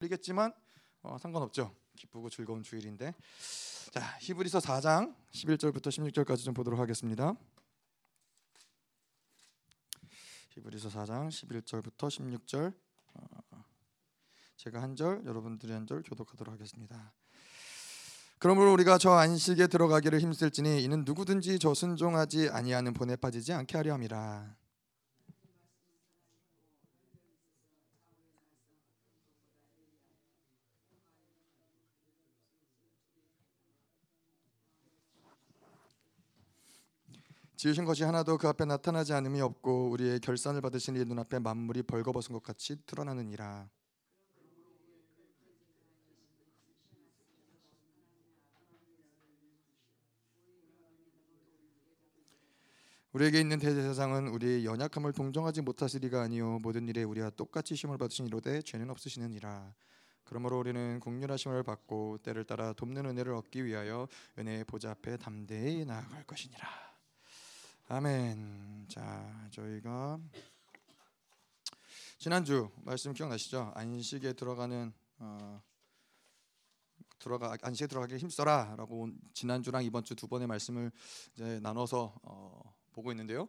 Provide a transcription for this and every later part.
걸리겠지만 어, 상관없죠. 기쁘고 즐거운 주일인데. 자, 히브리서 4장 11절부터 16절까지 좀 보도록 하겠습니다. 히브리서 4장 11절부터 16절 어, 제가 한 절, 여러분들이 한 절 교독하도록 하겠습니다. 그러므로 우리가 저 안식에 들어가기를 힘쓸지니 이는 누구든지 저 순종하지 아니하는 본에 빠지지 않게 하려 함이라. 지으신 것이 하나도 그 앞에 나타나지 않음이 없고 우리의 결산을 받으신 이 눈앞에 만물이 벌거벗은 것 같이 드러나느니라. 우리에게 있는 대제사장은 우리의 연약함을 동정하지 못하시리가 아니요 모든 일에 우리와 똑같이 시험을 받으신 이로되 죄는 없으시느니라. 그러므로 우리는 공률하심을 받고 때를 따라 돕는 은혜를 얻기 위하여 은혜의 보좌 앞에 담대히 나아갈 것이니라. 아멘. 자, 저희가 지난주 말씀 기억나시죠? 안식에 들어가는 어, 들어가 안식에 들어가기 힘써라라고 지난주랑 이번 주 두 번의 말씀을 이제 나눠서 어, 보고 있는데요.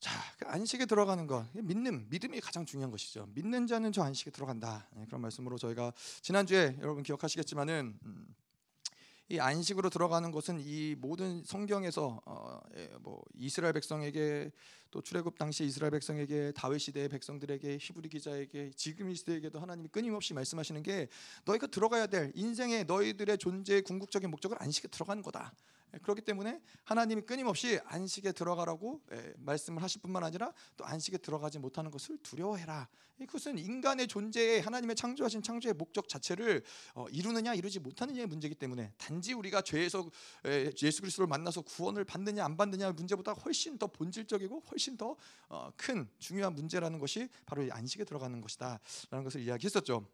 자, 그 안식에 들어가는 것, 믿는 믿음이 가장 중요한 것이죠. 믿는 자는 저 안식에 들어간다. 네, 그런 말씀으로 저희가 지난주에 여러분 기억하시겠지만은 음, 이 안식으로 들어가는 것은 이 모든 성경에서 어, 예, 뭐 이스라엘 백성에게 또 출애굽 당시 이스라엘 백성에게 다윗 시대의 백성들에게 히브리 기자에게 지금 이 시대에게도 하나님이 끊임없이 말씀하시는 게 너희가 들어가야 될 인생의 너희들의 존재의 궁극적인 목적은 안식에 들어가는 거다. 예, 그렇기 때문에 하나님이 끊임없이 안식에 들어가라고 예, 말씀을 하실 뿐만 아니라 또 안식에 들어가지 못하는 것을 두려워해라. 그것은 인간의 존재에 하나님의 창조하신 창조의 목적 자체를 어, 이루느냐 이루지 못하느냐의 문제이기 때문에 단지 우리가 죄에서 예, 예수 그리스도를 만나서 구원을 받느냐 안 받느냐의 문제보다 훨씬 더 본질적이고 훨씬 더큰 어, 중요한 문제라는 것이 바로 안식에 들어가는 것이다라는 것을 이야기했었죠.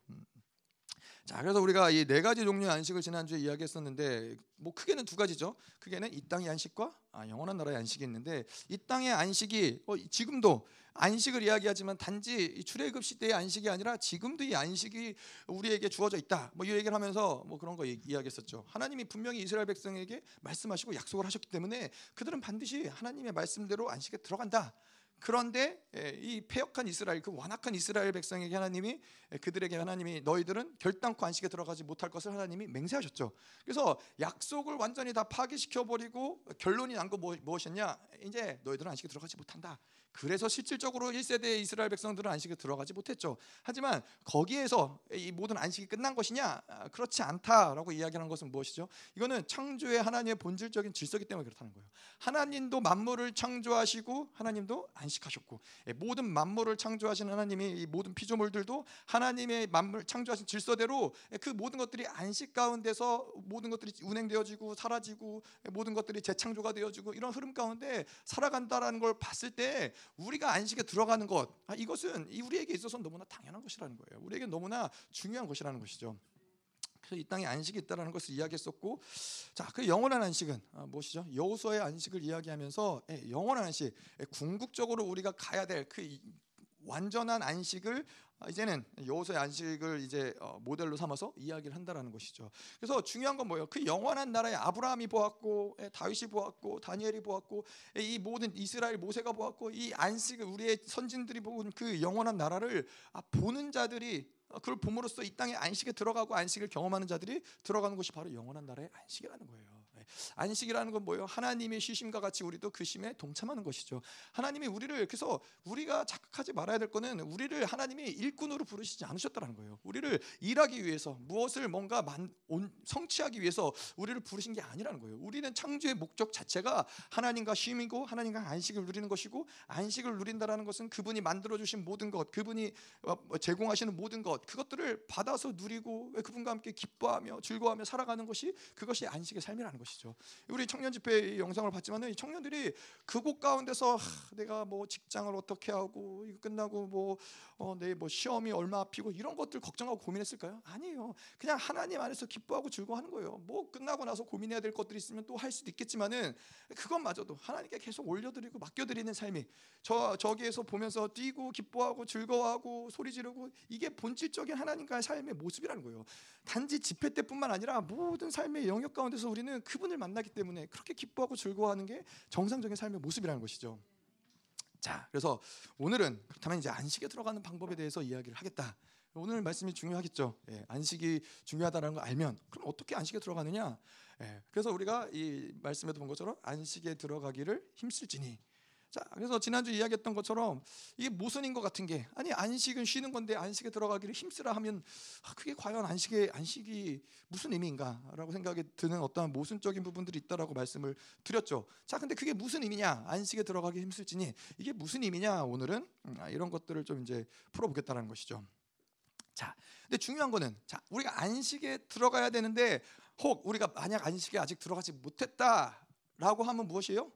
음. 자, 그래서 우리가 이 네 가지 종류의 안식을 지난주에 이야기했었는데 뭐 크게는 두 가지죠. 크게는 이 땅의 안식과 아, 영원한 나라의 안식이 있는데 이 땅의 안식이 어, 지금도 안식을 이야기하지만 단지 출애굽 시대의 안식이 아니라 지금도 이 안식이 우리에게 주어져 있다. 뭐 이 얘기를 하면서 뭐 그런 거 이야기했었죠. 하나님이 분명히 이스라엘 백성에게 말씀하시고 약속을 하셨기 때문에 그들은 반드시 하나님의 말씀대로 안식에 들어간다. 그런데 예, 이 폐역한 이스라엘 그 완악한 이스라엘 백성에게 하나님이 예, 그들에게 하나님이 너희들은 결단코 안식에 들어가지 못할 것을 하나님이 맹세하셨죠. 그래서 약속을 완전히 다 파기시켜 버리고 결론이 난거 뭐, 무엇이었냐? 이제 너희들은 안식에 들어가지 못한다. 그래서 실질적으로 1세대 이스라엘 백성들은 안식에 들어가지 못했죠. 하지만 거기에서 이 모든 안식이 끝난 것이냐? 아, 그렇지 않다라고 이야기하는 것은 무엇이죠? 이거는 창조의 하나님의 본질적인 질서기 때문에 그렇다는 거예요. 하나님도 만물을 창조하시고 하나님도 안식하셨고 예, 모든 만물을 창조하신 하나님이 이 모든 피조물들도 하나님의 만물 창조하신 질서대로 그 모든 것들이 안식 가운데서 모든 것들이 운행되어지고 사라지고 모든 것들이 재창조가 되어지고 이런 흐름 가운데 살아간다라는 걸 봤을 때 우리가 안식에 들어가는 것 아, 이것은 우리에게 있어서 너무나 당연한 것이라는 거예요. 우리에게 너무나 중요한 것이라는 것이죠. 그래서 이 땅에 안식이 있다라는 것을 이야기했었고, 자, 그 영원한 안식은 아, 무엇이죠? 여호수아의 안식을 이야기하면서 예, 영원한 안식, 예, 궁극적으로 우리가 가야 될 그 완전한 안식을 이제는 여호수의 안식을 이제 어, 모델로 삼아서 이야기를 한다라는 것이죠. 그래서 중요한 건 뭐예요? 그 영원한 나라에 아브라함이 보았고 예, 다윗이 보았고 다니엘이 보았고 예, 이 모든 이스라엘 모세가 보았고 이 안식을 우리의 선진들이 본 그 영원한 나라를 아, 보는 자들이 어, 그걸 봄으로써 이 땅에 안식에 들어가고 안식을 경험하는 자들이 들어가는 것이 바로 영원한 나라의 안식이라는 거예요. 안식이라는 건 뭐예요? 하나님의 쉬심과 같이 우리도 그 쉼에 동참하는 것이죠. 하나님이 우리를 그래서 우리가 착각하지 말아야 될 거는 우리를 하나님이 일꾼으로 부르시지 않으셨다는 거예요. 우리를 일하기 위해서 무엇을 뭔가 만, 온, 성취하기 위해서 우리를 부르신 게 아니라는 거예요. 우리는 창조의 목적 자체가 하나님과 쉼이고 하나님과 안식을 누리는 것이고 안식을 누린다라는 것은 그분이 만들어 주신 모든 것, 그분이 어, 뭐 제공하시는 모든 것 그것들을 받아서 누리고 그분과 함께 기뻐하며 즐거워하며 살아가는 것이 그것이 안식의 삶이라는 것이죠. 것이죠. 우리 청년 집회 영상을 봤지만은 이 청년들이 그곳 가운데서 하, 내가 뭐 직장을 어떻게 하고 이거 끝나고 뭐 어, 내뭐 시험이 얼마 앞이고 이런 것들 걱정하고 고민했을까요? 아니에요. 그냥 하나님 안에서 기뻐하고 즐거워하는 거예요. 뭐 끝나고 나서 고민해야 될 것들이 있으면 또 할 수도 있겠지만은 그것마저도 하나님께 계속 올려드리고 맡겨드리는 삶이 저 저기에서 보면서 뛰고 기뻐하고 즐거워하고 소리 지르고 이게 본질적인 하나님과의 삶의 모습이라는 거예요. 단지 집회 때뿐만 아니라 모든 삶의 영역 가운데서 우리는 그 분을 만나기 때문에 그렇게 기뻐하고 즐거워하는 게 정상적인 삶의 모습이라는 것이죠. 자, 그래서 오늘은 그렇다면 이제 안식에 들어가는 방법에 대해서 이야기를 하겠다. 오늘 말씀이 중요하겠죠. 예, 안식이 중요하다는 걸 알면 그럼 어떻게 안식에 들어가느냐? 예, 그래서 우리가 이 말씀에도 본 것처럼 안식에 들어가기를 힘쓸지니 자, 그래서 지난주 이야기했던 것처럼 이게 모순인 것 같은 게 아니 안식은 쉬는 건데 안식에 들어가기를 힘쓰라 하면 아, 그게 과연 안식의 안식이 무슨 의미인가라고 생각이 드는 어떠한 모순적인 부분들이 있다라고 말씀을 드렸죠. 자, 근데 그게 무슨 의미냐? 안식에 들어가기 힘쓸지니 이게 무슨 의미냐? 오늘은 음, 아, 이런 것들을 좀 이제 풀어보겠다는 것이죠. 자, 근데 중요한 거는 자 우리가 안식에 들어가야 되는데 혹 우리가 만약 안식에 아직 들어가지 못했다라고 하면 무엇이에요?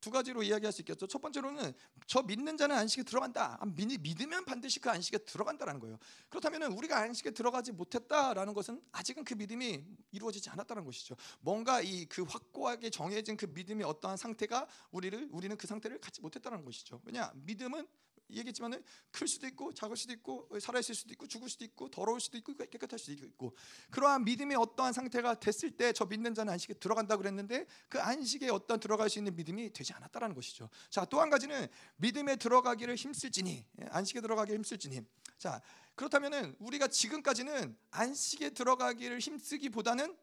두 가지로 이야기할 수 있겠죠. 첫 번째로는 저 믿는 자는 안식에 들어간다. 아, 믿으면 반드시 그 안식에 들어간다라는 거예요. 그렇다면 우리가 안식에 들어가지 못했다라는 것은 아직은 그 믿음이 이루어지지 않았다는 것이죠. 뭔가 이 그 확고하게 정해진 그 믿음의 어떠한 상태가 우리를 우리는 그 상태를 갖지 못했다는 것이죠. 왜냐 믿음은 얘기했지만은 클 수도 있고 작을 수도 있고 살아 있을 수도 있고 죽을 수도 있고 더러울 수도 있고 깨끗할 수도 있고 그러한 믿음의 어떠한 상태가 됐을 때 저 믿는 자는 안식에 들어간다 그랬는데 그 안식에 어떤 들어갈 수 있는 믿음이 되지 않았다라는 것이죠. 자 또 한 가지는 믿음에 들어가기를 힘쓸지니 예, 안식에 들어가기를 힘쓸지니 자 그렇다면은 우리가 지금까지는 안식에 들어가기를 힘쓰기보다는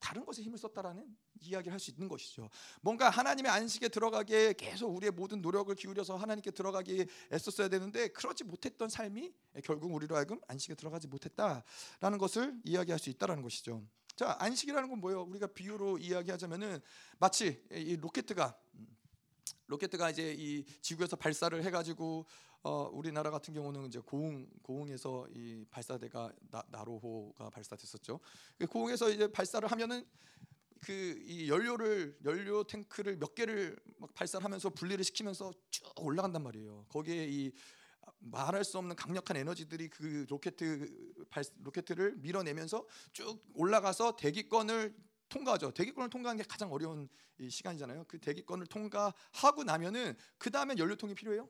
다른 것에 힘을 썼다라는 이야기를 할 수 있는 것이죠. 뭔가 하나님의 안식에 들어가기에 계속 우리의 모든 노력을 기울여서 하나님께 들어가기에 애썼어야 되는데 그러지 못했던 삶이 결국 우리로 하여금 안식에 들어가지 못했다라는 것을 이야기할 수 있다라는 것이죠. 자, 안식이라는 건 뭐예요? 우리가 비유로 이야기하자면은 마치 이 로켓가 로켓가 이제 이 지구에서 발사를 해가지고 어, 우리나라 같은 경우는 이제 고흥 고흥에서 이 발사대가 나, 나로호가 발사됐었죠. 그 고흥에서 이제 발사를 하면은 그 이 연료를 연료 탱크를 몇 개를 막 발사하면서 분리를 시키면서 쭉 올라간단 말이에요. 거기에 이 말할 수 없는 강력한 에너지들이 그 로켓 발, 로켓을 밀어내면서 쭉 올라가서 대기권을 통과하죠. 대기권을 통과하는 게 가장 어려운 시간이잖아요. 그 대기권을 통과하고 나면은 그 다음에 연료통이 필요해요.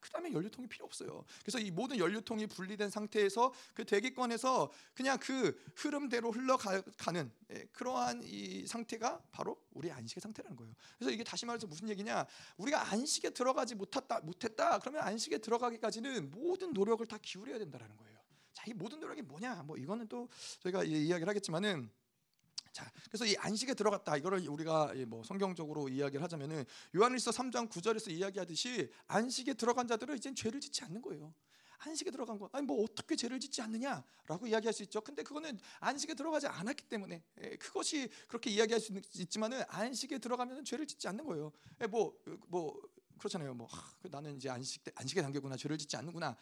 그 다음에 연료통이 필요 없어요. 그래서 이 모든 연료통이 분리된 상태에서 그 대기권에서 그냥 그 흐름대로 흘러가는 예, 그러한 이 상태가 바로 우리 안식의 상태라는 거예요. 그래서 이게 다시 말해서 무슨 얘기냐? 우리가 안식에 들어가지 못했다, 못했다. 그러면 안식에 들어가기까지는 모든 노력을 다 기울여야 된다라는 거예요. 자, 이 모든 노력이 뭐냐? 뭐 이거는 또 저희가 이야기를 하겠지만은 자, 그래서 이 안식에 들어갔다. 이거를 우리가 뭐 성경적으로 이야기를 하자면은 요한일서 3장 9절에서 이야기하듯이 안식에 들어간 자들은 이제 죄를 짓지 않는 거예요. 안식에 들어간 거 아니 뭐 어떻게 죄를 짓지 않느냐라고 이야기할 수 있죠. 근데 그거는 안식에 들어가지 않았기 때문에 예, 그것이 그렇게 이야기할 수 있지만은 안식에 들어가면 죄를 짓지 않는 거예요. 뭐뭐 예, 뭐 그렇잖아요. 뭐 하, 그 나는 이제 안식 안식에 담겼구나 죄를 짓지 않는구나.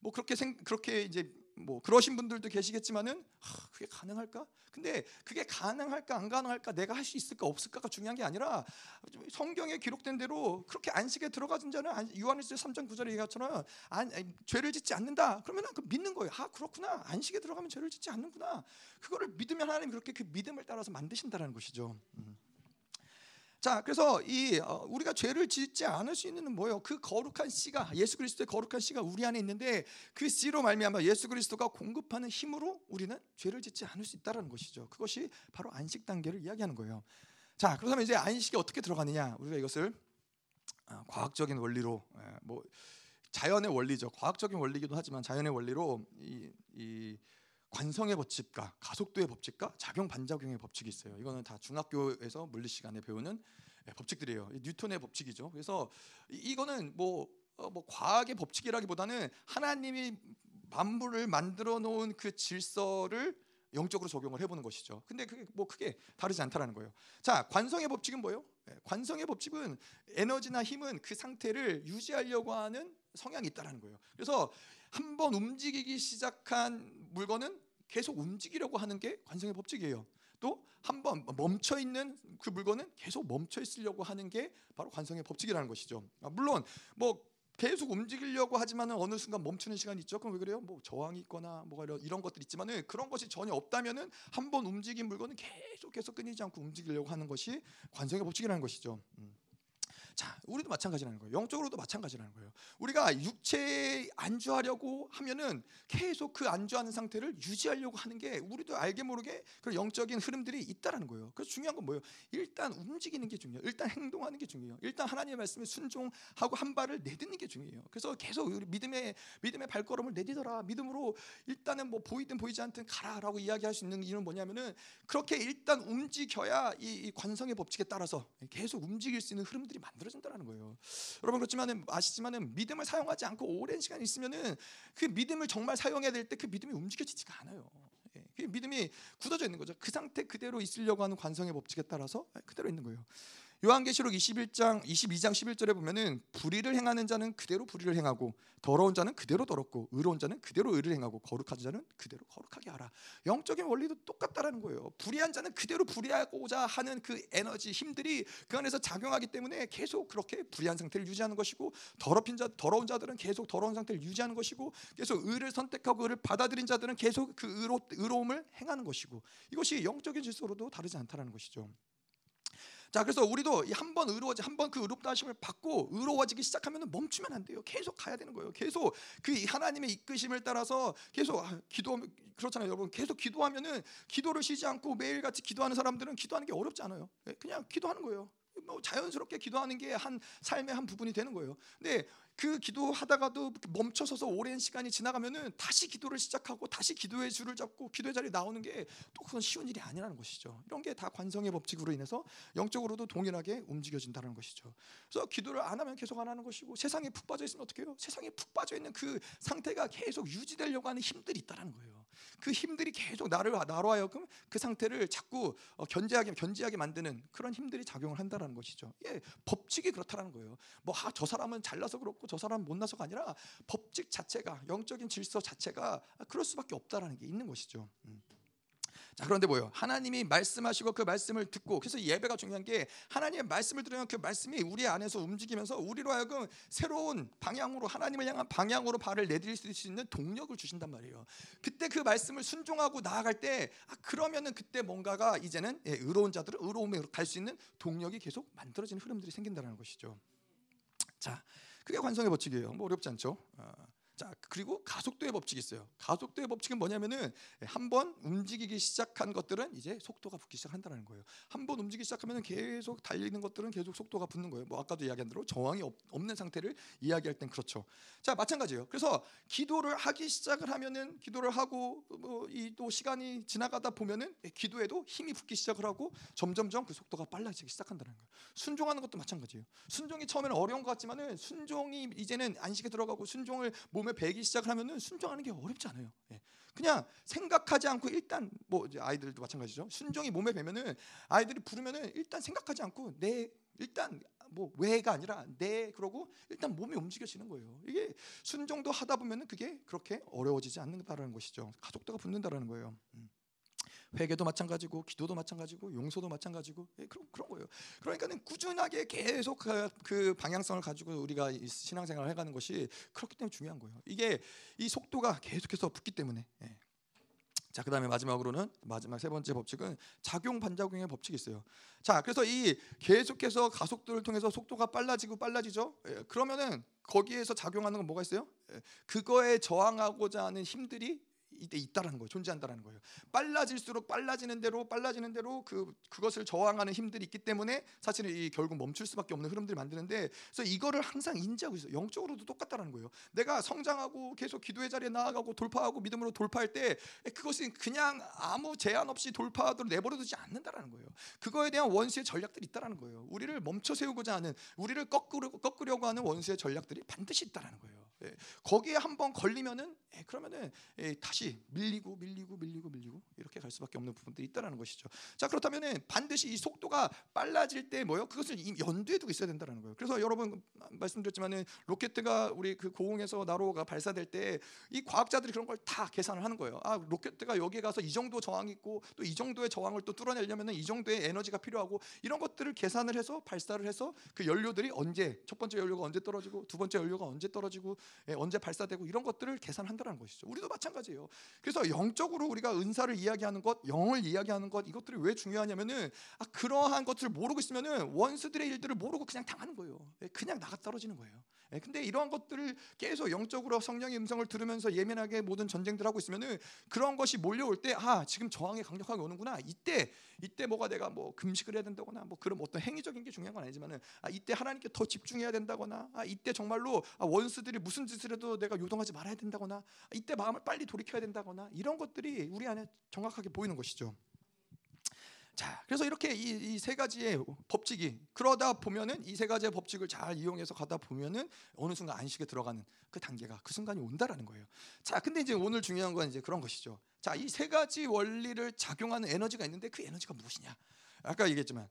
뭐 그렇게 생 그렇게 이제 뭐 그러신 분들도 계시겠지만은 하, 그게 가능할까? 근데 그게 가능할까 안 가능할까 내가 할 수 있을까 없을까가 중요한 게 아니라 성경에 기록된 대로 그렇게 안식에 들어가진 자는 요한일서 3장 9절에 얘기처럼 안, 죄를 짓지 않는다. 그러면 그 믿는 거예요. 아 그렇구나. 안식에 들어가면 죄를 짓지 않는구나. 그거를 믿으면 하나님 그렇게 그 믿음을 따라서 만드신다는 것이죠. 음. 자, 그래서 이 어, 우리가 죄를 짓지 않을 수 있는 뭐예요? 그 거룩한 씨가 예수 그리스도의 거룩한 씨가 우리 안에 있는데 그 씨로 말미암아 예수 그리스도가 공급하는 힘으로 우리는 죄를 짓지 않을 수 있다라는 것이죠. 그것이 바로 안식 단계를 이야기하는 거예요. 자, 그렇다면 이제 안식이 어떻게 들어가느냐? 우리가 이것을 어, 과학적인 원리로 예, 뭐 자연의 원리죠. 과학적인 원리기도 하지만 자연의 원리로 이, 이 관성의 법칙과 가속도의 법칙과 작용 반작용의 법칙이 있어요. 이거는 다 중학교에서 물리 시간에 배우는 예, 법칙들이에요. 뉴턴의 법칙이죠. 그래서 이거는 뭐, 어, 뭐 과학의 법칙이라기보다는 하나님이 만물을 만들어 놓은 그 질서를 영적으로 적용을 해보는 것이죠. 근데 그게 뭐 크게 다르지 않다라는 거예요. 자, 관성의 법칙은 뭐예요? 예, 관성의 법칙은 에너지나 힘은 그 상태를 유지하려고 하는 성향이 있다라는 거예요. 그래서 한 번 움직이기 시작한 물건은 계속 움직이려고 하는 게 관성의 법칙이에요. 또 한 번 멈춰 있는 그 물건은 계속 멈춰 있으려고 하는 게 바로 관성의 법칙이라는 것이죠. 아, 물론 뭐 계속 움직이려고 하지만은 어느 순간 멈추는 시간이 있죠. 그럼 왜 그래요? 뭐 저항이 있거나 뭐가 이런, 이런 것들 있지만은 그런 것이 전혀 없다면은 한 번 움직인 물건은 계속해서 끊이지 않고 움직이려고 하는 것이 관성의 법칙이라는 것이죠. 음. 자, 우리도 마찬가지라는 거예요. 영적으로도 마찬가지라는 거예요. 우리가 육체에 안주하려고 하면은 계속 그 안주하는 상태를 유지하려고 하는 게 우리도 알게 모르게 그 영적인 흐름들이 있다라는 거예요. 그래서 중요한 건 뭐예요? 일단 움직이는 게 중요해요. 일단 행동하는 게 중요해요. 일단 하나님의 말씀에 순종하고 한 발을 내딛는 게 중요해요. 그래서 계속 우리 믿음의 믿음의 발걸음을 내딛어라. 믿음으로 일단은 뭐 보이든 보이지 않든 가라라고 이야기할 수 있는 이유는 뭐냐면은 그렇게 일단 움직여야 이 관성의 법칙에 따라서 계속 움직일 수 있는 흐름들이 만들어 만들어진다는 거예요. 여러분 그렇지만은 아시지만은 믿음을 사용하지 않고 오랜 시간 있으면은 그 믿음을 정말 사용해야 될 때 그 믿음이 움직여지지가 않아요. 예, 그 믿음이 굳어져 있는 거죠. 그 상태 그대로 있으려고 하는 관성의 법칙에 따라서 그대로 있는 거예요. 요한계시록 21장 22장 11절에 보면은 불의를 행하는 자는 그대로 불의를 행하고 더러운 자는 그대로 더럽고 의로운 자는 그대로 의를 행하고 거룩한 자는 그대로 거룩하게 하라. 영적인 원리도 똑같다라는 거예요. 불의한 자는 그대로 불의하고자 하는 그 에너지 힘들이 그 안에서 작용하기 때문에 계속 그렇게 불의한 상태를 유지하는 것이고 더럽힌 자 더러운 자들은 계속 더러운 상태를 유지하는 것이고 계속 의를 선택하고 의를 받아들인 자들은 계속 그 의로, 의로움을 행하는 것이고 이것이 영적인 질서로도 다르지 않다라는 것이죠. 자, 그래서 우리도 한 번 의로워지 한 번 그 의롭다 하심을 받고 의로워지기 시작하면 멈추면 안 돼요. 계속 가야 되는 거예요. 계속 그 하나님의 이끄심을 따라서 계속 아, 기도 그렇잖아요, 여러분. 계속 기도하면은 기도를 쉬지 않고 매일같이 기도하는 사람들은 기도하는 게 어렵지 않아요. 예, 그냥 기도하는 거예요. 뭐 자연스럽게 기도하는 게 한 삶의 한 부분이 되는 거예요. 근데 그 기도하다가도 멈춰서서 오랜 시간이 지나가면은 다시 기도를 시작하고 다시 기도의 줄을 잡고 기도의 자리에 나오는 게 또 그건 쉬운 일이 아니라는 것이죠. 이런 게 다 관성의 법칙으로 인해서 영적으로도 동일하게 움직여진다는 것이죠. 그래서 기도를 안 하면 계속 안 하는 것이고 세상에 푹 빠져 있으면 어떻게 해요? 세상에 푹 빠져 있는 그 상태가 계속 유지되려고 하는 힘들이 있다는 거예요. 그 힘들이 계속 나를 나로 하여금 그 상태를 자꾸 어, 견제하게 견제하게 만드는 그런 힘들이 작용을 한다라는 것이죠. 예, 법칙이 그렇다라는 거예요. 뭐저 아, 사람은 잘나서 그렇고 저 사람 못나서가 아니라 법칙 자체가 영적인 질서 자체가 그럴 수밖에 없다라는 게 있는 것이죠. 음. 자 그런데 뭐요? 하나님이 말씀하시고 그 말씀을 듣고 그래서 예배가 중요한 게 하나님의 말씀을 들으면 그 말씀이 우리 안에서 움직이면서 우리로 하여금 새로운 방향으로 하나님을 향한 방향으로 발을 내딜 수 있는 동력을 주신단 말이에요. 그때 그 말씀을 순종하고 나아갈 때 아, 그러면은 그때 뭔가가 이제는 예, 의로운 자들은 의로움에 갈 수 있는 동력이 계속 만들어지는 흐름들이 생긴다는 것이죠. 자. 그게 관성의 법칙이에요. 뭐 어렵지 않죠. 어. 자 그리고 가속도의 법칙이 있어요. 가속도의 법칙은 뭐냐면은 한 번 움직이기 시작한 것들은 이제 속도가 붙기 시작한다는 거예요. 한 번 움직이기 시작하면은 계속 달리는 것들은 계속 속도가 붙는 거예요. 뭐 아까도 이야기한 대로 저항이 없 는 상태를 이야기할 땐 그렇죠. 자 마찬가지예요. 그래서 기도를 하기 시작을 하면은 기도를 하고 뭐 이 또 시간이 지나가다 보면은 기도에도 힘이 붙기 시작을 하고 점점점 그 속도가 빨라지기 시작한다는 거예요. 순종하는 것도 마찬가지예요. 순종이 처음에는 어려운 것 같지만은 순종이 이제는 안식에 들어가고 순종을 몸에 마음에 배기 시작하면은 순종하는 게 어렵지 않아요. 예. 그냥 생각하지 않고 일단 뭐 아이들도 마찬가지죠. 순종이 몸에 배면은 아이들이 부르면은 일단 생각하지 않고 내 일단 뭐 왜가 아니라 내 그러고 일단 몸이 움직여지는 거예요. 이게 순종도 하다 보면은 그게 그렇게 어려워지지 않는다라는 것이죠. 가족도가 붙는다라는 거예요. 음. 회개도 마찬가지고 기도도 마찬가지고 용서도 마찬가지고 예, 그런 그런 거예요. 그러니까는 꾸준하게 계속 그, 그 방향성을 가지고 우리가 신앙생활을 해가는 것이 그렇기 때문에 중요한 거예요. 이게 이 속도가 계속해서 붙기 때문에. 예. 자, 그다음에 마지막으로는 마지막 세 번째 법칙은 작용 반작용의 법칙이 있어요. 자, 그래서 이 계속해서 가속도를 통해서 속도가 빨라지고 빨라지죠. 예, 그러면은 거기에서 작용하는 건 뭐가 있어요? 예, 그거에 저항하고자 하는 힘들이 이때 있다라는 거예요. 존재한다라는 거예요. 빨라질수록 빨라지는 대로 빨라지는 대로 그 그것을 저항하는 힘들이 있기 때문에 사실은 이 결국 멈출 수밖에 없는 흐름들을 만드는데 그래서 이거를 항상 인지하고 있어요. 영적으로도 똑같다라는 거예요. 내가 성장하고 계속 기도의 자리에 나아가고 돌파하고 믿음으로 돌파할 때 그것이 그냥 아무 제한 없이 돌파하도록 내버려두지 않는다라는 거예요. 그거에 대한 원수의 전략들이 있다라는 거예요. 우리를 멈춰 세우고자 하는 우리를 꺾으려, 꺾으려고 하는 원수의 전략들이 반드시 있다라는 거예요. 예, 거기에 한번 걸리면은 예, 그러면은 예, 다시 밀리고 밀리고 밀리고 밀리고 이렇게 갈 수밖에 없는 부분들이 있다라는 것이죠. 자 그렇다면은 반드시 이 속도가 빨라질 때 뭐요? 그것을 연두에 두고 있어야 된다는 거예요. 그래서 여러분 말씀드렸지만은 로켓가 우리 그 고공에서 나로가 발사될 때 이 과학자들이 그런 걸 다 계산을 하는 거예요. 아 로켓가 여기에 가서 이 정도 저항이 있고 또 이 정도의 저항을 또 뚫어내려면은 이 정도의 에너지가 필요하고 이런 것들을 계산을 해서 발사를 해서 그 연료들이 언제 첫 번째 연료가 언제 떨어지고 두 번째 연료가 언제 떨어지고 예, 언제 발사되고 이런 것들을 계산한다는 것이죠. 우리도 마찬가지예요. 그래서 영적으로 우리가 은사를 이야기하는 것, 영을 이야기하는 것 이것들이 왜 중요하냐면은 아, 그러한 것들을 모르고 있으면은 원수들의 일들을 모르고 그냥 당하는 거예요. 예, 그냥 나가 떨어지는 거예요. 예, 근데 이러한 것들을 계속 영적으로 성령의 음성을 들으면서 예민하게 모든 전쟁들 하고 있으면은 그런 것이 몰려올 때 아 지금 저항이 강력하게 오는구나 이때 이때 뭐가 내가 뭐 금식을 해야 된다거나 뭐 그런 어떤 행위적인 게 중요한 건 아니지만은 아 이때 하나님께 더 집중해야 된다거나 아 이때 정말로 아 원수들이 무슨 짓을 해도 내가 요동하지 말아야 된다거나 아, 이때 마음을 빨리 돌이켜야 된다거나 이런 것들이 우리 안에 정확하게 보이는 것이죠. 자, 그래서 이렇게 이 세 가지의 법칙이 그러다 보면은 이 세 가지의 법칙을 잘 이용해서 가다 보면은 어느 순간 안식에 들어가는 그 단계가 그 순간이 온다라는 거예요. 자, 근데 이제 오늘 중요한 건 이제 그런 것이죠. 자, 이 세 가지 원리를 작용하는 에너지가 있는데 그 에너지가 무엇이냐? 아까 얘기했지만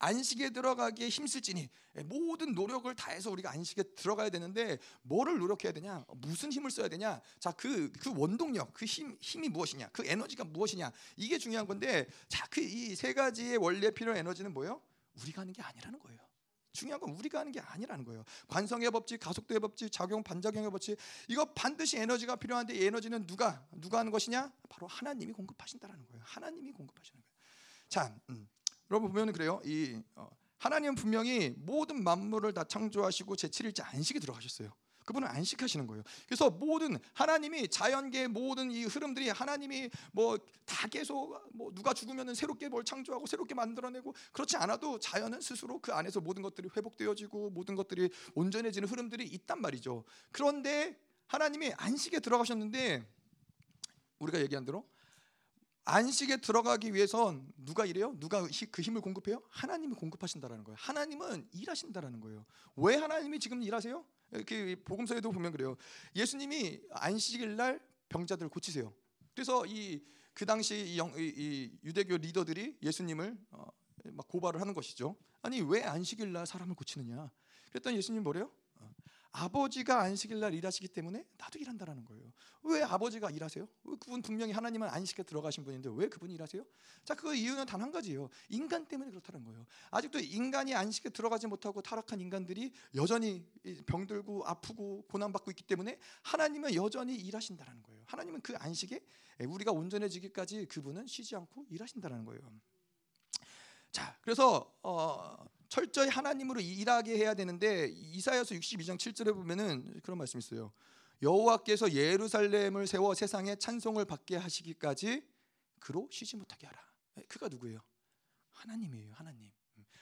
안식에 들어가기에 힘쓸지니 모든 노력을 다해서 우리가 안식에 들어가야 되는데 뭐를 노력해야 되냐? 무슨 힘을 써야 되냐? 자, 그, 그 원동력, 그 힘, 힘이 무엇이냐? 그 에너지가 무엇이냐? 이게 중요한 건데, 자, 그 이 세 가지의 원리에 필요한 에너지는 뭐예요? 우리가 하는 게 아니라는 거예요. 중요한 건 우리가 하는 게 아니라는 거예요. 관성의 법칙, 가속도의 법칙, 작용 반작용의 법칙 이거 반드시 에너지가 필요한데 이 에너지는 누가 누가 하는 것이냐? 바로 하나님이 공급하신다라는 거예요. 하나님이 공급하시는 거예요. 자, 음. 여러분 보면 그래요. 이 어, 하나님은 분명히 모든 만물을 다 창조하시고 제7일째 안식에 들어가셨어요. 그분은 안식하시는 거예요. 그래서 모든 하나님이 자연계의 모든 이 흐름들이 하나님이 뭐 다 계속 뭐 누가 죽으면 새롭게 뭘 창조하고 새롭게 만들어내고 그렇지 않아도 자연은 스스로 그 안에서 모든 것들이 회복되어지고 모든 것들이 온전해지는 흐름들이 있단 말이죠. 그런데 하나님이 안식에 들어가셨는데 우리가 얘기한 대로 안식에 들어가기 위해선 누가 이래요? 누가 그 힘을 공급해요? 하나님이 공급하신다라는 거예요. 하나님은 일하신다라는 거예요. 왜 하나님이 지금 일하세요? 그 복음서에도 보면 그래요. 예수님이 안식일 날 병자들 고치세요. 그래서 이 그 당시 이, 영, 이, 유대교 리더들이 예수님을 어, 막 고발을 하는 것이죠. 아니 왜 안식일 날 사람을 고치느냐? 그랬더니 예수님 뭐래요? 아버지가 안식일 날 일하시기 때문에 나도 일한다라는 거예요. 왜 아버지가 일하세요? 그분 분명히 하나님은 안식에 들어가신 분인데 왜 그분이 일하세요? 자, 그 이유는 단 한 가지예요. 인간 때문에 그렇다는 거예요. 아직도 인간이 안식에 들어가지 못하고 타락한 인간들이 여전히 병들고 아프고 고난받고 있기 때문에 하나님은 여전히 일하신다라는 거예요. 하나님은 그 안식에 우리가 온전해지기까지 그분은 쉬지 않고 일하신다라는 거예요. 자, 그래서 어 철저히 하나님으로 일하게 해야 되는데 이사야서 62장 7절에 보면은 그런 말씀이 있어요. 여호와께서 예루살렘을 세워 세상에 찬송을 받게 하시기까지 그로 쉬지 못하게 하라. 네, 그가 누구예요? 하나님이에요. 하나님.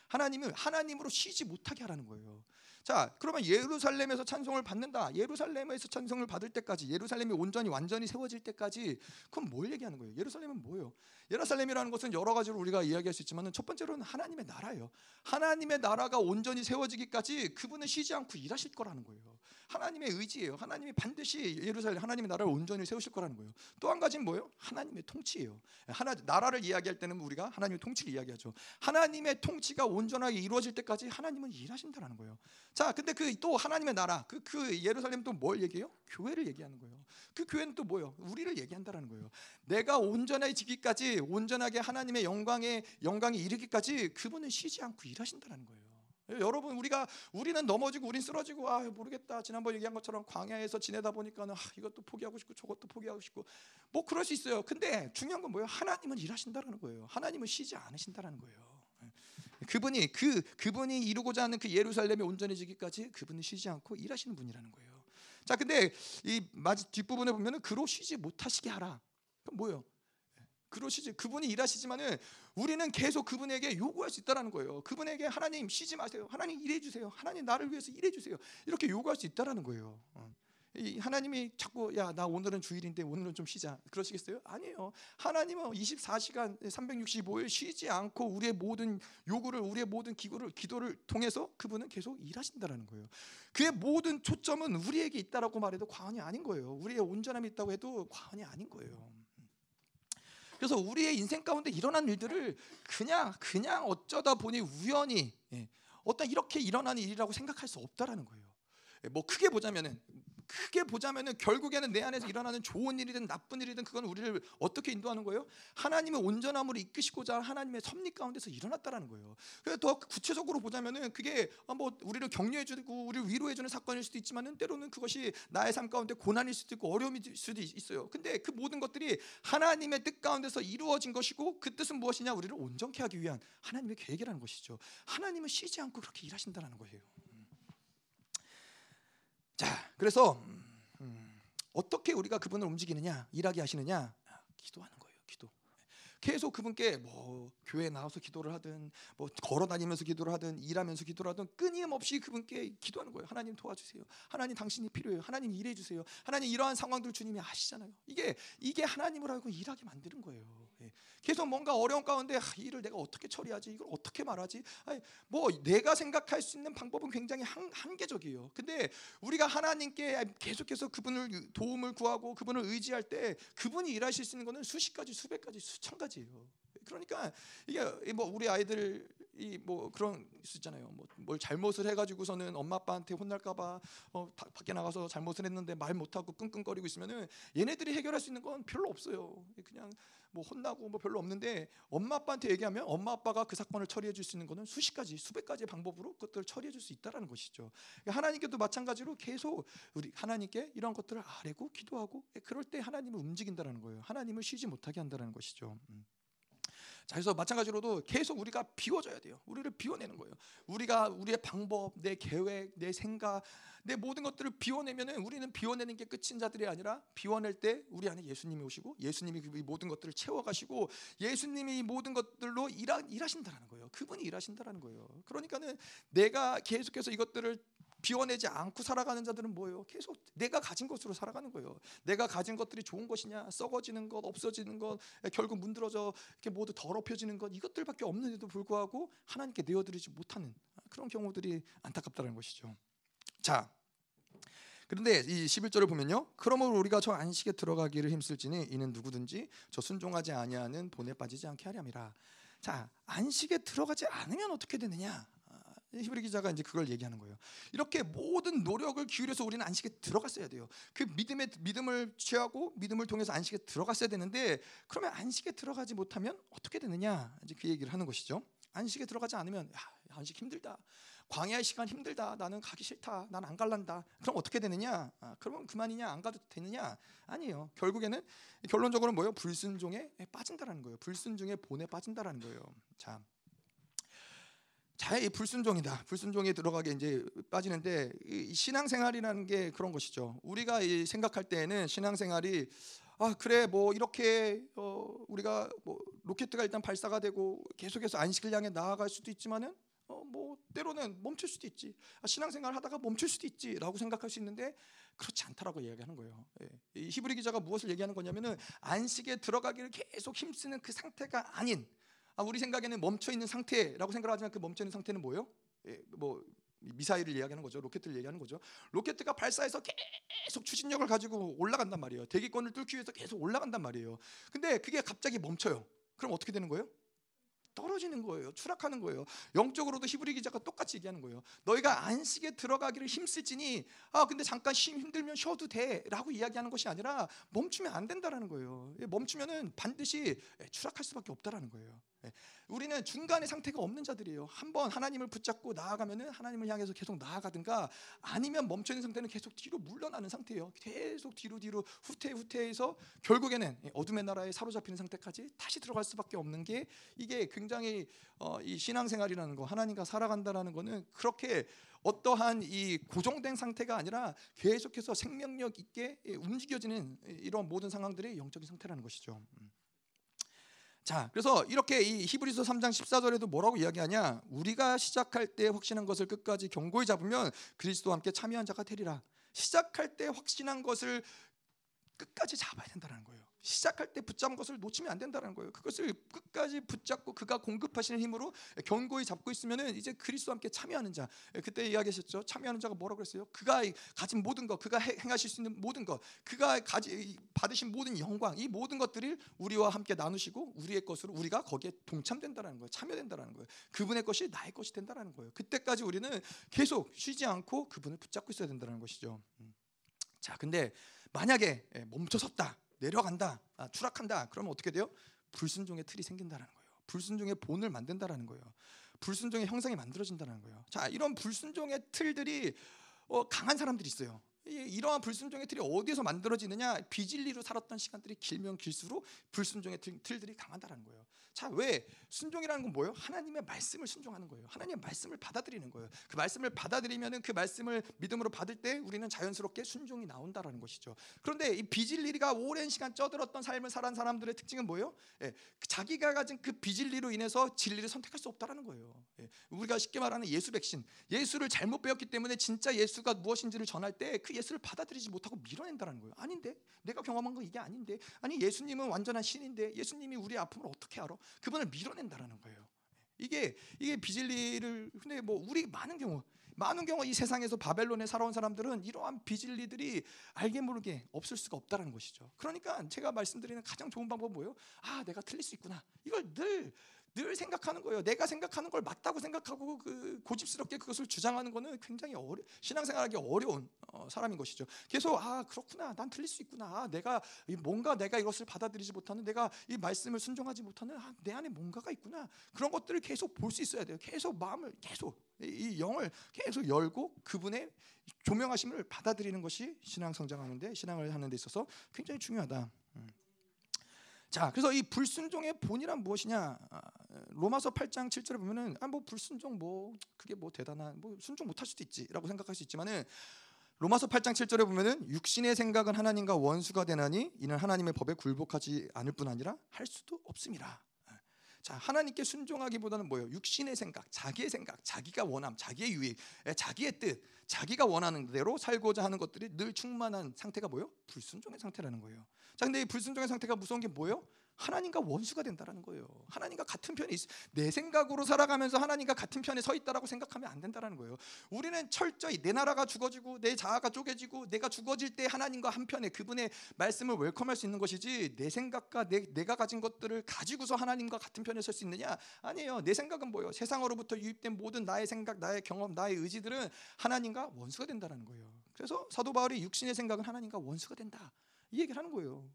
하나님을 하나님으로 쉬지 못하게 하라는 거예요. 자, 그러면 예루살렘에서 찬송을 받는다. 예루살렘에서 찬송을 받을 때까지 예루살렘이 온전히 완전히 세워질 때까지 그럼 뭘 얘기하는 거예요? 예루살렘은 뭐예요? 예루살렘이라는 것은 여러 가지로 우리가 이야기할 수 있지만은 첫 번째로는 하나님의 나라예요. 하나님의 나라가 온전히 세워지기까지 그분은 쉬지 않고 일하실 거라는 거예요. 하나님의 의지예요. 하나님이 반드시 예루살렘 하나님의 나라를 온전히 세우실 거라는 거예요. 또 한 가지는 뭐예요? 하나님의 통치예요. 하나 나라를 이야기할 때는 우리가 하나님의 통치를 이야기하죠. 하나님의 통치가 온전하게 이루어질 때까지 하나님은 일하신다라는 거예요. 자, 근데 그 또 하나님의 나라, 그, 그 예루살렘 또 뭘 얘기해요? 교회를 얘기하는 거예요. 그 교회는 또 뭐예요? 우리를 얘기한다라는 거예요. 내가 온전해지기까지 온전하게 하나님의 영광에 영광에 이르기까지 그분은 쉬지 않고 일하신다라는 거예요. 여러분 우리가 우리는 넘어지고 우린 쓰러지고 아 모르겠다 지난번 얘기한 것처럼 광야에서 지내다 보니까는 아, 이것도 포기하고 싶고 저것도 포기하고 싶고 뭐 그럴 수 있어요. 근데 중요한 건 뭐예요? 하나님은 일하신다라는 거예요. 하나님은 쉬지 않으신다라는 거예요. 그분이 그 그분이 이루고자 하는 그 예루살렘이 온전해지기까지 그분은 쉬지 않고 일하시는 분이라는 거예요. 자, 근데 이 뒷부분에 보면은 그로 쉬지 못하시게 하라. 그럼 뭐예요? 그로 쉬지 그분이 일하시지만은 우리는 계속 그분에게 요구할 수 있다라는 거예요. 그분에게 하나님 쉬지 마세요. 하나님 일해 주세요. 하나님 나를 위해서 일해 주세요. 이렇게 요구할 수 있다라는 거예요. 어. 이 하나님이 자꾸 야 나 오늘은 주일인데 오늘은 좀 쉬자 그러시겠어요? 아니에요. 하나님은 24시간 365일 쉬지 않고 우리의 모든 요구를 우리의 모든 기구를 기도를 통해서 그분은 계속 일하신다라는 거예요. 그의 모든 초점은 우리에게 있다라고 말해도 과언이 아닌 거예요. 우리의 온전함이 있다고 해도 과언이 아닌 거예요. 그래서 우리의 인생 가운데 일어난 일들을 그냥 그냥 어쩌다 보니 우연히 예, 어떤 이렇게 일어나는 일이라고 생각할 수 없다라는 거예요. 예, 뭐 크게 보자면은 크게 보자면은 결국에는 내 안에서 일어나는 좋은 일이든 나쁜 일이든 그건 우리를 어떻게 인도하는 거예요? 하나님의 온전함으로 이끄시고자 하나님의 섭리 가운데서 일어났다라는 거예요. 그래서 더 구체적으로 보자면은 그게 뭐 우리를 격려해 주고 우리를 위로해 주는 사건일 수도 있지만은 때로는 그것이 나의 삶 가운데 고난일 수도 있고 어려움일 수도 있어요. 근데 그 모든 것들이 하나님의 뜻 가운데서 이루어진 것이고 그 뜻은 무엇이냐? 우리를 온전케 하기 위한 하나님의 계획이라는 것이죠. 하나님은 쉬지 않고 그렇게 일하신다는 거예요. 자, 그래서 음, 어떻게 우리가 그분을 움직이느냐, 일하게 하시느냐, 기도하는 거예요. 기도. 계속 그분께 뭐 교회 나와서 기도를 하든 뭐 걸어 다니면서 기도를 하든 일하면서 기도를 하든 끊임없이 그분께 기도하는 거예요. 하나님 도와주세요. 하나님 당신이 필요해요. 하나님 일해 주세요. 하나님 이러한 상황들 주님이 아시잖아요. 이게 이게 하나님을 알고 일하게 만드는 거예요. 예. 계속 뭔가 어려운 가운데 아, 일을 내가 어떻게 처리하지? 이걸 어떻게 말하지? 뭐 내가 생각할 수 있는 방법은 굉장히 한, 한계적이에요. 근데 우리가 하나님께 계속해서 그분을 도움을 구하고 그분을 의지할 때 그분이 일하실 수 있는 것은 수십 가지, 수백 가지, 수천 가지예요. 그러니까 이게 뭐 우리 아이들 이 뭐 그런 수 있잖아요. 뭐 뭘 잘못을 해가지고서는 엄마 아빠한테 혼날까봐 어, 밖에 나가서 잘못을 했는데 말 못하고 끙끙거리고 있으면은 얘네들이 해결할 수 있는 건 별로 없어요. 그냥 뭐 혼나고 뭐 별로 없는데 엄마 아빠한테 얘기하면 엄마 아빠가 그 사건을 처리해 줄 수 있는 거는 수십 가지 수백 가지의 방법으로 그것들을 처리해 줄 수 있다라는 것이죠. 그러니까 하나님께도 마찬가지로 계속 우리 하나님께 이런 것들을 아뢰고 기도하고 그럴 때 하나님을 움직인다라는 거예요. 하나님을 쉬지 못하게 한다는 것이죠. 음. 자, 그래서 마찬가지로도 계속 우리가 비워줘야 돼요. 우리를 비워내는 거예요. 우리가 우리의 방법, 내 계획, 내 생각, 내 모든 것들을 비워내면은 우리는 비워내는 게 끝인 자들이 아니라 비워낼 때 우리 안에 예수님이 오시고 예수님이 그 모든 것들을 채워가시고 예수님이 모든 것들로 일하, 일하신다라는 거예요. 그분이 일하신다라는 거예요. 그러니까는 내가 계속해서 이것들을 비워내지 않고 살아가는 자들은 뭐예요? 계속 내가 가진 것으로 살아가는 거예요. 내가 가진 것들이 좋은 것이냐, 썩어지는 것, 없어지는 것, 결국 문드러져 이렇게 모두 더럽혀지는 것 이것들밖에 없는데도 불구하고 하나님께 내어드리지 못하는 그런 경우들이 안타깝다는 것이죠. 자, 그런데 이 11절을 보면요. 그러므로 우리가 저 안식에 들어가기를 힘쓸지니 이는 누구든지 저 순종하지 아니하는 본에 빠지지 않게 하렴이라. 자, 안식에 들어가지 않으면 어떻게 되느냐? 히브리 기자가 이제 그걸 얘기하는 거예요. 이렇게 모든 노력을 기울여서 우리는 안식에 들어갔어야 돼요. 그 믿음의 믿음을 취하고 믿음을 통해서 안식에 들어갔어야 되는데 그러면 안식에 들어가지 못하면 어떻게 되느냐? 이제 그 얘기를 하는 것이죠. 안식에 들어가지 않으면 야, 안식 힘들다. 광야의 시간 힘들다. 나는 가기 싫다. 난 안 갈란다. 그럼 어떻게 되느냐? 아, 그러면 그만이냐? 안 가도 되느냐? 아니에요. 결국에는 결론적으로 뭐예요? 불순종에 빠진다라는 거예요. 불순종의 본에 빠진다라는 거예요. 자, 자의 불순종이다. 불순종에 들어가게 이제 빠지는데 신앙생활이라는 게 그런 것이죠. 우리가 생각할 때에는 신앙생활이 아 그래 뭐 이렇게 어 우리가 뭐 로켓가 일단 발사가 되고 계속해서 안식을 향해 나아갈 수도 있지만은 어 뭐 때로는 멈출 수도 있지 아, 신앙생활 하다가 멈출 수도 있지라고 생각할 수 있는데 그렇지 않다라고 이야기하는 거예요. 예. 히브리 기자가 무엇을 얘기하는 거냐면은 안식에 들어가기를 계속 힘쓰는 그 상태가 아닌 아, 우리 생각에는 멈춰 있는 상태라고 생각하지만 그 멈춰 있는 상태는 뭐예요? 예, 뭐 미사일을 이야기하는 거죠. 로켓을 얘기하는 거죠. 로켓가 발사해서 계속 추진력을 가지고 올라간단 말이에요. 대기권을 뚫기 위해서 계속 올라간단 말이에요. 근데 그게 갑자기 멈춰요. 그럼 어떻게 되는 거예요? 떨어지는 거예요. 추락하는 거예요. 영적으로도 히브리 기자가 똑같이 얘기하는 거예요. 너희가 안식에 들어가기를 힘쓸지니 아 근데 잠깐 쉼 힘들면 쉬어도 돼라고 이야기하는 것이 아니라 멈추면 안 된다라는 거예요. 멈추면은 반드시 추락할 수밖에 없다라는 거예요. 예. 우리는 중간의 상태가 없는 자들이에요. 한번 하나님을 붙잡고 나아가면은 하나님을 향해서 계속 나아가든가 아니면 멈춰 있는 상태는 계속 뒤로 물러나는 상태예요. 계속 뒤로 뒤로 후퇴 후퇴해서 결국에는 어둠의 나라에 사로잡히는 상태까지 다시 들어갈 수밖에 없는 게 이게 굉장히 어, 이 신앙생활이라는 거 하나님과 살아간다라는 거는 그렇게 어떠한 이 고정된 상태가 아니라 계속해서 생명력 있게 움직여지는 이런 모든 상황들의 영적인 상태라는 것이죠. 음. 자, 그래서 이렇게 이 히브리서 3장 14절에도 뭐라고 이야기하냐? 우리가 시작할 때 확신한 것을 끝까지 견고히 잡으면 그리스도와 함께 참여한 자가 되리라. 시작할 때 확신한 것을 끝까지 잡아야 된다는 거예요. 시작할 때 붙잡은 것을 놓치면 안 된다는 거예요. 그것을 끝까지 붙잡고 그가 공급하시는 힘으로 견고히 잡고 있으면은 이제 그리스도와 함께 참여하는 자. 그때 이야기하셨죠. 참여하는 자가 뭐라고 그랬어요? 그가 가진 모든 것, 그가 행하실 수 있는 모든 것, 그가 가지 받으신 모든 영광, 이 모든 것들을 우리와 함께 나누시고 우리의 것으로 우리가 거기에 동참된다라는 거예요. 참여된다라는 거예요. 그분의 것이 나의 것이 된다라는 거예요. 그때까지 우리는 계속 쉬지 않고 그분을 붙잡고 있어야 된다는 것이죠. 음. 자, 근데 만약에 멈춰섰다. 내려간다, 아, 추락한다. 그러면 어떻게 돼요? 불순종의 틀이 생긴다는 거예요. 불순종의 본을 만든다라는 거예요. 불순종의 형상이 만들어진다는 거예요. 자, 이런 불순종의 틀들이 어, 강한 사람들이 있어요. 이러한 불순종의 틀이 어디에서 만들어지느냐? 비진리로 살았던 시간들이 길면 길수록 불순종의 틀, 들이 강하다는 거예요. 자, 왜 순종이라는 건 뭐예요? 하나님의 말씀을 순종하는 거예요. 하나님의 말씀을 받아들이는 거예요. 그 말씀을 받아들이면은 그 말씀을 믿음으로 받을 때 우리는 자연스럽게 순종이 나온다라는 것이죠. 그런데 이 비진리가 오랜 시간 쪄들었던 삶을 살한 사람들의 특징은 뭐예요? 예, 자기가 가진 그 비진리로 인해서 진리를 선택할 수 없다라는 거예요. 예, 우리가 쉽게 말하는 예수 백신, 예수를 잘못 배웠기 때문에 진짜 예수가 무엇인지를 전할 때 그 예수를 받아들이지 못하고 밀어낸다는 거예요. 아닌데 내가 경험한 건 이게 아닌데 아니 예수님은 완전한 신인데 예수님이 우리 아픔을 어떻게 알아? 그분을 밀어낸다라는 거예요. 이게 이게 비진리를 근데 뭐 우리 많은 경우 많은 경우 이 세상에서 바벨론에 살아온 사람들은 이러한 비진리들이 알게 모르게 없을 수가 없다라는 것이죠. 그러니까 제가 말씀드리는 가장 좋은 방법은 뭐예요? 아, 내가 틀릴 수 있구나. 이걸 늘 늘 생각하는 거예요. 내가 생각하는 걸 맞다고 생각하고 그 고집스럽게 그것을 주장하는 거는 굉장히 어려, 신앙생활하기 어려운 어, 사람인 것이죠. 계속 아 그렇구나, 난 틀릴 수 있구나. 아, 내가 뭔가 내가 이것을 받아들이지 못하는, 내가 이 말씀을 순종하지 못하는 아, 내 안에 뭔가가 있구나. 그런 것들을 계속 볼 수 있어야 돼요. 계속 마음을 계속 이 영을 계속 열고 그분의 조명하심을 받아들이는 것이 신앙 성장하는데 신앙을 하는 데 있어서 굉장히 중요하다. 음. 자, 그래서 이 불순종의 본이란 무엇이냐? 아, 로마서 8장 7절에 보면은 아 뭐 불순종 뭐 그게 뭐 대단한 뭐 순종 못할 수도 있지라고 생각할 수 있지만은 로마서 8장 7절에 보면은 육신의 생각은 하나님과 원수가 되나니 이는 하나님의 법에 굴복하지 않을 뿐 아니라 할 수도 없습니다. 자, 하나님께 순종하기보다는 뭐예요? 육신의 생각, 자기의 생각, 자기가 원함, 자기의 유익, 자기의 뜻, 자기가 원하는 대로 살고자 하는 것들이 늘 충만한 상태가 뭐예요? 불순종의 상태라는 거예요. 자, 근데 이 불순종의 상태가 무서운 게 뭐예요? 하나님과 원수가 된다라는 거예요. 하나님과 같은 편에 있, 내 생각으로 살아가면서 하나님과 같은 편에 서 있다라고 생각하면 안 된다라는 거예요. 우리는 철저히 내 나라가 죽어지고 내 자아가 쪼개지고 내가 죽어질 때 하나님과 한 편에 그분의 말씀을 웰컴할 수 있는 것이지 내 생각과 내, 내가 가진 것들을 가지고서 하나님과 같은 편에 설 수 있느냐? 아니에요. 내 생각은 뭐예요? 세상으로부터 유입된 모든 나의 생각, 나의 경험, 나의 의지들은 하나님과 원수가 된다라는 거예요. 그래서 사도 바울이 육신의 생각은 하나님과 원수가 된다. 이 얘기를 하는 거예요.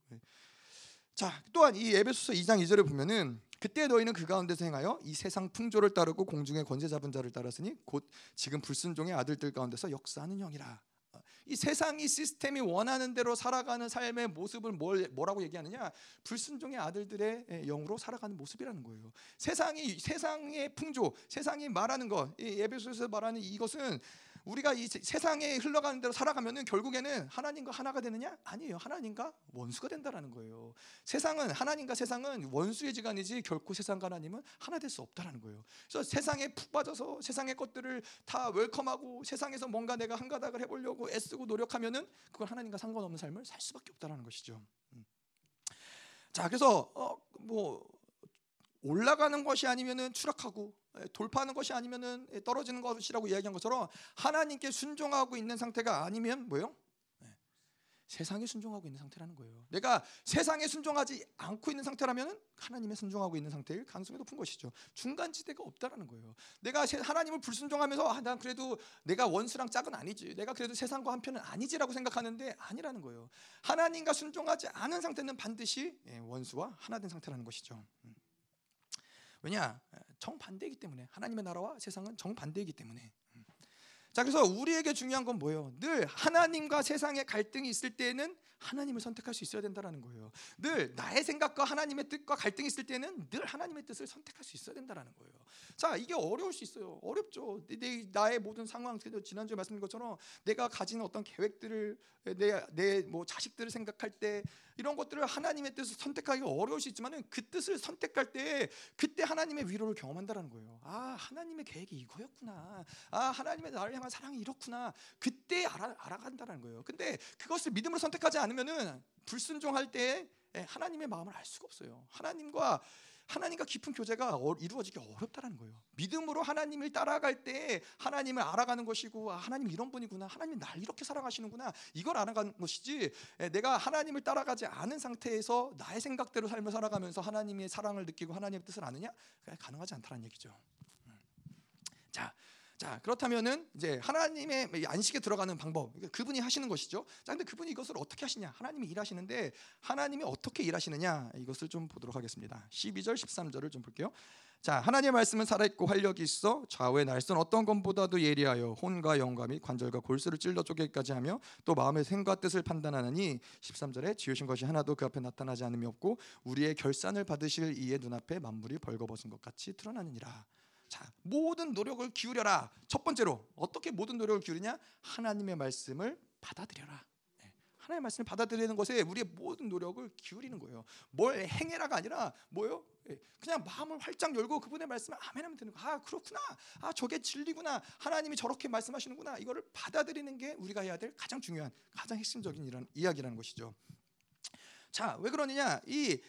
네. 자, 또한 이 에베소서 2장 2절에 보면은 그때 너희는 그 가운데서 행하여 이 세상 풍조를 따르고 공중의 권세 잡은 자를 따랐으니 곧 지금 불순종의 아들들 가운데서 역사하는 형이라. 어, 이 세상이 시스템이 원하는 대로 살아가는 삶의 모습을 뭘, 뭐라고 얘기하느냐? 불순종의 아들들의 영으로 살아가는 모습이라는 거예요. 세상이 세상의 풍조, 세상이 말하는 것, 이 에베소에서 말하는 이것은 우리가 이 세상에 흘러가는 대로 살아가면은 결국에는 하나님과 하나가 되느냐? 아니에요. 하나님과 원수가 된다라는 거예요. 세상은 하나님과 세상은 원수의 지간이지 결코 세상과 하나님은 하나 될 수 없다라는 거예요. 그래서 세상에 푹 빠져서 세상의 것들을 다 웰컴하고 세상에서 뭔가 내가 한 가닥을 해보려고 애쓰고 노력하면은 그걸 하나님과 상관없는 삶을 살 수밖에 없다라는 것이죠. 음. 자, 그래서 어, 뭐 올라가는 것이 아니면은 추락하고 예, 돌파하는 것이 아니면은 예, 떨어지는 것이라고 이야기한 것처럼 하나님께 순종하고 있는 상태가 아니면 뭐요? 예, 세상에 순종하고 있는 상태라는 거예요. 내가 세상에 순종하지 않고 있는 상태라면 하나님에 순종하고 있는 상태일 가능성이 높은 것이죠. 중간 지대가 없다라는 거예요. 내가 하나님을 불순종하면서 아, 난 그래도 내가 원수랑 짝은 아니지. 내가 그래도 세상과 한편은 아니지라고 생각하는데 아니라는 거예요. 하나님과 순종하지 않은 상태는 반드시 원수와 하나 된 상태라는 것이죠. 음. 왜냐? 정반대이기 때문에 하나님의 나라와 세상은 정반대이기 때문에 음. 자 그래서 우리에게 중요한 건 뭐예요? 늘 하나님과 세상의 갈등이 있을 때는 하나님을 선택할 수 있어야 된다는 거예요. 늘 나의 생각과 하나님의 뜻과 갈등이 있을 때는 늘 하나님의 뜻을 선택할 수 있어야 된다는 거예요. 자 이게 어려울 수 있어요. 어렵죠. 내, 나의 모든 상황, 지난주에 말씀드린 것처럼 내가 가진 어떤 계획들을 내내뭐 자식들을 생각할 때 이런 것들을 하나님의 뜻을 선택하기가 어려울 수 있지만은 그 뜻을 선택할 때 그때 하나님의 위로를 경험한다라는 거예요. 아 하나님의 계획이 이거였구나. 아 하나님의 나를 향한 사랑이 이렇구나. 그때 알아, 알아간다는 거예요. 근데 그것을 믿음으로 선택하지 않으면 은 불순종할 때 하나님의 마음을 알 수가 없어요. 하나님과 하나님과 깊은 교제가 어, 이루어지기 어렵다라는 거예요. 믿음으로 하나님을 따라갈 때 하나님을 알아가는 것이고 아, 하나님 이런 분이구나. 하나님 날 이렇게 사랑하시는구나. 이걸 알아가는 것이지. 내가 하나님을 따라가지 않은 상태에서 나의 생각대로 삶을 살아가면서 하나님의 사랑을 느끼고 하나님의 뜻을 아느냐? 가능하지 않다는 얘기죠. 음. 자, 자 그렇다면은 이제 하나님의 안식에 들어가는 방법 그분이 하시는 것이죠. 자 근데 그분이 이것을 어떻게 하시냐? 하나님이 일하시는데 하나님이 어떻게 일하시느냐 이것을 좀 보도록 하겠습니다. 12절 13절을 좀 볼게요. 자 하나님의 말씀은 살아있고 활력이 있어 좌우의 날선 어떤 것보다도 예리하여 혼과 영과 및 관절과 골수를 찔러 쪼개기까지 하며 또 마음의 생과 뜻을 판단하느니 13절에 지으신 것이 하나도 그 앞에 나타나지 않음이 없고 우리의 결산을 받으실 이의 눈앞에 만물이 벌거벗은 것 같이 드러나느니라. 자, 모든 노력을 기울여라. 첫 번째로 어떻게 모든 노력을 기울이냐? 하나님의 말씀을 받아들여라. 네. 하나님의 말씀을 받아들이는 것에 우리의 모든 노력을 기울이는 거예요. 뭘 행해라가 아니라 뭐요? 예, 그냥 마음을 활짝 열고 그분의 말씀을 아멘하면 되는 거. 아 그렇구나. 아 저게 진리구나. 하나님이 저렇게 말씀하시는구나. 이거를 받아들이는 게 우리가 해야 될 가장 중요한, 가장 핵심적인 이런 이야기라는 것이죠. 자, 왜 그러느냐? 이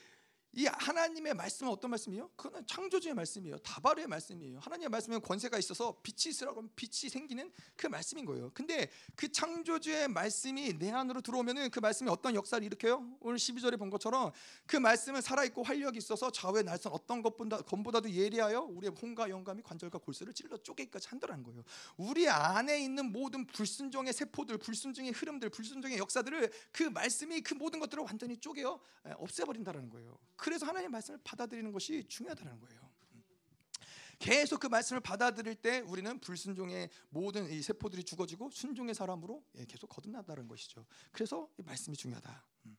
이 하나님의 말씀은 어떤 말씀이에요? 그거는 창조주의 말씀이에요. 다바르의 말씀이에요. 하나님의 말씀은 권세가 있어서 빛이 있으라고 하면 빛이 생기는 그 말씀인 거예요. 근데 그 창조주의 말씀이 내 안으로 들어오면은 그 말씀이 어떤 역사를 일으켜요? 오늘 12절에 본 것처럼 그 말씀은 살아있고 활력이 있어서 좌우의 날선 어떤 것보다 건보다도 예리하여 우리의 혼과 영감이 관절과 골수를 찔러 쪼개기까지 한다는 거예요. 우리 안에 있는 모든 불순종의 세포들, 불순종의 흐름들, 불순종의 역사들을 그 말씀이 그 모든 것들을 완전히 쪼개어 없애버린다는 거예요. 그래서 하나님의 말씀을 받아들이는 것이 중요하다는 거예요. 계속 그 말씀을 받아들일 때 우리는 불순종의 모든 이 세포들이 죽어지고 순종의 사람으로 예, 계속 거듭난다는 것이죠. 그래서 이 말씀이 중요하다. 음.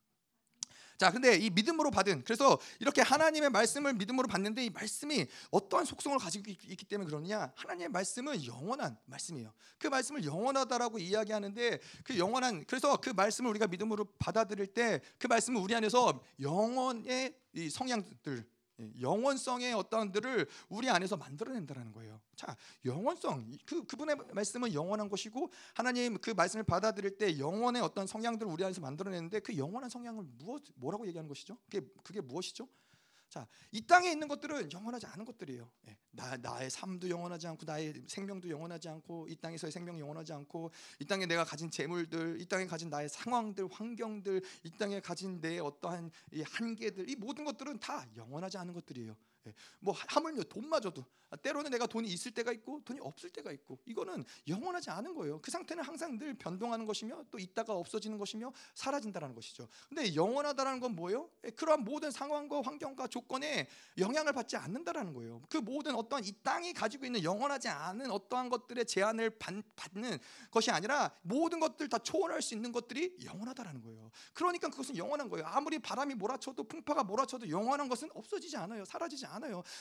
자, 근데 이 믿음으로 받은 그래서 이렇게 하나님의 말씀을 믿음으로 받는데 이 말씀이 어떠한 속성을 가지고 있기 때문에 그러느냐? 하나님의 말씀은 영원한 말씀이에요. 그 말씀을 영원하다라고 이야기하는데 그 영원한 그래서 그 말씀을 우리가 믿음으로 받아들일 때 그 말씀은 우리 안에서 영원의 이 성향들 예, 영원성의 어떤들을 우리 안에서 만들어낸다는 거예요. 자, 영원성 그 그분의 말씀은 영원한 것이고 하나님 그 말씀을 받아들일 때 영원의 어떤 성향들을 우리 안에서 만들어내는데 그 영원한 성향을 무엇 뭐라고 얘기하는 것이죠? 그게 그게 무엇이죠? 자, 이 땅에 있는 것들은 영원하지 않은 것들이에요. 예, 나 나의 삶도 영원하지 않고 나의 생명도 영원하지 않고 이 땅에서의 생명 영원하지 않고 이 땅에 내가 가진 재물들, 이 땅에 가진 나의 상황들, 환경들, 이 땅에 가진 내 어떠한 이 한계들, 이 모든 것들은 다 영원하지 않은 것들이에요. 예, 뭐 하물며 돈마저도 때로는 내가 돈이 있을 때가 있고 돈이 없을 때가 있고 이거는 영원하지 않은 거예요. 그 상태는 항상 늘 변동하는 것이며 또 있다가 없어지는 것이며 사라진다라는 것이죠. 근데 영원하다라는 건 뭐예요? 예, 그러한 모든 상황과 환경과 조건에 영향을 받지 않는다라는 거예요. 그 모든 어떠한 이 땅이 가지고 있는 영원하지 않은 어떠한 것들의 제한을 받는 것이 아니라 모든 것들 다 초월할 수 있는 것들이 영원하다라는 거예요. 그러니까 그것은 영원한 거예요. 아무리 바람이 몰아쳐도 풍파가 몰아쳐도 영원한 것은 없어지지 않아요. 사라지지 않아요.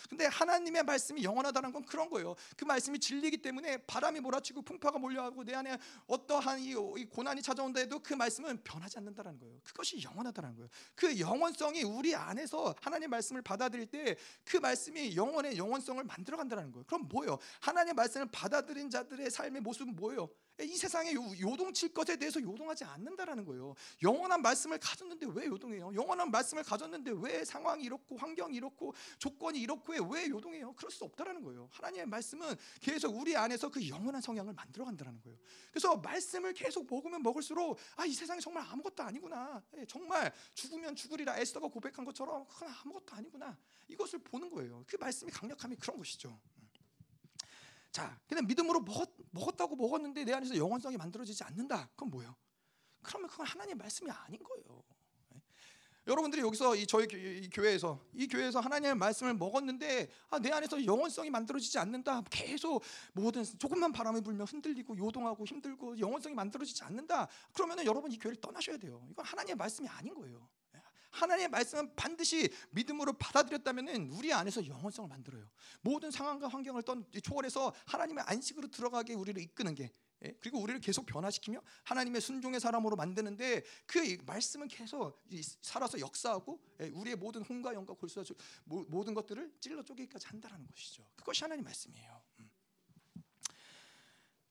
근데 하나님의 말씀이 영원하다는 건 그런 거예요. 그 말씀이 진리기 때문에 바람이 몰아치고 풍파가 몰려하고 내 안에 어떠한 이, 고난이 찾아온다 해도 그 말씀은 변하지 않는다는 거예요. 그것이 영원하다는 거예요. 그 영원성이 우리 안에서 하나님 말씀을 받아들일 때 그 말씀이 영원의 영원성을 만들어 간다는 거예요. 그럼 뭐예요? 하나님의 말씀을 받아들인 자들의 삶의 모습은 뭐예요? 이 세상에 요동칠 것에 대해서 요동하지 않는다라는 거예요. 영원한 말씀을 가졌는데 왜 요동해요? 영원한 말씀을 가졌는데 왜 상황이 이렇고 환경이 이렇고 조건이 이렇고 왜 요동해요? 그럴 수 없다라는 거예요. 하나님의 말씀은 계속 우리 안에서 그 영원한 성향을 만들어 간다는 거예요. 그래서 말씀을 계속 먹으면 먹을수록 아 이 세상이 정말 아무것도 아니구나. 예, 정말 죽으면 죽으리라 에스더가 고백한 것처럼 그건 아무것도 아니구나. 이것을 보는 거예요. 그 말씀이 강력함이 그런 것이죠. 자, 그냥 믿음으로 먹었, 먹었다고 먹었는데 내 안에서 영원성이 만들어지지 않는다. 그건 뭐예요? 그러면 그건 하나님의 말씀이 아닌 거예요. 네? 여러분들이 여기서 이 저희 이 교회에서 이 교회에서 하나님의 말씀을 먹었는데 아, 내 안에서 영원성이 만들어지지 않는다. 계속 모든 조금만 바람이 불면 흔들리고 요동하고 힘들고 영원성이 만들어지지 않는다. 그러면은 여러분 이 교회를 떠나셔야 돼요. 이건 하나님의 말씀이 아닌 거예요. 하나님의 말씀은 반드시 믿음으로 받아들였다면 우리 안에서 영원성을 만들어요. 모든 상황과 환경을 초월해서 하나님의 안식으로 들어가게 우리를 이끄는 게 예? 그리고 우리를 계속 변화시키며 하나님의 순종의 사람으로 만드는데 그 말씀은 계속 살아서 역사하고 예? 우리의 모든 혼과 영과 골수와 모든 것들을 찔러 쪼개기까지 한다라는 것이죠. 그것이 하나님 말씀이에요. 음.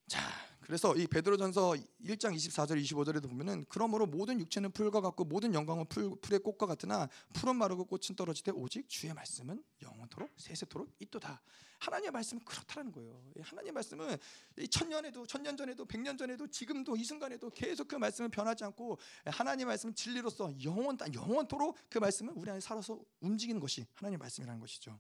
자, 그래서 이 베드로전서 1장 24절 25절에도 보면은 그러므로 모든 육체는 풀과 같고 모든 영광은 풀, 풀의 꽃과 같으나 풀은 마르고 꽃은 떨어지되 오직 주의 말씀은 영원토록 세세토록 있도다. 하나님의 말씀은 그렇다는 거예요. 하나님의 말씀은 천년에도 천년 전에도 백년 전에도 지금도 이 순간에도 계속 그 말씀은 변하지 않고 하나님의 말씀은 진리로서 영원 영원토록 그 말씀은 우리 안에 살아서 움직이는 것이 하나님의 말씀이라는 것이죠.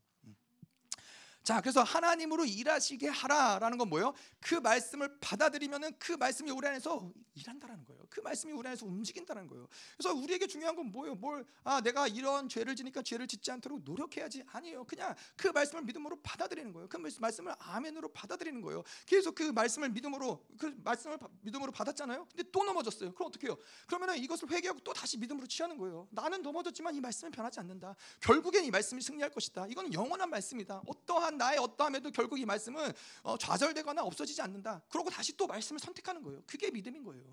자, 그래서 하나님으로 일하시게 하라라는 건 뭐예요? 그 말씀을 받아들이면은 그 말씀이 우리 안에서 일한다라는 거예요. 그 말씀이 우리 안에서 움직인다는 거예요. 그래서 우리에게 중요한 건 뭐예요? 뭘 아, 내가 이런 죄를 지니까 죄를 짓지 않도록 노력해야지 아니에요. 그냥 그 말씀을 믿음으로 받아들이는 거예요. 그 말씀을 아멘으로 받아들이는 거예요. 계속 그 말씀을 믿음으로 그 말씀을 믿음으로 받았잖아요. 근데 또 넘어졌어요. 그럼 어떻게 해요? 그러면은 이것을 회개하고 또 다시 믿음으로 취하는 거예요. 나는 넘어졌지만 이 말씀은 변하지 않는다. 결국엔 이 말씀이 승리할 것이다. 이거는 영원한 말씀이다. 어떠한 어떠한 나의 어떠함에도 결국 이 말씀은 어, 좌절되거나 없어지지 않는다. 그러고 다시 또 말씀을 선택하는 거예요. 그게 믿음인 거예요.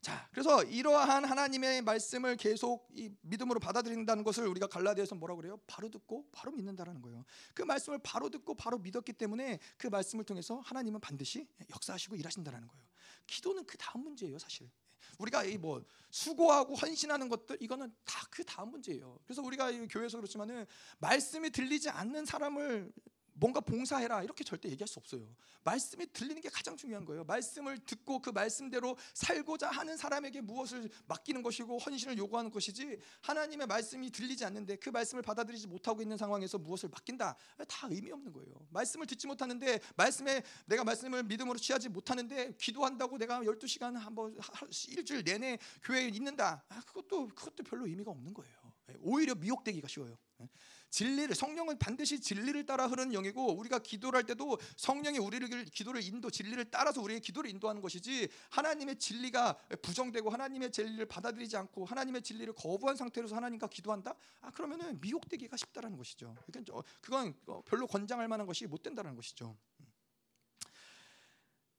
자, 그래서 이러한 하나님의 말씀을 계속 이 믿음으로 받아들인다는 것을 우리가 갈라디아서 뭐라고 그래요? 바로 듣고 바로 믿는다라는 거예요. 그 말씀을 바로 듣고 바로 믿었기 때문에 그 말씀을 통해서 하나님은 반드시 역사하시고 일하신다라는 거예요. 기도는 그 다음 문제예요, 사실. 우리가 이 뭐 수고하고 헌신하는 것들 이거는 다 그 다음 문제예요. 그래서 우리가 교회에서 그렇지만은 말씀이 들리지 않는 사람을 뭔가 봉사해라 이렇게 절대 얘기할 수 없어요. 말씀이 들리는 게 가장 중요한 거예요. 말씀을 듣고 그 말씀대로 살고자 하는 사람에게 무엇을 맡기는 것이고 헌신을 요구하는 것이지 하나님의 말씀이 들리지 않는데 그 말씀을 받아들이지 못하고 있는 상황에서 무엇을 맡긴다 다 의미 없는 거예요. 말씀을 듣지 못하는데 말씀에 내가 말씀을 믿음으로 취하지 못하는데 기도한다고 내가 12시간 한번 일주일 내내 교회에 있는다. 아, 그것도 그것도 별로 의미가 없는 거예요. 오히려 미혹되기가 쉬워요. 진리를 성령은 반드시 진리를 따라 흐르는 영이고 우리가 기도를 할 때도 성령이 우리를 기도를 인도 진리를 따라서 우리의 기도를 인도하는 것이지 하나님의 진리가 부정되고 하나님의 진리를 받아들이지 않고 하나님의 진리를 거부한 상태로서 하나님과 기도한다? 아 그러면은 미혹되기가 쉽다라는 것이죠. 그러니까 그건 별로 권장할 만한 것이 못 된다는 것이죠.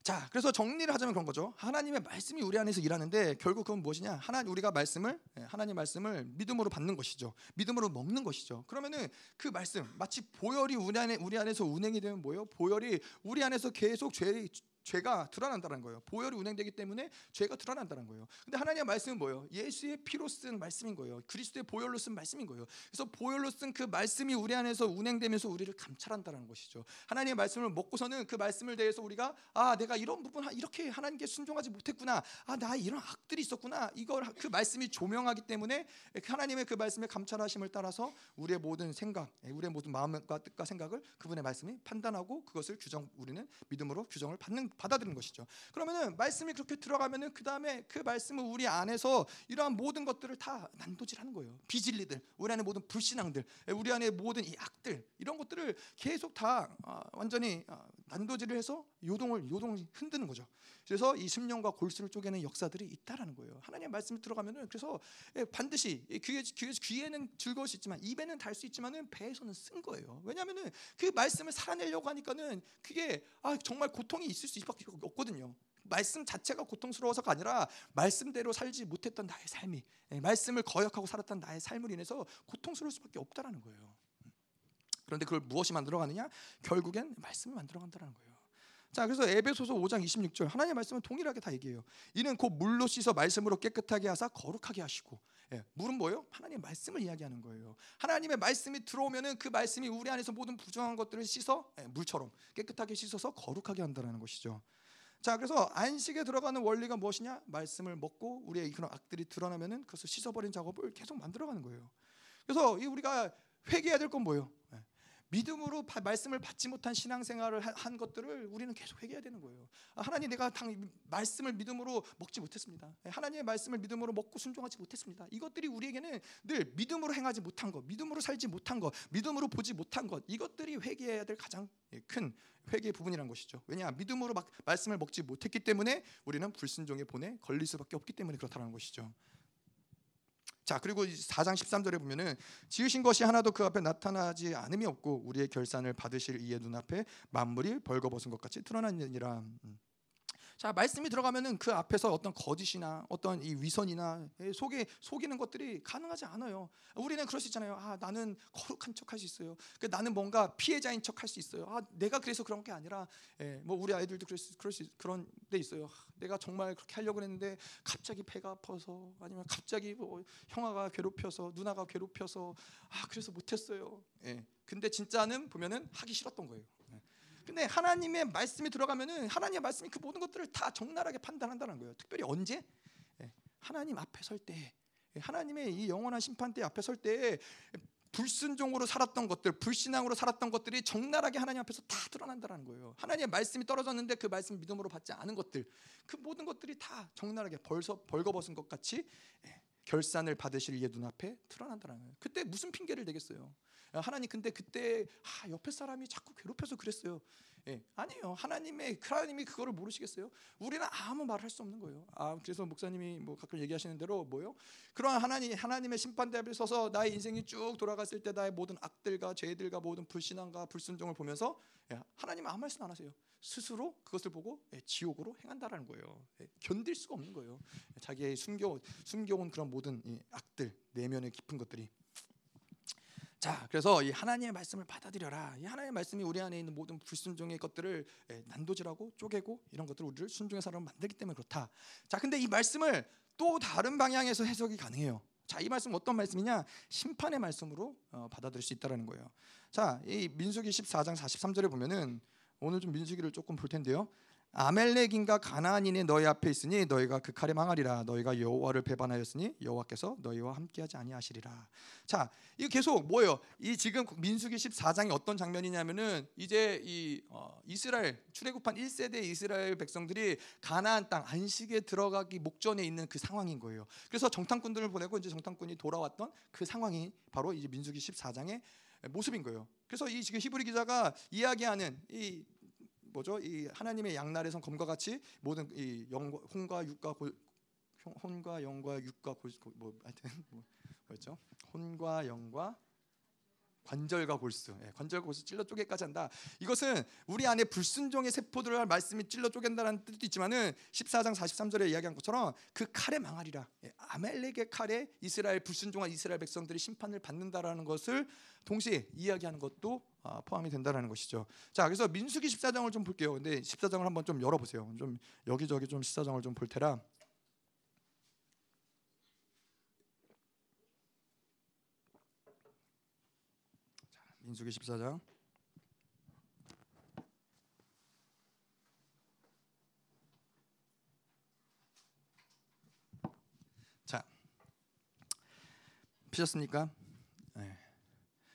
자, 그래서 정리를 하자면 그런 거죠. 하나님의 말씀이 우리 안에서 일하는데 결국 그건 무엇이냐? 하나 우리가 말씀을 예, 하나님 말씀을 믿음으로 받는 것이죠. 믿음으로 먹는 것이죠. 그러면은 그 말씀 마치 보혈이 우리 안에 우리 안에서 운행이 되면 뭐예요? 보혈이 우리 안에서 계속 죄 죄가 드러난다는 거예요. 보혈이 운행되기 때문에 죄가 드러난다는 거예요. 근데 하나님의 말씀은 뭐예요? 예수의 피로 쓴 말씀인 거예요. 그리스도의 보혈로 쓴 말씀인 거예요. 그래서 보혈로 쓴 그 말씀이 우리 안에서 운행되면서 우리를 감찰한다는 것이죠. 하나님의 말씀을 먹고서는 그 말씀을 대해서 우리가 아 내가 이런 부분 이렇게 하나님께 순종하지 못했구나. 아 나 이런 악들이 있었구나. 이걸 그 말씀이 조명하기 때문에 하나님의 그 말씀의 감찰하심을 따라서 우리의 모든 생각, 우리의 모든 마음과 뜻과 생각을 그분의 말씀이 판단하고 그것을 규정 우리는 믿음으로 규정을 받는 받아들이는 것이죠. 그러면은 말씀이 그렇게 들어가면은 그 다음에 그 말씀은 우리 안에서 이러한 모든 것들을 다 난도질하는 거예요. 비진리들, 우리 안에 모든 불신앙들, 우리 안에 모든 이 악들 이런 것들을 계속 다 아, 완전히 아, 난도질을 해서 요동을 요동을 흔드는 거죠. 그래서 이 심령과 골수를 쪼개는 역사들이 있다라는 거예요. 하나님의 말씀이 들어가면은 그래서 예, 반드시 귀에, 귀에 귀에 는 즐거울 수 있지만 입에는 달 수 있지만은 배에서는 쓴 거예요. 왜냐하면은 그 말씀을 살아내려고 하니까는 그게 아 정말 고통이 있을 수 수밖에 없거든요. 말씀 자체가 고통스러워서가 아니라 말씀대로 살지 못했던 나의 삶이 예, 말씀을 거역하고 살았던 나의 삶을 인해서 고통스러울 수밖에 없다라는 거예요. 그런데 그걸 무엇이 만들어가느냐? 결국엔 말씀을 만들어간다는 거예요. 자, 그래서 에베소서 5장 26절 하나님의 말씀은 동일하게 다 얘기해요. 이는 곧 물로 씻어 말씀으로 깨끗하게 하사 거룩하게 하시고 예, 물은 뭐예요? 하나님의 말씀을 이야기하는 거예요. 하나님의 말씀이 들어오면은 그 말씀이 우리 안에서 모든 부정한 것들을 씻어 예, 물처럼 깨끗하게 씻어서 거룩하게 한다는 것이죠. 자, 그래서 안식에 들어가는 원리가 무엇이냐? 말씀을 먹고 우리의 그런 악들이 드러나면은 그것을 씻어버린 작업을 계속 만들어가는 거예요. 그래서 우리가 회개해야 될 건 뭐예요? 예, 믿음으로 말씀을 받지 못한 신앙생활을 한 것들을 우리는 계속 회개해야 되는 거예요. 아, 하나님 내가 당 말씀을 믿음으로 먹지 못했습니다. 예, 하나님의 말씀을 믿음으로 먹고 순종하지 못했습니다. 이것들이 우리에게는 늘 믿음으로 행하지 못한 것, 믿음으로 살지 못한 것, 믿음으로 보지 못한 것 이것들이 회개해야 될 가장 예, 큰 회개의 부분이란 것이죠. 왜냐 믿음으로 막 말씀을 먹지 못했기 때문에 우리는 불순종의 본에 걸릴 수밖에 없기 때문에 그렇다는 것이죠. 자 그리고 4장 13절에 보면은 지으신 것이 하나도 그 앞에 나타나지 않음이 없고 우리의 결산을 받으실 이의 눈앞에 만물이 벌거벗은 것 같이 드러났느니라. 음. 자 말씀이 들어가면은 그 앞에서 어떤 거짓이나 어떤 이 위선이나 속에 속이는 것들이 가능하지 않아요. 우리는 그럴 수 있잖아요. 아 나는 거룩한 척 할 수 있어요. 그 나는 뭔가 피해자인 척 할 수 있어요. 아 내가 그래서 그런 게 아니라 예, 뭐 우리 아이들도 그럴 수, 그럴 수 그런 데 있어요. 내가 정말 그렇게 하려고 했는데 갑자기 배가 아파서 아니면 갑자기 뭐 형아가 괴롭혀서 누나가 괴롭혀서 아 그래서 못했어요. 예. 근데 진짜는 보면은 하기 싫었던 거예요. 근데 하나님의 말씀이 들어가면은 하나님의 말씀이 그 모든 것들을 다 적나라하게 판단한다는 거예요. 특별히 언제? 예, 하나님 앞에 설 때, 예, 하나님의 이 영원한 심판대 앞에 설 때 불순종으로 살았던 것들, 불신앙으로 살았던 것들이 적나라하게 하나님 앞에서 다 드러난다는 거예요. 하나님의 말씀이 떨어졌는데 그 말씀 믿음으로 받지 않은 것들, 그 모든 것들이 다 적나라하게 벌서 벌거벗은 것 같이 예, 결산을 받으실 이의 눈앞에 드러난다는 거예요. 그때 무슨 핑계를 대겠어요? 하나님 근데 그때 아, 옆에 사람이 자꾸 괴롭혀서 그랬어요. 예, 아니에요. 하나님의 하나님이 그거를 모르시겠어요? 우리는 아무 말할 수 없는 거예요. 아, 그래서 목사님이 뭐 가끔 얘기하시는 대로 뭐요? 그러한 하나님 하나님의 심판대 앞에 서서 나의 인생이 쭉 돌아갔을 때 나의 모든 악들과 죄들과 모든 불신앙과 불순종을 보면서 예, 하나님 아무 말씀 안 하세요. 스스로 그것을 보고 예, 지옥으로 행한다라는 거예요. 예, 견딜 수가 없는 거예요. 자기의 숨겨 숨겨온 그런 모든 악들 내면의 깊은 것들이 자, 그래서 이 하나님의 말씀을 받아들여라. 이 하나님의 말씀이 우리 안에 있는 모든 불순종의 것들을 예, 난도질하고 쪼개고 이런 것들을 우리를 순종의 사람을 만들기 때문에 그렇다. 자, 근데 이 말씀을 또 다른 방향에서 해석이 가능해요. 자, 이 말씀 어떤 말씀이냐? 심판의 말씀으로 어, 받아들일 수 있다라는 거예요. 자, 이 민수기 14장 43절에 보면은 오늘 좀 민수기를 조금 볼 텐데요. 아멜렉인과 가나안인이 너희 앞에 있으니 너희가 그 칼에 망하리라 너희가 여호와를 배반하였으니 여호와께서 너희와 함께하지 아니하시리라. 자, 이거 계속 뭐예요? 이 지금 민수기 14장이 어떤 장면이냐면은 이제 이 어, 이스라엘 출애굽한 1세대 이스라엘 백성들이 가나안 땅 안식에 들어가기 목전에 있는 그 상황인 거예요. 그래서 정탐꾼들을 보내고 이제 정탐꾼이 돌아왔던 그 상황이 바로 이제 민수기 14장의 모습인 거예요. 그래서 이 지금 히브리 기자가 이야기하는 이 뭐죠? 이 하나님의 양날에선 검과 같이 모든 이 영, 혼과 육과 골, 혼과 영과 육과 골, 뭐 하여튼 뭐, 뭐였죠? 혼과 영과 관절과 골수, 예, 관절과 골수 찔러 쪼개까지 한다. 이것은 우리 안에 불순종의 세포들을 할 말씀이 찔러 쪼갠다는 뜻도 있지만은 14장 43절에 이야기한 것처럼 그 칼에 망하리라. 예, 아멜렉의 칼에 이스라엘 불순종한 이스라엘 백성들이 심판을 받는다라는 것을 동시에 이야기하는 것도 아, 포함이 된다라는 것이죠. 자, 그래서 민수기 14장을 좀 볼게요. 근데 14장을 한번 좀 열어 보세요. 좀 여기저기 좀 14장을 좀 볼 테라. 민수기 14장 자 피셨습니까? 네.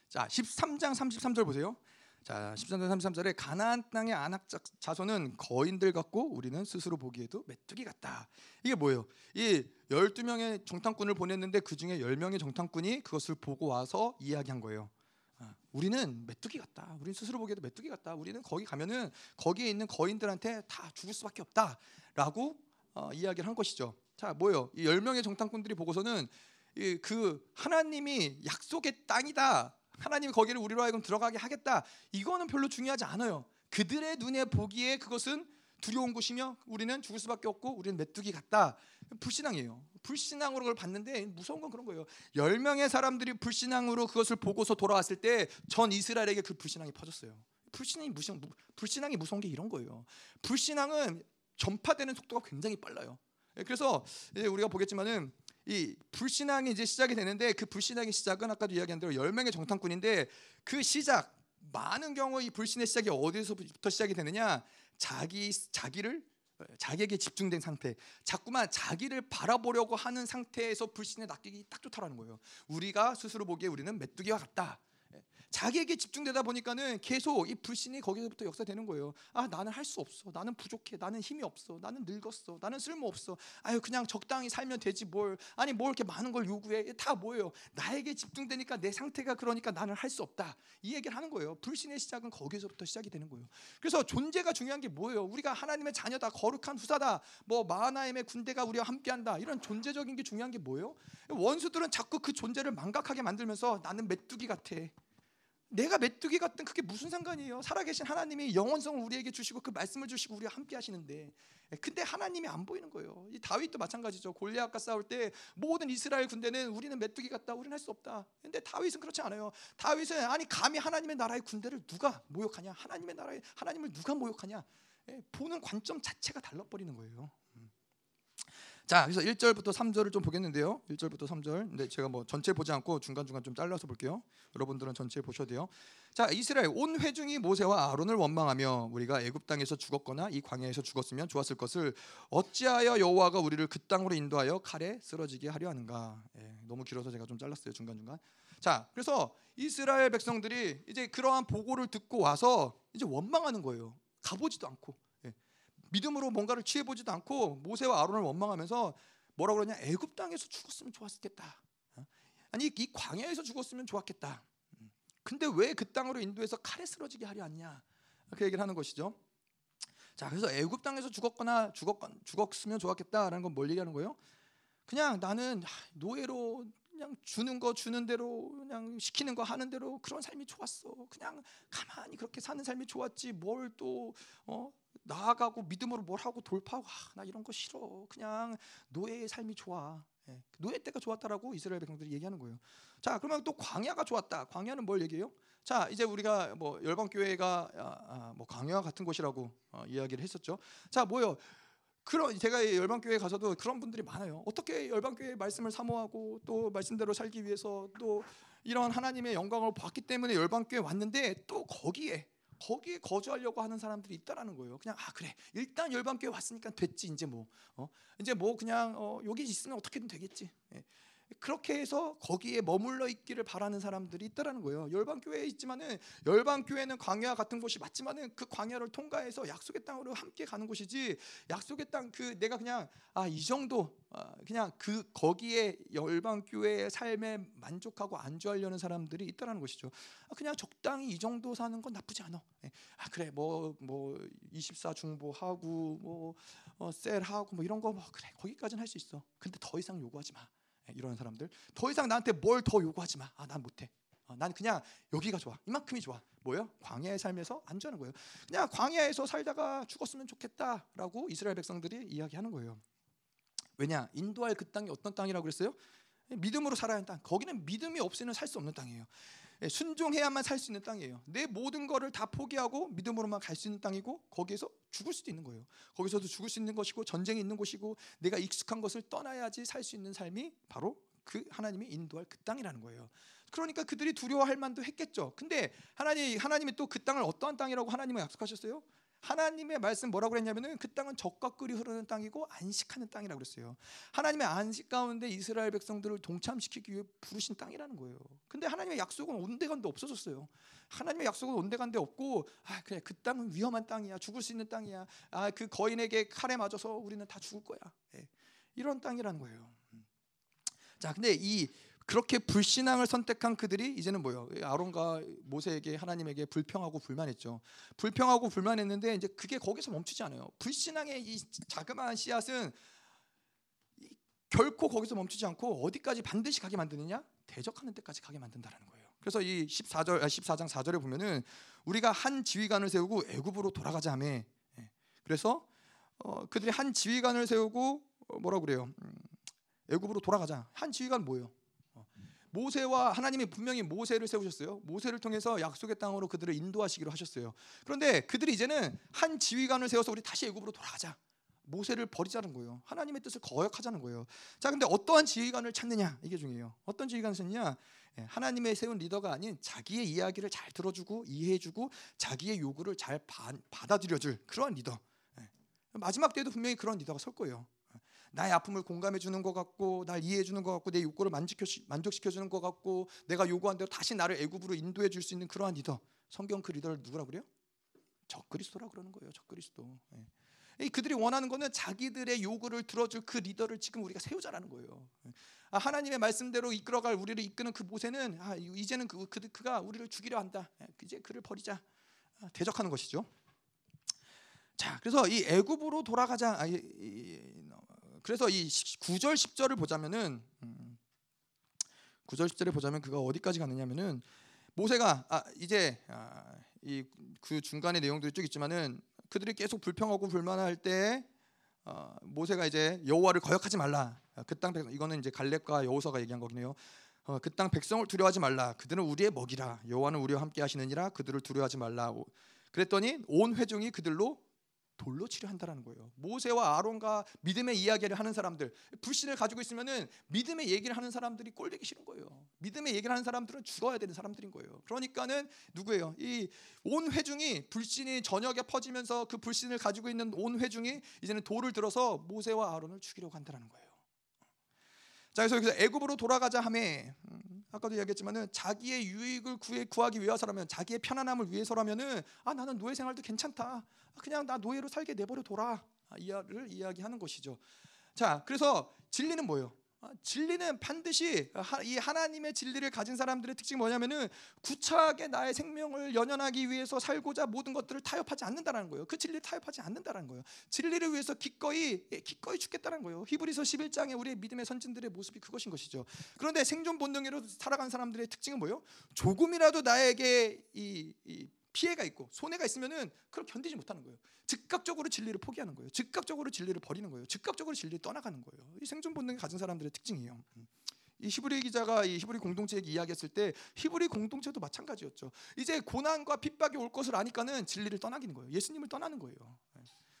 자 13장 33절 보세요. 자 13장 33절에 가나안 땅의 안악 자손은 거인들 같고 우리는 스스로 보기에도 메뚜기 같다. 이게 뭐예요? 이 12명의 정탐꾼을 보냈는데 그 중에 10명의 정탐꾼이 그것을 보고 와서 이야기한 거예요. 아, 우리는 메뚜기 같다. 우리는 스스로 보기에도 메뚜기 같다. 우리는 거기 가면은 거기에 있는 거인들한테 다 죽을 수밖에 없다라고 어, 이야기를 한 것이죠. 자, 뭐요? 이열 명의 정탐꾼들이 보고서는 이, 그 하나님이 약속의 땅이다. 하나님이 거기를 우리로 하여금 들어가게 하겠다. 이거는 별로 중요하지 않아요. 그들의 눈에 보기에 그것은 두려운 곳이며 우리는 죽을 수밖에 없고 우리는 메뚜기 같다. 불신앙이에요. 불신앙으로 그걸 봤는데 무서운 건 그런 거예요. 열 명의 사람들이 불신앙으로 그것을 보고서 돌아왔을 때 전 이스라엘에게 그 불신앙이 퍼졌어요. 불신앙이 무슨 불신앙이 무서운 게 이런 거예요. 불신앙은 전파되는 속도가 굉장히 빨라요. 예, 그래서 우리가 보겠지만은 이 불신앙이 이제 시작이 되는데 그 불신앙의 시작은 아까도 이야기한 대로 열 명의 정탐꾼인데 그 시작 많은 경우 이 불신의 시작이 어디서부터 시작이 되느냐 자기 자기를 자기에게 집중된 상태, 자꾸만 자기를 바라보려고 하는 상태에서 불신에 낚이기 딱 좋다라는 거예요. 우리가 스스로 보기에 우리는 메뚜기와 같다. 자기에게 집중되다 보니까는 계속 이 불신이 거기서부터 역사되는 거예요. 아 나는 할 수 없어. 나는 부족해. 나는 힘이 없어. 나는 늙었어. 나는 쓸모 없어. 아유 그냥 적당히 살면 되지 뭘. 아니 뭘 이렇게 많은 걸 요구해. 다 뭐예요? 나에게 집중되니까 내 상태가 그러니까 나는 할 수 없다. 이 얘기를 하는 거예요. 불신의 시작은 거기서부터 시작이 되는 거예요. 그래서 존재가 중요한 게 뭐예요? 우리가 하나님의 자녀다. 거룩한 후사다. 뭐 마하나임의 군대가 우리와 함께한다. 이런 존재적인 게 중요한 게 뭐예요? 원수들은 자꾸 그 존재를 망각하게 만들면서 나는 메뚜기 같아. 내가 메뚜기 같은 그게 무슨 상관이에요? 살아계신 하나님이 영원성을 우리에게 주시고 그 말씀을 주시고 우리와 함께 하시는데 근데 하나님이 안 보이는 거예요. 이 다윗도 마찬가지죠. 골리앗과 싸울 때 모든 이스라엘 군대는 우리는 메뚜기 같다. 우리는 할 수 없다. 근데 다윗은 그렇지 않아요. 다윗은 아니 감히 하나님의 나라의 군대를 누가 모욕하냐? 하나님의 나라의 하나님을 누가 모욕하냐? 예, 보는 관점 자체가 달라버리는 거예요. 자, 그래서 1절부터 3절을 좀 보겠는데요. 1절부터 3절. 근데 제가 뭐 전체 보지 않고 중간중간 좀 잘라서 볼게요. 여러분들은 전체 보셔도 돼요. 자, 이스라엘 온 회중이 모세와 아론을 원망하며 우리가 애굽 땅에서 죽었거나 이 광야에서 죽었으면 좋았을 것을 어찌하여 여호와가 우리를 그 땅으로 인도하여 칼에 쓰러지게 하려 하는가? 예, 너무 길어서 제가 좀 잘랐어요. 중간중간. 자, 그래서 이스라엘 백성들이 이제 그러한 보고를 듣고 와서 이제 원망하는 거예요. 가보지도 않고. 믿음으로 뭔가를 취해 보지도 않고 모세와 아론을 원망하면서 뭐라 그러냐 애굽 땅에서 죽었으면 좋았겠다. 어? 아니 이 광야에서 죽었으면 좋았겠다. 음. 근데 왜 그 땅으로 인도해서 칼에 쓰러지게 하려 하냐? 그 얘기를 하는 것이죠. 자, 그래서 애굽 땅에서 죽었거나 죽었 죽었으면 좋았겠다라는 건 뭘 얘기하는 거예요? 그냥 나는 노예로 그냥 주는 거 주는 대로 그냥 시키는 거 하는 대로 그런 삶이 좋았어. 그냥 가만히 그렇게 사는 삶이 좋았지. 뭘또 어? 나아가고 믿음으로 뭘 하고 돌파하고 아, 나 이런 거 싫어. 그냥 노예의 삶이 좋아. 예. 노예 때가 좋았다라고 이스라엘 백성들이 얘기하는 거예요. 자, 그러면 또 광야가 좋았다. 광야는 뭘 얘기해요? 자, 이제 우리가 뭐 열방 교회가 아, 아, 뭐 광야 같은 곳이라고 어, 이야기를 했었죠. 자, 뭐요? 그런 제가 열방 교회 가서도 그런 분들이 많아요. 어떻게 열방 교회 말씀을 사모하고 또 말씀대로 살기 위해서 또 이런 하나님의 영광을 봤기 때문에 열방 교회 왔는데 또 거기에 거기에 거주하려고 하는 사람들이 있다라는 거예요. 그냥 아 그래 일단 열방교회 왔으니까 됐지 이제 뭐 어? 이제 뭐 그냥 어, 여기 있으면 어떻게든 되겠지. 예. 그렇게 해서 거기에 머물러 있기를 바라는 사람들이 있다라는 거예요. 열방 교회에 있지만은 열방 교회는 광야 같은 곳이 맞지만은 그 광야를 통과해서 약속의 땅으로 함께 가는 곳이지 약속의 땅 그 내가 그냥 아 이 정도 아, 그냥 그 거기에 열방 교회의 삶에 만족하고 안주하려는 사람들이 있다라는 것이죠. 아, 그냥 적당히 이 정도 사는 건 나쁘지 않아. 예. 아 그래 뭐24 중보하고 뭐 어, 셀하고 뭐 이런 거 뭐 그래 거기까지는 할 수 있어. 근데 더 이상 요구하지 마. 예, 이런 사람들 더 이상 나한테 뭘 더 요구하지 마. 아, 난 못해. 어, 난 그냥 여기가 좋아. 이만큼이 좋아. 뭐요? 광야의 삶에서 안전한 거예요. 그냥 광야에서 살다가 죽었으면 좋겠다라고 이스라엘 백성들이 이야기하는 거예요. 왜냐? 인도할 그 땅이 어떤 땅이라고 그랬어요? 믿음으로 살아야 하는 땅. 거기는 믿음이 없이는 살 수 없는 땅이에요. 예, 순종해야만 살 수 있는 땅이에요. 내 모든 거를 다 포기하고 믿음으로만 갈 수 있는 땅이고 거기에서 죽을 수도 있는 거예요. 거기서도 죽을 수 있는 것이고 전쟁이 있는 곳이고 내가 익숙한 것을 떠나야지 살 수 있는 삶이 바로 그 하나님이 인도할 그 땅이라는 거예요. 그러니까 그들이 두려워할 만도 했겠죠. 근데 하나님 하나님이 또 그 땅을 어떠한 땅이라고 하나님은 약속하셨어요? 하나님의 말씀 뭐라고 그랬냐면은 그 땅은 적과 꿀이 흐르는 땅이고 안식하는 땅이라고 그랬어요. 하나님의 안식 가운데 이스라엘 백성들을 동참시키기 위해 부르신 땅이라는 거예요. 근데 하나님의 약속은 온데간데 없어졌어요. 하나님의 약속은 온데간데 없고 아 그래 그 땅은 위험한 땅이야. 죽을 수 있는 땅이야. 아 그 거인에게 칼에 맞아서 우리는 다 죽을 거야. 예. 이런 땅이라는 거예요. 음. 자, 근데 이 그렇게 불신앙을 선택한 그들이 이제는 뭐요? 아론과 모세에게 하나님에게 불평하고 불만했죠. 불평하고 불만했는데 이제 그게 거기서 멈추지 않아요. 불신앙의 이 자그마한 씨앗은 결코 거기서 멈추지 않고 어디까지 반드시 가게 만드느냐? 대적하는 데까지 가게 만든다라는 거예요. 그래서 이 14절 14장 아, 4절에 보면은 우리가 한 지휘관을 세우고 애굽으로 돌아가자 하며 예. 그래서 어, 그들이 한 지휘관을 세우고 어, 뭐라 그래요? 음, 애굽으로 돌아가자. 한 지휘관 뭐예요? 모세와 하나님이 분명히 모세를 세우셨어요. 모세를 통해서 약속의 땅으로 그들을 인도하시기로 하셨어요. 그런데 그들이 이제는 한 지휘관을 세워서 우리 다시 애굽으로 돌아가자. 모세를 버리자는 거예요. 하나님의 뜻을 거역하자는 거예요. 자, 근데 어떠한 지휘관을 찾느냐 이게 중요해요. 어떤 지휘관을 찾느냐? 예, 하나님의 세운 리더가 아닌 자기의 이야기를 잘 들어주고 이해해주고 자기의 요구를 잘 받아들여줄 그러한 리더. 예. 마지막 때도 분명히 그런 리더가 설 거예요. 나의 아픔을 공감해 주는 것 같고 날 이해해 주는 것 같고 내 욕구를 만족시켜 주는 것 같고 내가 요구한 대로 다시 나를 애굽으로 인도해 줄 수 있는 그러한 리더. 성경 그 리더를 누구라 그래요? 적그리스도라 그러는 거예요. 적그리스도. 예. 그들이 원하는 거는 자기들의 요구를 들어줄 그 리더를 지금 우리가 세우자라는 거예요. 아, 하나님의 말씀대로 이끌어갈 우리를 이끄는 그 모세는 아, 이제는 그, 그, 그가 우리를 죽이려 한다. 예, 이제 그를 버리자. 아, 대적하는 것이죠. 자, 그래서 이 애굽으로 돌아가자. 아, 그래서 이 9절 10절을 보자면은 음, 9절 10절에 보자면 그가 어디까지 가느냐면은 모세가 아, 이제 아, 이그 중간의 내용들이 쭉 있지만은 그들이 계속 불평하고 불만할 때 어, 모세가 이제 여호와를 거역하지 말라. 그 땅 백성 이거는 이제 갈렙과 여호사가 얘기한 거긴해요. 어, 그 땅 백성을 두려워하지 말라. 그들은 우리의 먹이라. 여호와는 우리와 함께 하시느니라. 그들을 두려워하지 말라. 그랬더니 온 회중이 그들로 돌로 치려 한다라는 거예요. 모세와 아론과 믿음의 이야기를 하는 사람들, 불신을 가지고 있으면은 믿음의 얘기를 하는 사람들이 꼴되기 싫은 거예요. 믿음의 얘기를 하는 사람들은 죽어야 되는 사람들인 거예요. 그러니까는 누구예요? 이 온 회중이 불신이 저녁에 퍼지면서 그 불신을 가지고 있는 온 회중이 이제는 돌을 들어서 모세와 아론을 죽이려고 한다라는 거예요. 자, 그래서 여기서 애굽으로 돌아가자 함에 음, 아까도 이야기했지만은 자기의 유익을 구해 구하기 위해서라면 자기의 편안함을 위해서라면은 아 나는 노예 생활도 괜찮다. 그냥 나 노예로 살게 내버려 둬라. 아, 이야를 이야기하는 것이죠. 자, 그래서 진리는 뭐예요? 아, 진리는 반드시 이 하나님의 진리를 가진 사람들의 특징이 뭐냐면은 구차하게 나의 생명을 연연하기 위해서 살고자 모든 것들을 타협하지 않는다는 거예요. 그 진리를 타협하지 않는다는 거예요. 진리를 위해서 기꺼이 예, 기꺼이 죽겠다는 거예요. 히브리서 11장에 우리의 믿음의 선진들의 모습이 그것인 것이죠. 그런데 생존 본능으로 살아간 사람들의 특징은 뭐예요? 조금이라도 나에게 이, 이 피해가 있고 손해가 있으면은 그걸 견디지 못하는 거예요. 즉각적으로 진리를 포기하는 거예요. 즉각적으로 진리를 버리는 거예요. 즉각적으로 진리를 떠나가는 거예요. 이 생존 본능을 가진 사람들의 특징이에요. 음. 이 히브리 기자가 이 히브리 공동체에게 이야기했을 때 히브리 공동체도 마찬가지였죠. 이제 고난과 핍박이 올 것을 아니까는 진리를 떠나기는 거예요. 예수님을 떠나는 거예요.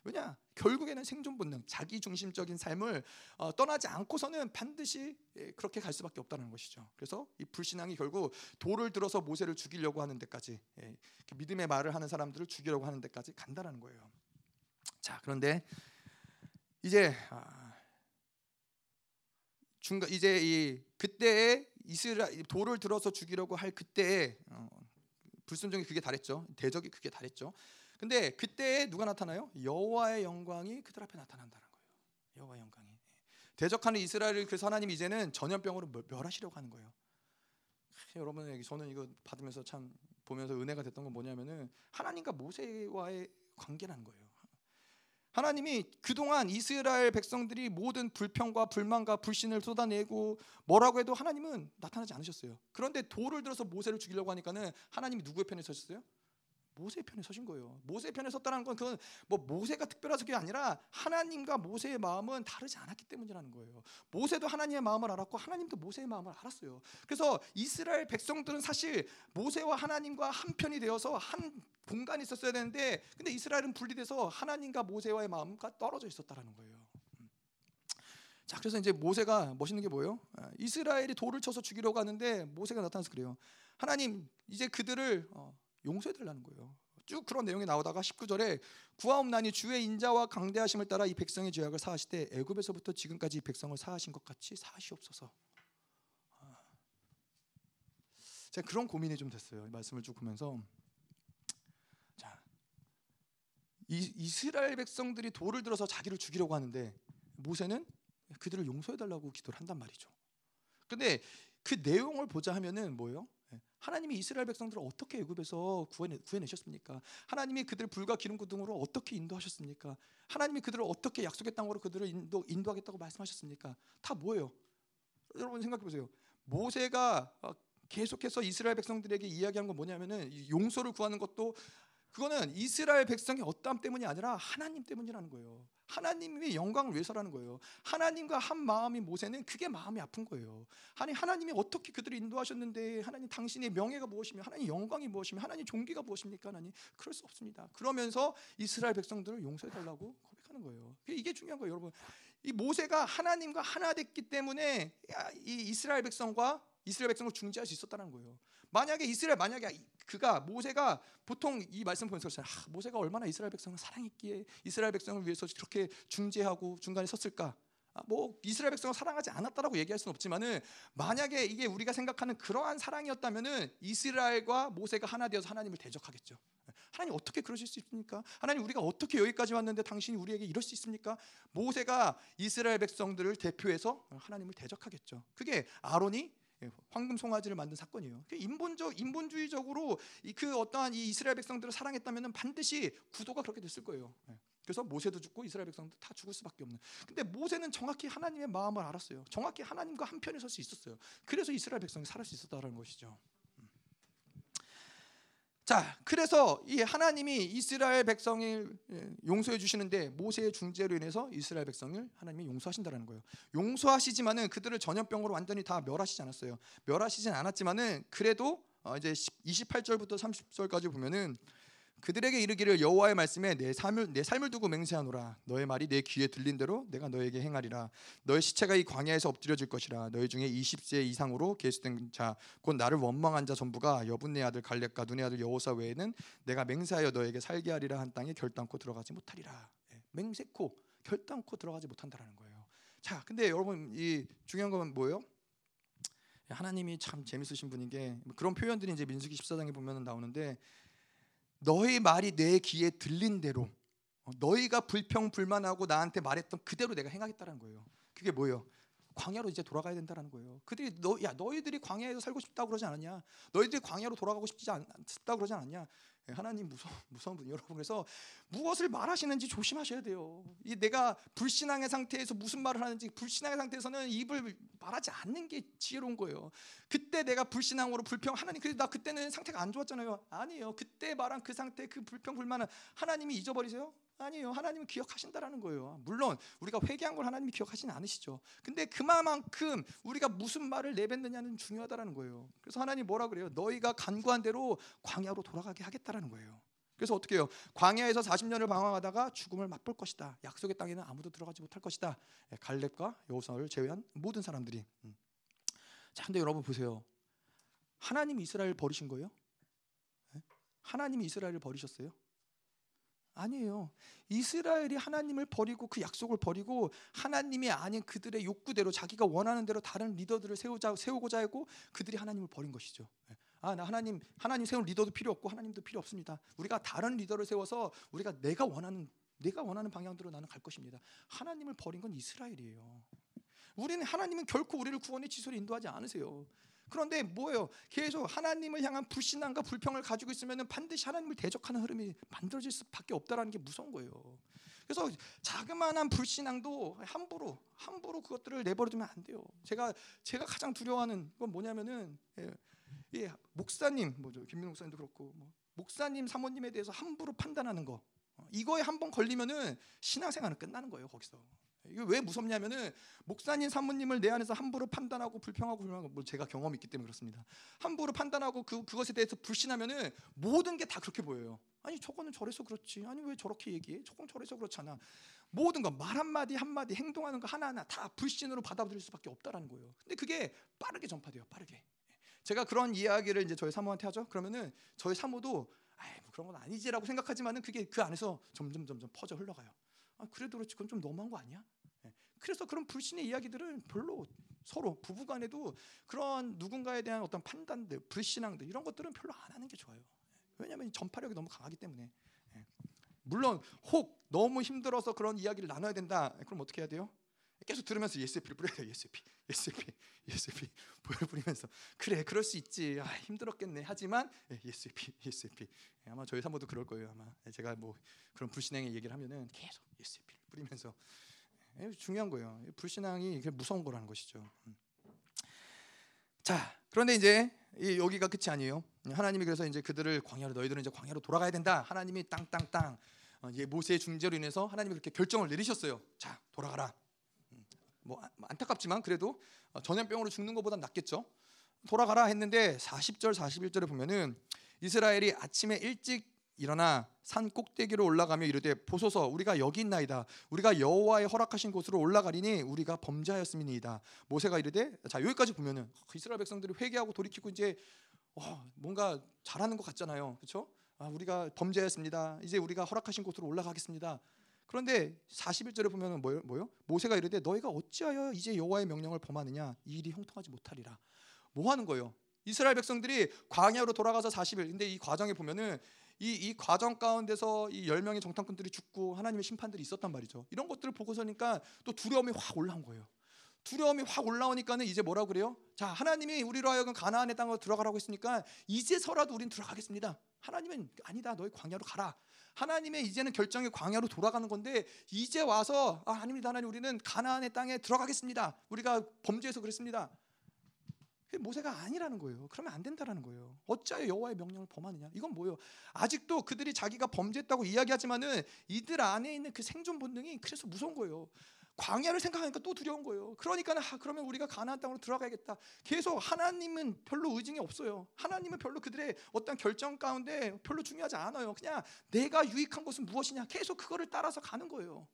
네. 왜냐? 결국에는 생존 본능, 자기 중심적인 삶을 어, 떠나지 않고서는 반드시 예, 그렇게 갈 수밖에 없다는 것이죠. 그래서 이 불신앙이 결국 돌을 들어서 모세를 죽이려고 하는 데까지 예, 믿음의 말을 하는 사람들을 죽이려고 하는 데까지 간다라는 거예요. 자, 그런데 이제 아, 중간 이제 이 그때에 이스라 돌을 들어서 죽이려고 할 그때에 어, 불순종이 그게 다랬죠. 대적이 그게 다랬죠. 근데 그때 누가 나타나요? 여호와의 영광이 그들 앞에 나타난다는 거예요. 여호와의 영광이 대적하는 이스라엘을 그래서 하나님 이제는 전염병으로 멸하시려고 하는 거예요. 여러분 저는 이거 받으면서 참 보면서 은혜가 됐던 건 뭐냐면은 하나님과 모세와의 관계라는 거예요. 하나님이 그동안 이스라엘 백성들이 모든 불평과 불만과 불신을 쏟아내고 뭐라고 해도 하나님은 나타나지 않으셨어요. 그런데 돌을 들어서 모세를 죽이려고 하니까는 하나님이 누구의 편에 서셨어요? 모세 편에 서신 거예요. 모세 편에 섰다는 건 그건 뭐 모세가 특별해서 그게 아니라 하나님과 모세의 마음은 다르지 않았기 때문이라는 거예요. 모세도 하나님의 마음을 알았고 하나님도 모세의 마음을 알았어요. 그래서 이스라엘 백성들은 사실 모세와 하나님과 한 편이 되어서 한 공간이 있었어야 되는데 근데 이스라엘은 분리돼서 하나님과 모세와의 마음과 떨어져 있었다라는 거예요. 음. 자, 그래서 이제 모세가 멋있는 게 뭐예요? 아, 이스라엘이 돌을 쳐서 죽이려고 하는데 모세가 나타나서 그래요. 하나님, 이제 그들을 어, 용서해 달라는 거예요. 쭉 그런 내용이 나오다가 19절에 구하옵나니 주의 인자와 강대하심을 따라 이 백성의 죄악을 사하시되 애굽에서부터 지금까지 이 백성을 사하신 것 같이 사하시옵소서. 아. 제가 그런 고민이 좀 됐어요. 말씀을 쭉 보면서 자 이, 이스라엘 백성들이 돌을 들어서 자기를 죽이려고 하는데 모세는 그들을 용서해 달라고 기도를 한단 말이죠. 근데 그 내용을 보자 하면은 뭐예요? 예. 하나님이 이스라엘 백성들을 어떻게 애굽에서 구해내, 구해내셨습니까? 하나님이 그들을 불과 기름 구 등으로 어떻게 인도하셨습니까? 하나님이 그들을 어떻게 약속의 땅으로 그들을 인도, 인도하겠다고 말씀하셨습니까? 다 뭐예요? 여러분 생각해 보세요. 모세가 어, 계속해서 이스라엘 백성들에게 이야기한 건 뭐냐면은 용서를 구하는 것도 그거는 이스라엘 백성의 어떠함 때문이 아니라 하나님 때문이라는 거예요. 하나님의 영광을 위해서라는 거예요. 하나님과 한 마음인 모세는 그게 마음이 아픈 거예요. 아니 하나님이 어떻게 그들을 인도하셨는데 하나님 당신의 명예가 무엇이며 하나님 영광이 무엇이며 하나님 종기가 무엇입니까? 하나님 그럴 수 없습니다. 그러면서 이스라엘 백성들을 용서해 달라고 고백하는 거예요. 이게 중요한 거예요, 여러분. 이 모세가 하나님과 하나 됐기 때문에 이 이스라엘 백성과 이스라엘 백성을 중재할 수 있었다는 거예요. 만약에 이스라엘 만약에 그가 모세가 보통 이 말씀 보면서 아, 모세가 얼마나 이스라엘 백성을 사랑했기에 이스라엘 백성을 위해서 그렇게 중재하고 중간에 섰을까? 아, 뭐 이스라엘 백성을 사랑하지 않았다라고 얘기할 수는 없지만은 만약에 이게 우리가 생각하는 그러한 사랑이었다면은 이스라엘과 모세가 하나 되어서 하나님을 대적하겠죠. 하나님 어떻게 그러실 수 있습니까? 하나님 우리가 어떻게 여기까지 왔는데 당신이 우리에게 이럴 수 있습니까? 모세가 이스라엘 백성들을 대표해서 하나님을 대적하겠죠. 그게 아론이 황금 송아지를 만든 사건이에요. 인본적 인본주의적으로 그 어떠한 이 이스라엘 백성들을 사랑했다면 반드시 구도가 그렇게 됐을 거예요. 그래서 모세도 죽고 이스라엘 백성도 다 죽을 수밖에 없는. 근데 모세는 정확히 하나님의 마음을 알았어요. 정확히 하나님과 한 편에 설 수 있었어요. 그래서 이스라엘 백성이 살을 수 있었다는 것이죠. 자, 그래서 이 하나님이 이스라엘 백성을 예, 용서해 주시는데 모세의 중재로 인해서 이스라엘 백성을 하나님이 용서하신다는 거예요. 용서하시지만은 그들을 전염병으로 완전히 다 멸하시지 않았어요. 멸하시진 않았지만은 그래도 어, 이제 28절부터 30절까지 보면은 그들에게 이르기를 여호와의 말씀에 내 삶을 내 삶을 두고 맹세하노라. 너의 말이 내 귀에 들린 대로 내가 너에게 행하리라. 너의 시체가 이 광야에서 엎드려질 것이라. 너희 중에 20세 이상으로 계수된 자 곧 나를 원망한 자 전부가 여분네 아들 갈렙과 눈의 아들 여호사 외에는 내가 맹세하여 너에게 살게 하리라 한 땅에 결단코 들어가지 못하리라. 예, 맹세코 결단코 들어가지 못한다라는 거예요. 자 근데 여러분 이 중요한 건 뭐예요? 하나님이 참 재밌으신 분인 게 그런 표현들이 이제 민수기 14장에 보면 나오는데 너희 말이 내 귀에 들린 대로 어, 너희가 불평 불만하고 나한테 말했던 그대로 내가 행하겠다는 거예요. 그게 뭐예요? 광야로 이제 돌아가야 된다는 거예요. 그들이 너, 야 너희들이 광야에서 살고 싶다고 그러지 않았냐? 너희들이 광야로 돌아가고 싶지 않, 싶다고 그러지 않았냐? 예, 하나님 무서 무서운 분 여러분 그래서 무엇을 말하시는지 조심하셔야 돼요. 이 내가 불신앙의 상태에서 무슨 말을 하는지 불신앙의 상태에서는 입을 말하지 않는 게 지혜로운 거예요. 그때 내가 불신앙으로 불평 하나님 그래 나 그때는 상태가 안 좋았잖아요. 아니에요. 그때 말한 그 상태 그 불평 불만은 하나님이 잊어버리세요? 아니에요. 하나님은 기억하신다라는 거예요. 물론 우리가 회개한 걸 하나님이 기억하지는 않으시죠. 근데 그만큼 우리가 무슨 말을 내뱉느냐는 중요하다라는 거예요. 그래서 하나님 뭐라 그래요? 너희가 간구한 대로 광야로 돌아가게 하겠다라는 거예요. 그래서 어떻게 해요? 광야에서 40년을 방황하다가 죽음을 맛볼 것이다. 약속의 땅에는 아무도 들어가지 못할 것이다. 예, 갈렙과 여호사를 제외한 모든 사람들이. 음. 자, 근데 여러분 보세요. 하나님이 이스라엘을 버리신 거예요? 예? 하나님이 이스라엘을 버리셨어요? 아니에요. 이스라엘이 하나님을 버리고 그 약속을 버리고 하나님이 아닌 그들의 욕구대로 자기가 원하는 대로 다른 리더들을 세우자 세우고자 하고 그들이 하나님을 버린 것이죠. 아, 나 하나님 하나님 세운 리더도 필요 없고 하나님도 필요 없습니다. 우리가 다른 리더를 세워서 우리가 내가 원하는 내가 원하는 방향대로 나는 갈 것입니다. 하나님을 버린 건 이스라엘이에요. 우리는 하나님은 결코 우리를 구원의 지소로 인도하지 않으세요. 그런데 뭐예요? 계속 하나님을 향한 불신앙과 불평을 가지고 있으면 반드시 하나님을 대적하는 흐름이 만들어질 수밖에 없다라는 게 무서운 거예요. 그래서 자그마한 불신앙도 함부로 함부로 그것들을 내버려두면 안 돼요. 제가 제가 가장 두려워하는 건 뭐냐면은 예, 예, 목사님 뭐죠 김민호 목사님도 그렇고 뭐, 목사님 사모님에 대해서 함부로 판단하는 거 어, 이거에 한 번 걸리면은 신앙생활은 끝나는 거예요 거기서. 이게 왜 무섭냐면은 목사님 사모님을 내 안에서 함부로 판단하고 불평하고 불평하고 뭐 제가 경험이 있기 때문에 그렇습니다. 함부로 판단하고 그 그것에 대해서 불신하면은 모든 게 다 그렇게 보여요. 아니 저거는 저래서 그렇지. 아니 왜 저렇게 얘기해? 저건 저래서 그렇잖아. 모든 거 말 한마디 한마디 행동하는 거 하나하나 다 불신으로 받아들일 수밖에 없다라는 거예요. 근데 그게 빠르게 전파돼요. 빠르게. 제가 그런 이야기를 이제 저희 사모한테 하죠. 그러면은 저희 사모도 아이 뭐 그런 건 아니지라고 생각하지만은 그게 그 안에서 점점 점점 퍼져 흘러가요. 아, 그래도 그렇지 그건 좀 너무한 거 아니야? 그래서 그런 불신의 이야기들은 별로 서로 부부간에도 그런 누군가에 대한 어떤 판단들, 불신앙들 이런 것들은 별로 안 하는 게 좋아요. 왜냐하면 전파력이 너무 강하기 때문에. 예. 물론 혹 너무 힘들어서 그런 이야기를 나눠야 된다. 그럼 어떻게 해야 돼요? 계속 들으면서 예수 피를 뿌려야 돼요. 예수 피, 예수 피, 예수 피 뿌리면서 그래, 그럴 수 있지. 아, 힘들었겠네. 하지만 예수 피, 예수 피. 아마 저희 사모도 그럴 거예요. 아마 제가 뭐 그런 불신앙의 얘기를 하면은 계속 예수 피를 뿌리면서 중요한 거예요. 불신앙이 무서운 거라는 것이죠. 음. 자, 그런데 이제 여기가 끝이 아니에요. 하나님이 그래서 이제 그들을 광야로 너희들은 이제 광야로 돌아가야 된다. 하나님이 땅땅땅 어, 모세의 중재로 인해서 하나님이 그렇게 결정을 내리셨어요. 자, 돌아가라. 음. 뭐 안타깝지만 그래도 어, 전염병으로 죽는 것보다 낫겠죠. 돌아가라 했는데 40절 41절에 보면은 이스라엘이 아침에 일찍 일어나 산 꼭대기로 올라가며 이르되 보소서 우리가 여기 있나이다 우리가 여호와의 허락하신 곳으로 올라가리니 우리가 범죄하였음이니이다 모세가 이르되 자 여기까지 보면은 이스라엘 백성들이 회개하고 돌이키고 이제 어, 뭔가 잘하는 것 같잖아요 그렇죠 아, 우리가 범죄했습니다 이제 우리가 허락하신 곳으로 올라가겠습니다 그런데 41절에 보면은 뭐요? 뭐요? 모세가 이르되 너희가 어찌하여 이제 여호와의 명령을 범하느냐 이 일이 형통하지 못하리라. 뭐 하는 거예요? 이스라엘 백성들이 광야로 돌아가서 40일. 근데 이 과정에 보면은 이, 이 과정 가운데서 이 10명의 정탐꾼들이 죽고 하나님의 심판들이 있었단 말이죠. 이런 것들을 보고서니까 또 두려움이 확 올라온 거예요. 두려움이 확 올라오니까는 이제 뭐라고 그래요? 자, 하나님이 우리로 하여금 가나안의 땅으로 들어가라고 했으니까 이제서라도 우린 들어가겠습니다. 하나님은 아니다. 너희 광야로 가라. 하나님의 이제는 결정이 광야로 돌아가는 건데 이제 와서 아, 아닙니다. 하나님 우리는 가나안의 땅에 들어가겠습니다. 우리가 범죄해서 그랬습니다. 모세가 아니라는 거예요. 그러면 안 된다라는 거예요. 어찌하여 여호와의 명령을 범하느냐? 이건 뭐예요? 아직도 그들이 자기가 범죄했다고 이야기하지만은 이들 안에 있는 그 생존 본능이 그래서 무서운 거예요. 광야를 생각하니까 또 두려운 거예요. 그러니까 아, 그러면 우리가 가나안 땅으로 들어가야겠다. 계속 하나님은 별로 의증이 없어요. 하나님은 별로 그들의 어떤 결정 가운데 별로 중요하지 않아요. 그냥 내가 유익한 것은 무엇이냐 계속 그거를 따라서 가는 거예요.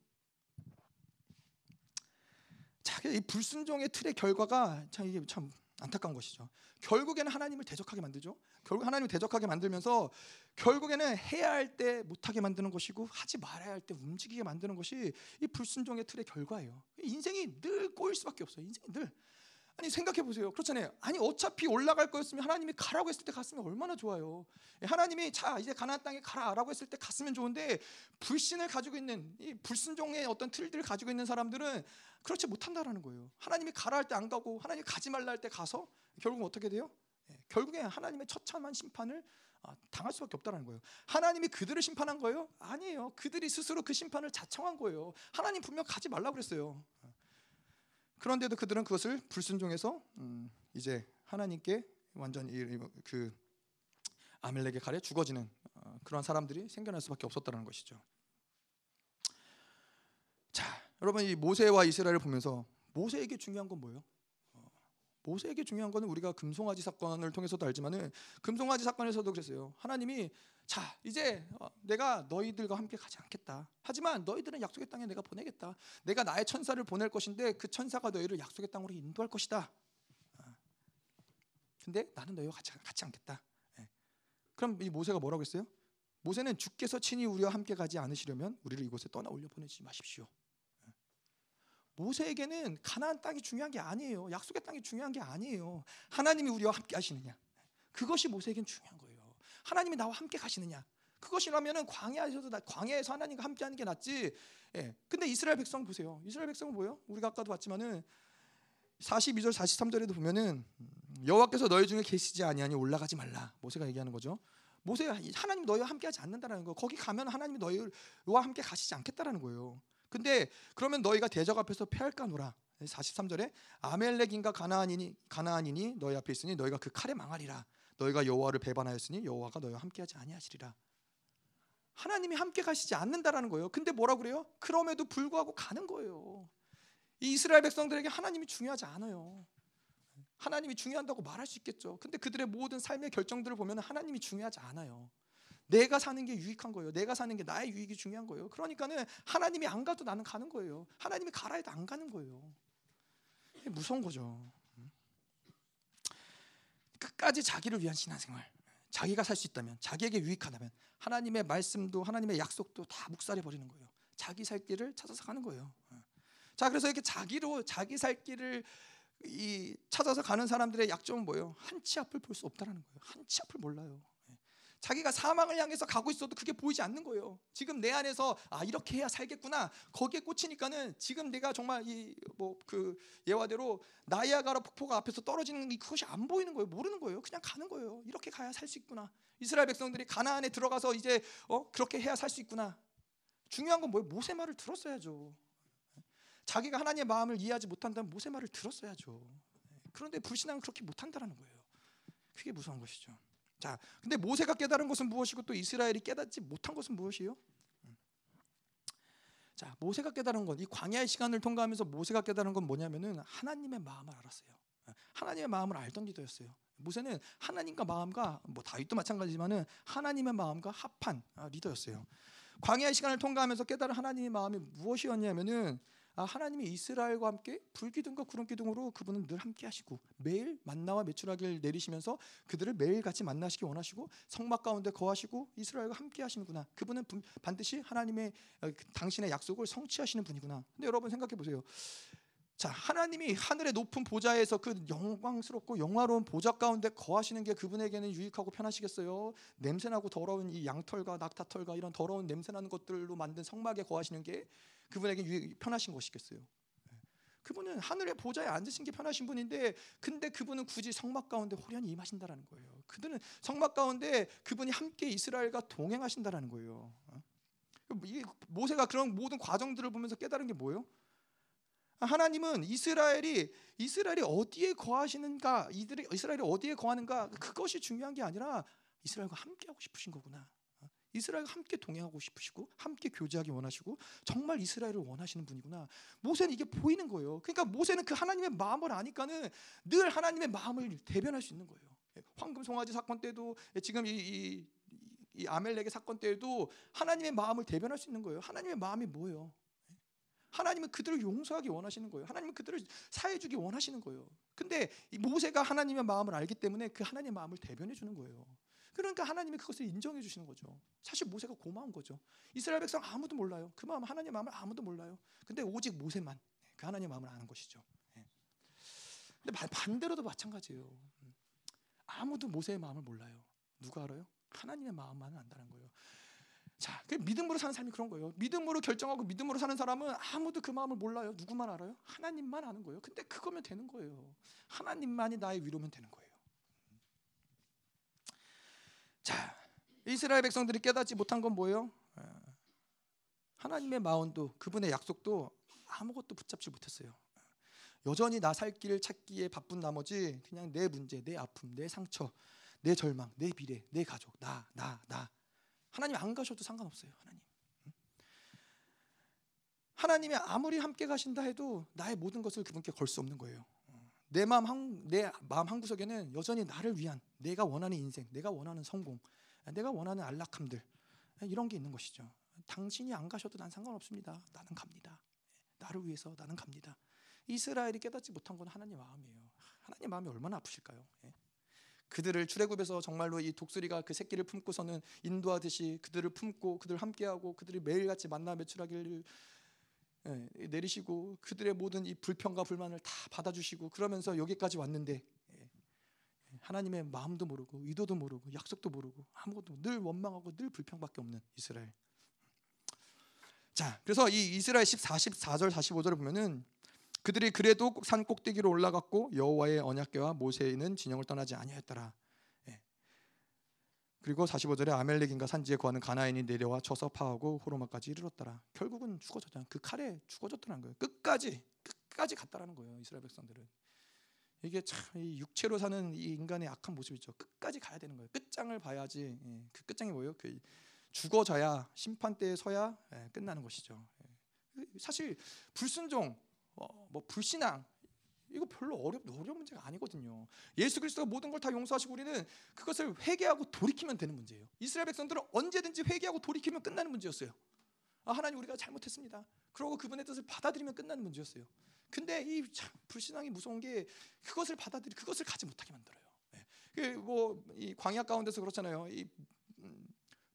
자, 이 불순종의 틀의 결과가 참 이게 참 안타까운 것이죠. 결국에는 하나님을 대적하게 만들죠. 결국 하나님을 대적하게 만들면서 결국에는 해야 할 때 못하게 만드는 것이고 하지 말아야 할 때 움직이게 만드는 것이 이 불순종의 틀의 결과예요. 인생이 늘 꼬일 수밖에 없어요. 인생이 늘. 아니 생각해 보세요. 그렇잖아요. 아니 어차피 올라갈 거였으면 하나님이 가라고 했을 때 갔으면 얼마나 좋아요. 하나님이 자 이제 가나안 땅에 가라라고 했을 때 갔으면 좋은데 불신을 가지고 있는 이 불순종의 어떤 틀들을 가지고 있는 사람들은 그렇지 못한다라는 거예요. 하나님이 가라 할 때 안 가고 하나님 가지 말라 할 때 가서 결국 어떻게 돼요? 예, 결국에 하나님의 처참한 심판을 아, 당할 수밖에 없다는 거예요. 하나님이 그들을 심판한 거예요? 아니에요. 그들이 스스로 그 심판을 자청한 거예요. 하나님 분명 가지 말라고 그랬어요. 그런데도 그들은 그것을 불순종해서 음, 이제 하나님께 완전 그 아멜렉의 칼에 죽어지는 어, 그런 사람들이 생겨날 수밖에 없었다는 것이죠. 자, 여러분 이 모세와 이스라엘을 보면서 모세에게 중요한 건 뭐예요? 어, 모세에게 중요한 거는 우리가 금송아지 사건을 통해서도 알지만은 금송아지 사건에서도 그랬어요. 하나님이 자 이제 어, 내가 너희들과 함께 가지 않겠다. 하지만 너희들은 약속의 땅에 내가 보내겠다. 내가 나의 천사를 보낼 것인데 그 천사가 너희를 약속의 땅으로 인도할 것이다. 어. 근데 나는 너희와 같이 같이 않겠다. 예. 그럼 이 모세가 뭐라고 했어요? 모세는 주께서 친히 우리와 함께 가지 않으시려면 우리를 이곳에 떠나 올려 보내지 마십시오. 예. 모세에게는 가나안 땅이 중요한 게 아니에요. 약속의 땅이 중요한 게 아니에요. 하나님이 우리와 함께 하시느냐. 그것이 모세에겐 중요한 거예요. 하나님이 나와 함께 가시느냐? 그것이라면은 광야에서도 광야에서 하나님과 함께 하는 게 낫지. 예. 근데 이스라엘 백성 보세요. 이스라엘 백성은 뭐예요? 우리가 아까도 봤지만은 42절 43절에도 보면은 여호와께서 너희 중에 계시지 아니하니 올라가지 말라. 모세가 얘기하는 거죠. 모세 하나님 너희와 함께하지 않는다라는 거. 거기 가면 하나님이 너희와 함께 가시지 않겠다라는 거예요. 근데 그러면 너희가 대적 앞에서 패할까노라. 43절에 아멜렉인가 가나안이니 가나안이니 너희 앞에 있으니 너희가 그 칼에 망하리라. 너희가 여호와를 배반하였으니 여호와가 너희와 함께하지 아니하시리라. 하나님이 함께 가시지 않는다라는 거예요. 근데 뭐라 그래요? 그럼에도 불구하고 가는 거예요. 이 이스라엘 백성들에게 하나님이 중요하지 않아요. 하나님이 중요한다고 말할 수 있겠죠. 근데 그들의 모든 삶의 결정들을 보면 하나님이 중요하지 않아요. 내가 사는 게 유익한 거예요. 내가 사는 게 나의 유익이 중요한 거예요. 그러니까는 하나님이 안 가도 나는 가는 거예요. 하나님이 가라 해도 안 가는 거예요. 무서운 거죠. 끝까지 자기를 위한 신앙생활, 자기가 살 수 있다면, 자기에게 유익하다면 하나님의 말씀도 하나님의 약속도 다 묵살해 버리는 거예요. 자기 살 길을 찾아서 가는 거예요. 자, 그래서 이렇게 자기로 자기 살 길을 이 찾아서 가는 사람들의 약점은 뭐예요? 한치 앞을 볼 수 없다라는 거예요. 한치 앞을 몰라요. 자기가 사망을 향해서 가고 있어도 그게 보이지 않는 거예요. 지금 내 안에서 아 이렇게 해야 살겠구나. 거기에 꽂히니까는 지금 내가 정말 이 뭐 그 예화대로 나이아가라 폭포가 앞에서 떨어지는 그것이 안 보이는 거예요. 모르는 거예요. 그냥 가는 거예요. 이렇게 가야 살 수 있구나. 이스라엘 백성들이 가나안에 들어가서 이제 어 그렇게 해야 살 수 있구나. 중요한 건 뭐예요? 모세 말을 들었어야죠. 자기가 하나님의 마음을 이해하지 못한다면 모세 말을 들었어야죠. 그런데 불신앙은 그렇게 못한다라는 거예요. 그게 무서운 것이죠. 자, 근데 모세가 깨달은 것은 무엇이고 또 이스라엘이 깨닫지 못한 것은 무엇이요? 음. 자, 모세가 깨달은 것, 이 광야의 시간을 통과하면서 모세가 깨달은 건 뭐냐면은 하나님의 마음을 알았어요. 예, 하나님의 마음을 알던 리더였어요. 모세는 하나님과 마음과 뭐 다윗도 마찬가지지만은 하나님의 마음과 합한 아, 리더였어요. 광야의 시간을 통과하면서 깨달은 하나님의 마음이 무엇이었냐면은 아, 하나님이 이스라엘과 함께 불기둥과 구름기둥으로 그분은 늘 함께 하시고 매일 만나와 메추라기를 내리시면서 그들을 매일 같이 만나시기 원하시고 성막 가운데 거하시고 이스라엘과 함께 하시는구나. 그분은 반드시 하나님의 어, 그 당신의 약속을 성취하시는 분이구나. 근데 여러분 생각해 보세요. 자, 하나님이 하늘의 높은 보좌에서 그 영광스럽고 영화로운 보좌 가운데 거하시는 게 그분에게는 유익하고 편하시겠어요? 냄새나고 더러운 이 양털과 낙타털과 이런 더러운 냄새나는 것들로 만든 성막에 거하시는 게 그분에게 편하신 것이겠어요? 네. 그분은 하늘의 보좌에 앉으신 게 편하신 분인데 근데 그분은 굳이 성막 가운데 호련히 임하신다라는 거예요. 그들은 성막 가운데 그분이 함께 이스라엘과 동행하신다라는 거예요. 어? 모세가 그런 모든 과정들을 보면서 깨달은 게 뭐예요? 하나님은 이스라엘이 이스라엘이 어디에 거하시는가, 이들이 이스라엘이 어디에 거하는가 그것이 중요한 게 아니라 이스라엘과 함께 하고 싶으신 거구나. 이스라엘과 함께 동행하고 싶으시고 함께 교제하기 원하시고 정말 이스라엘을 원하시는 분이구나. 모세는 이게 보이는 거예요. 그러니까 모세는 그 하나님의 마음을 아니까는 늘 하나님의 마음을 대변할 수 있는 거예요. 황금 송아지 사건 때도 지금 이, 이, 이 아멜렉의 사건 때에도 하나님의 마음을 대변할 수 있는 거예요. 하나님의 마음이 뭐예요? 하나님은 그들을 용서하기 원하시는 거예요. 하나님은 그들을 사해 주기 원하시는 거예요. 근데 모세가 하나님의 마음을 알기 때문에 그 하나님의 마음을 대변해 주는 거예요. 그러니까 하나님이 그것을 인정해 주시는 거죠. 사실 모세가 고마운 거죠. 이스라엘 백성 아무도 몰라요. 그 마음 하나님의 마음을 아무도 몰라요. 근데 오직 모세만 그 하나님의 마음을 아는 것이죠. 예. 근데 반대로도 마찬가지예요. 아무도 모세의 마음을 몰라요. 누가 알아요? 하나님의 마음만 안다는 거예요. 자, 그 믿음으로 사는 삶이 그런 거예요. 믿음으로 결정하고 믿음으로 사는 사람은 아무도 그 마음을 몰라요. 누구만 알아요? 하나님만 아는 거예요. 근데 그거면 되는 거예요. 하나님만이 나의 위로면 되는 거예요. 자, 이스라엘 백성들이 깨닫지 못한 건 뭐예요? 어, 하나님의 마음도 그분의 약속도 아무것도 붙잡지 못했어요. 여전히 나 살 길을 찾기에 바쁜 나머지 그냥 내 문제, 내 아픔, 내 상처, 내 절망, 내 비례, 내 가족, 나, 나, 나 하나님 안 가셔도 상관없어요. 하나님. 하나님이 아무리 함께 가신다 해도 나의 모든 것을 그분께 걸 수 없는 거예요. 내 마음 한, 내 마음 한 구석에는 여전히 나를 위한 내가 원하는 인생, 내가 원하는 성공, 내가 원하는 안락함들 이런 게 있는 것이죠. 당신이 안 가셔도 난 상관없습니다. 나는 갑니다. 나를 위해서 나는 갑니다. 이스라엘이 깨닫지 못한 건 하나님 마음이에요. 하나님 마음이 얼마나 아프실까요? 예. 그들을 출애굽에서 정말로 이 독수리가 그 새끼를 품고서는 인도하듯이 그들을 품고 그들 함께하고 그들이 매일같이 만나 매출하기를 예, 내리시고 그들의 모든 이 불평과 불만을 다 받아주시고 그러면서 여기까지 왔는데 예, 하나님의 마음도 모르고 의도도 모르고 약속도 모르고 아무것도 늘 원망하고 늘 불평밖에 없는 이스라엘. 자, 그래서 이 이스라엘 14절 45절을 보면은 그들이 그래도 산 꼭대기로 올라갔고 여호와의 언약궤와 모세는 진영을 떠나지 아니하였더라. 예. 그리고 45절에 아멜렉인가 산지에 거하는 가나인이 내려와 쳐서 파하고 호로마까지 이르렀더라. 결국은 죽어졌잖아. 그 칼에 죽어졌다는 거예요. 끝까지 끝까지 갔다라는 거예요. 이스라엘 백성들은. 이게 참 육체로 사는 이 인간의 악한 모습 이죠. 끝까지 가야 되는 거예요. 끝장을 봐야지. 예. 그 끝장이 뭐예요? 그 죽어져야 심판 때에 서야 예, 끝나는 것이죠. 예. 사실 불순종 어, 뭐 불신앙 이거 별로 어렵 어려운 문제가 아니거든요. 예수 그리스도가 모든 걸 다 용서하시고 우리는 그것을 회개하고 돌이키면 되는 문제예요. 이스라엘 백성들은 언제든지 회개하고 돌이키면 끝나는 문제였어요. 아, 하나님 우리가 잘못했습니다. 그러고 그분의 뜻을 받아들이면 끝나는 문제였어요. 근데 이 불신앙이 무서운 게 그것을 받아들이 그것을 가지 못하게 만들어요. 네. 그뭐이 광야 가운데서 그렇잖아요. 이 음,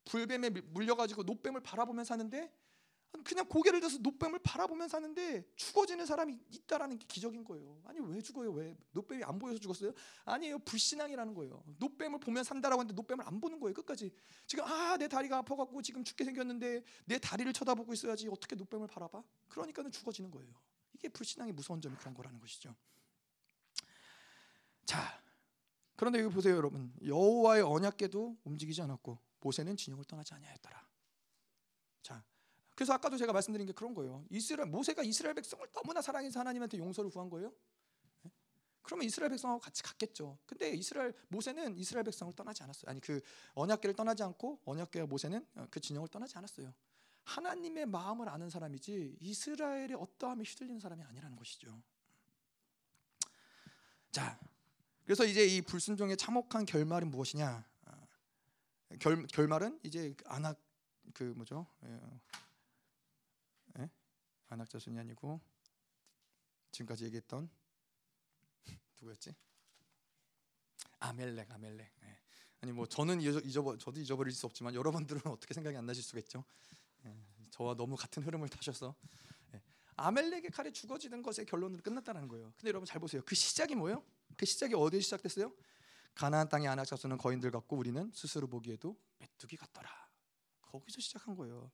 불뱀에 물려가지고 노뱀을 바라보면 사는데 그냥 고개를 들어서 노뱀을 바라보면 사는데 죽어지는 사람이 있다라는 게 기적인 거예요. 아니 왜 죽어요? 왜 노뱀이 안 보여서 죽었어요? 아니에요. 불신앙이라는 거예요. 노뱀을 보면 산다라고 하는데 노뱀을 안 보는 거예요. 끝까지 지금 아 내 다리가 아파갖고 지금 죽게 생겼는데 내 다리를 쳐다보고 있어야지 어떻게 노뱀을 바라봐? 그러니까는 죽어지는 거예요. 이게 불신앙의 무서운 점이 그런 거라는 것이죠. 자, 그런데 여기 보세요, 여러분. 여호와의 언약궤도 움직이지 않았고 모세는 진영을 떠나지 아니하였더라. 자, 그래서 아까도 제가 말씀드린 게 그런 거예요. 이스라엘 모세가 이스라엘 백성을 너무나 사랑해서 하나님한테 용서를 구한 거예요. 네? 그러면 이스라엘 백성하고 같이 갔겠죠. 근데 이스라엘 모세는 이스라엘 백성을 떠나지 않았어요. 아니 그 언약궤를 떠나지 않고 언약궤와 모세는 어, 그 진영을 떠나지 않았어요. 하나님의 마음을 아는 사람이지 이스라엘의 어떠함에 휘둘리는 사람이 아니라는 것이죠. 자, 그래서 이제 이 불순종의 참혹한 결말은 무엇이냐? 아, 결 결말은 이제 아낙 그 뭐죠? 예, 안악자손이 아니고 지금까지 얘기했던 누구였지? 아멜렉 아멜렉. 네. 아니 뭐 저는 잊어버 저도 잊어버릴 수 없지만 여러분들은 어떻게 생각이 안 나실 수가 있죠. 네. 저와 너무 같은 흐름을 타셔서 네. 아멜렉의 칼에 죽어지는 것의 결론으로 끝났다는 거예요. 근데 여러분 잘 보세요. 그 시작이 뭐예요? 그 시작이 어디에 시작됐어요? 가나안 땅의 안악자손은 거인들 같고 우리는 스스로 보기에도 메뚜기 같더라. 거기서 시작한 거예요.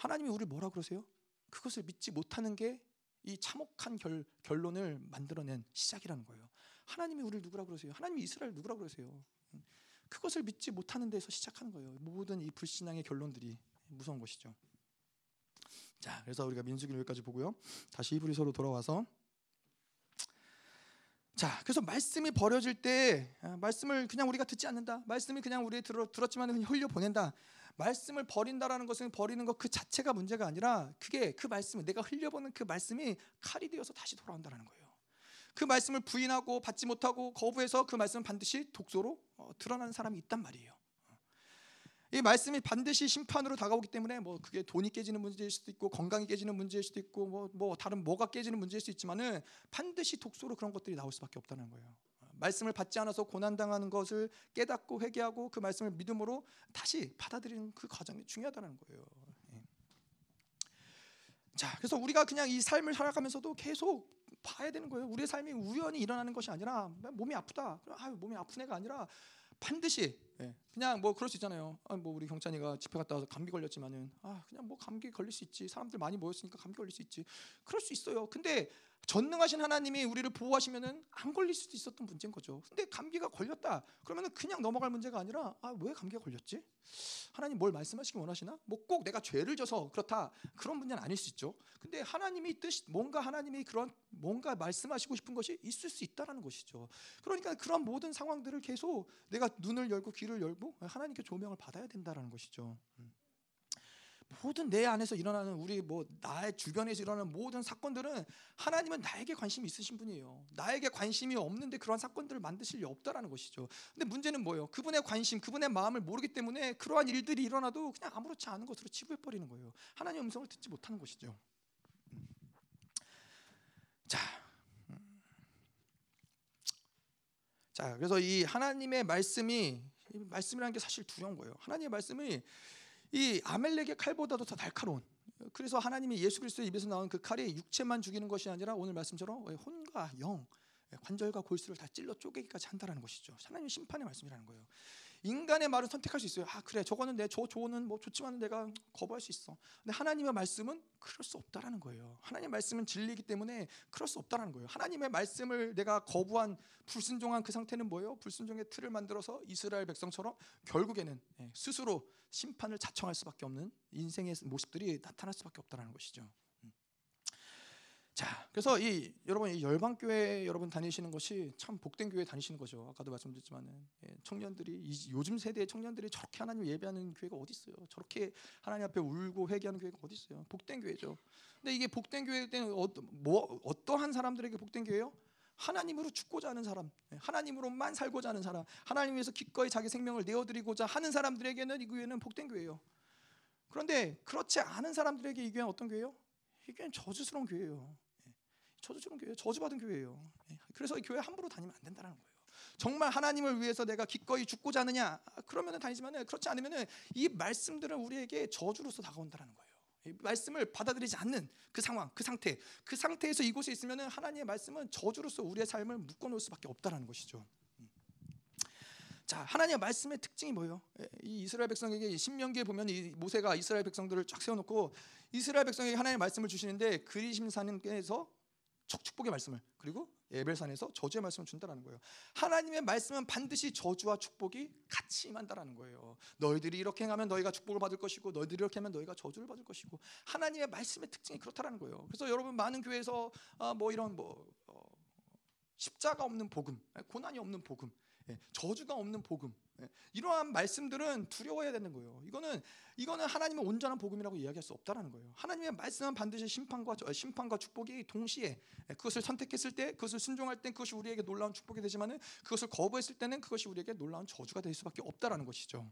하나님이 우리 뭐라 그러세요? 그것을 믿지 못하는 게 이 참혹한 결, 결론을 만들어낸 시작이라는 거예요. 하나님이 우리를 누구라 그러세요? 하나님이 이스라엘 누구라 그러세요? 그것을 믿지 못하는 데서 시작하는 거예요. 모든 이 불신앙의 결론들이 무서운 것이죠. 자, 그래서 우리가 민수기 여기까지 보고요. 다시 히브리서로 돌아와서 자, 그래서 말씀이 버려질 때 아, 말씀을 그냥 우리가 듣지 않는다. 말씀이 그냥 우리 들었지만 흘려 보낸다. 말씀을 버린다라는 것은 버리는 것 그 자체가 문제가 아니라 그게 그 말씀을 내가 흘려보는 그 말씀이 칼이 되어서 다시 돌아온다는 거예요. 그 말씀을 부인하고 받지 못하고 거부해서 그 말씀은 반드시 독소로 어, 드러나는 사람이 있단 말이에요. 이 말씀이 반드시 심판으로 다가오기 때문에 뭐 그게 돈이 깨지는 문제일 수도 있고 건강이 깨지는 문제일 수도 있고 뭐, 뭐 다른 뭐가 깨지는 문제일 수 있지만은 반드시 독소로 그런 것들이 나올 수밖에 없다는 거예요. 말씀을 받지 않아서 고난 당하는 것을 깨닫고 회개하고 그 말씀을 믿음으로 다시 받아들이는 그 과정이 중요하다는 거예요. 예. 자, 그래서 우리가 그냥 이 삶을 살아가면서도 계속 봐야 되는 거예요. 우리의 삶이 우연히 일어나는 것이 아니라 몸이 아프다. 아, 몸이 아픈 애가 아니라 반드시 예, 그냥 뭐 그럴 수 있잖아요. 아, 뭐 우리 경찬이가 집회 갔다 와서 감기 걸렸지만은 아 그냥 뭐 감기 걸릴 수 있지. 사람들 많이 모였으니까 감기 걸릴 수 있지. 그럴 수 있어요. 근데 전능하신 하나님이 우리를 보호하시면은 안 걸릴 수도 있었던 문제인 거죠. 근데 감기가 걸렸다. 그러면은 그냥 넘어갈 문제가 아니라 아 왜 감기가 걸렸지? 하나님 뭘 말씀하시기 원하시나? 뭐 꼭 내가 죄를 져서 그렇다 그런 문제는 아닐 수 있죠. 근데 하나님이 뜻 뭔가 하나님이 그런 뭔가 말씀하시고 싶은 것이 있을 수 있다라는 것이죠. 그러니까 그런 모든 상황들을 계속 내가 눈을 열고 귀를 열고 하나님께 조명을 받아야 된다라는 것이죠. 음. 모든 내 안에서 일어나는 우리 뭐 나의 주변에서 일어나는 모든 사건들은 하나님은 나에게 관심이 있으신 분이에요. 나에게 관심이 없는데 그러한 사건들을 만드실 리 없다라는 것이죠. 근데 문제는 뭐예요? 그분의 관심, 그분의 마음을 모르기 때문에 그러한 일들이 일어나도 그냥 아무렇지 않은 것으로 치부해 버리는 거예요. 하나님의 음성을 듣지 못하는 것이죠. 음. 자, 음. 자, 그래서 이 하나님의 말씀이 말씀이라는 게 사실 두려운 거예요. 하나님의 말씀이 이 아멜렉의 칼보다도 더 날카로운. 그래서 하나님이 예수 그리스도의 입에서 나온 그 칼이 육체만 죽이는 것이 아니라 오늘 말씀처럼 혼과 영, 관절과 골수를 다 찔러 쪼개기까지 한다라는 것이죠. 하나님의 심판의 말씀이라는 거예요. 인간의 말은 선택할 수 있어요. 아 그래 저거는 내 저 조언은 뭐 좋지만 내가 거부할 수 있어. 근데 하나님의 말씀은 그럴 수 없다라는 거예요. 하나님의 말씀은 진리이기 때문에 그럴 수 없다라는 거예요. 하나님의 말씀을 내가 거부한 불순종한 그 상태는 뭐예요? 불순종의 틀을 만들어서 이스라엘 백성처럼 결국에는 예, 스스로 심판을 자청할 수밖에 없는 인생의 모습들이 나타날 수밖에 없다라는 것이죠. 자, 그래서 이 여러분 이 열방 교회 여러분 다니시는 것이 참 복된 교회 다니시는 거죠. 아까도 말씀드렸지만은 예, 청년들이 이, 요즘 세대의 청년들이 저렇게 하나님 예배하는 교회가 어디 있어요? 저렇게 하나님 앞에 울고 회개하는 교회가 어디 있어요? 복된 교회죠. 근데 이게 복된 교회 때는 어, 뭐 어떠한 사람들에게 복된 교회요? 하나님으로 죽고자 하는 사람, 예, 하나님으로만 살고자 하는 사람, 하나님 위해서 기꺼이 자기 생명을 내어드리고자 하는 사람들에게는 이 교회는 복된 교회예요. 그런데 그렇지 않은 사람들에게 이 교회는 어떤 교회요? 이 교회는 저주스러운 교회예요. 예. 저주스러운 교회, 저주받은 교회예요. 예. 그래서 이 교회 함부로 다니면 안 된다는 거예요. 정말 하나님을 위해서 내가 기꺼이 죽고자 하느냐? 아, 그러면은 다니지만은 그렇지 않으면은 이 말씀들은 우리에게 저주로서 다가온다는 거예요. 말씀을 받아들이지 않는 그 상황, 그 상태, 그 상태에서 이곳에 있으면은 하나님의 말씀은 저주로서 우리의 삶을 묶어놓을 수밖에 없다라는 것이죠. 자, 하나님의 말씀의 특징이 뭐예요? 이 이스라엘 백성에게 신명기에 보면 이 모세가 이스라엘 백성들을 쫙 세워놓고 이스라엘 백성에게 하나님의 말씀을 주시는데 그리심산에서 축복의 말씀을 그리고 에벨산에서 저주의 말씀을 준다라는 거예요. 하나님의 말씀은 반드시 저주와 축복이 같이 임한다라는 거예요. 너희들이 이렇게 행하면 너희가 축복을 받을 것이고 너희들이 이렇게 하면 너희가 저주를 받을 것이고 하나님의 말씀의 특징이 그렇다라는 거예요. 그래서 여러분 많은 교회에서 아, 뭐 이런 뭐 어, 십자가 없는 복음, 고난이 없는 복음, 예, 저주가 없는 복음 예, 이러한 말씀들은 두려워해야 되는 거예요. 이거는 이거는 하나님의 온전한 복음이라고 이야기할 수 없다라는 거예요. 하나님의 말씀은 반드시 심판과 심판과 축복이 동시에 예, 그것을 선택했을 때 그것을 순종할 때 그것이 우리에게 놀라운 축복이 되지만은 그것을 거부했을 때는 그것이 우리에게 놀라운 저주가 될 수밖에 없다라는 것이죠.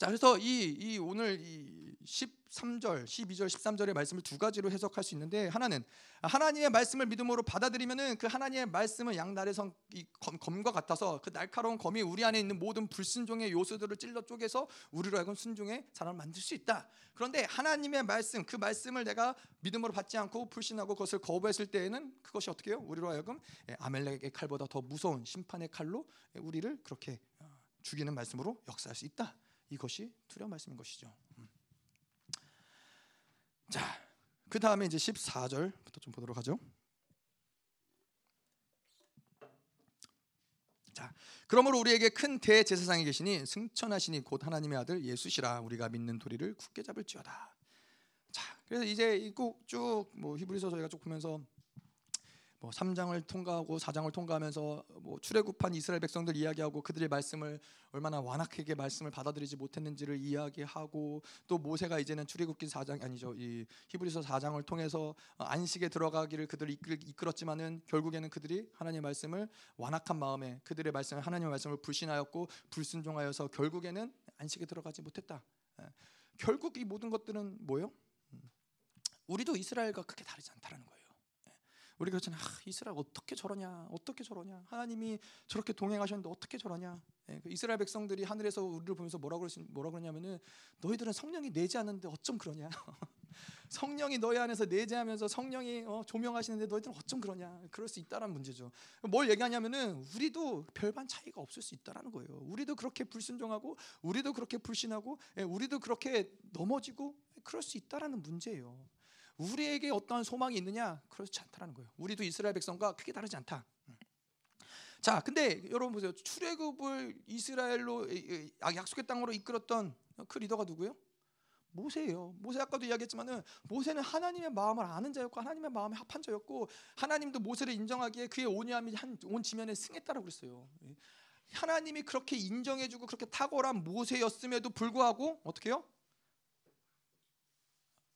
음. 자, 그래서 이, 이 오늘 이 13절, 12절, 13절의 말씀을 두 가지로 해석할 수 있는데 하나는 하나님의 말씀을 믿음으로 받아들이면은 그 하나님의 말씀은 양날의 성, 이 검, 검과 같아서 그 날카로운 검이 우리 안에 있는 모든 불순종의 요소들을 찔러 쪼개서 우리로 하여금 순종의 사람을 만들 수 있다. 그런데 하나님의 말씀, 그 말씀을 내가 믿음으로 받지 않고 불신하고 그것을 거부했을 때에는 그것이 어떻게 해요? 우리로 하여금 예, 아멜렉의 칼보다 더 무서운 심판의 칼로 우리를 그렇게 어, 죽이는 말씀으로 역사할 수 있다. 이것이 두려운 말씀인 것이죠. 음. 자, 그 다음에 이제 14절부터 좀 보도록 하죠. 자, 그러므로 우리에게 큰 대제사장이 계시니 승천하시니 곧 하나님의 아들 예수시라 우리가 믿는 도리를 굳게 잡을지어다. 자, 그래서 이제 꼭쭉뭐 히브리서 저희가 쭉 보면서 뭐 3장을 통과하고 4장을 통과하면서 뭐 출애굽한 이스라엘 백성들 이야기하고 그들의 말씀을 얼마나 완악하게 말씀을 받아들이지 못했는지를 이야기하고 또 모세가 이제는 출애굽기 4장 아니죠. 이 히브리서 4장을 통해서 안식에 들어가기를 그들을 이끌었지만은 결국에는 그들이 하나님의 말씀을 완악한 마음에 그들의 말씀을 하나님의 말씀을 불신하였고 불순종하여서 결국에는 안식에 들어가지 못했다. 예. 결국 이 모든 것들은 뭐요? 음. 우리도 이스라엘과 크게 다르지 않다라는 거예요. 우리가 그렇잖아. 아, 이스라엘 어떻게 저러냐? 어떻게 저러냐? 하나님이 저렇게 동행하셨는데 어떻게 저러냐? 예, 그 이스라엘 백성들이 하늘에서 우리를 보면서 뭐라고 그랬 뭐라 그러냐면은 너희들은 성령이 내지 않는데 어쩜 그러냐? 성령이 너희 안에서 내재하면서 성령이 어, 조명하시는데 너희들은 어쩜 그러냐? 그럴 수 있다라는 문제죠. 뭘 얘기하냐면은 우리도 별반 차이가 없을 수 있다라는 거예요. 우리도 그렇게 불순종하고 우리도 그렇게 불신하고 예, 우리도 그렇게 넘어지고 그럴 수 있다라는 문제예요. 우리에게 어떠한 소망이 있느냐? 그렇지 않다라는 거예요. 우리도 이스라엘 백성과 크게 다르지 않다. 음. 자, 근데 여러분 보세요. 출애굽을 이스라엘로 아, 약속의 땅으로 이끌었던 그 리더가 누구예요? 모세예요. 모세 아까도 이야기했지만은 모세는 하나님의 마음을 아는 자였고 하나님의 마음에 합한 자였고 하나님도 모세를 인정하기에 그의 온유함이 온 지면에 승했다라고 그랬어요. 예. 하나님이 그렇게 인정해주고 그렇게 탁월한 모세였음에도 불구하고 어떻게 요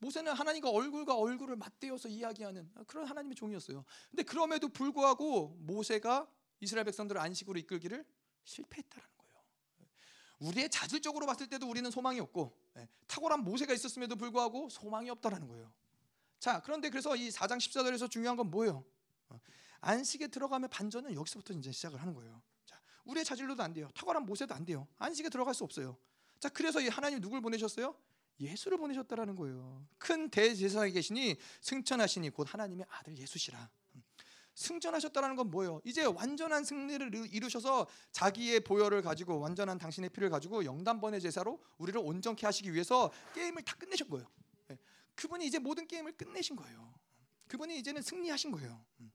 모세는 하나님과 얼굴과 얼굴을 맞대어서 이야기하는 그런 하나님의 종이었어요. 근데 그럼에도 불구하고 모세가 이스라엘 백성들을 안식으로 이끌기를 실패했다라는 거예요. 우리의 자질적으로 봤을 때도 우리는 소망이 없고 예, 탁월한 모세가 있었음에도 불구하고 소망이 없다라는 거예요. 자, 그런데 그래서 이 4장 14절에서 중요한 건 뭐예요? 어, 안식에 들어가면 반전은 여기서부터 이제 시작을 하는 거예요. 자, 우리의 자질로도 안 돼요. 탁월한 모세도 안 돼요. 안식에 들어갈 수 없어요. 자, 그래서 이 하나님 누굴 보내셨어요? 예수를 보내셨다라는 거예요. 큰 대제사장이 계시니 승천하시니 곧 하나님의 아들 예수시라. 승천하셨다라는 건 뭐예요? 이제 완전한 승리를 이루셔서 자기의 보혈을 가지고 완전한 당신의 피를 가지고 영단번의 제사로 우리를 온전케 하시기 위해서 게임을 다 끝내신 거예요. 예. 그분이 이제 모든 게임을 끝내신 거예요. 그분이 이제는 승리하신 거예요. 음.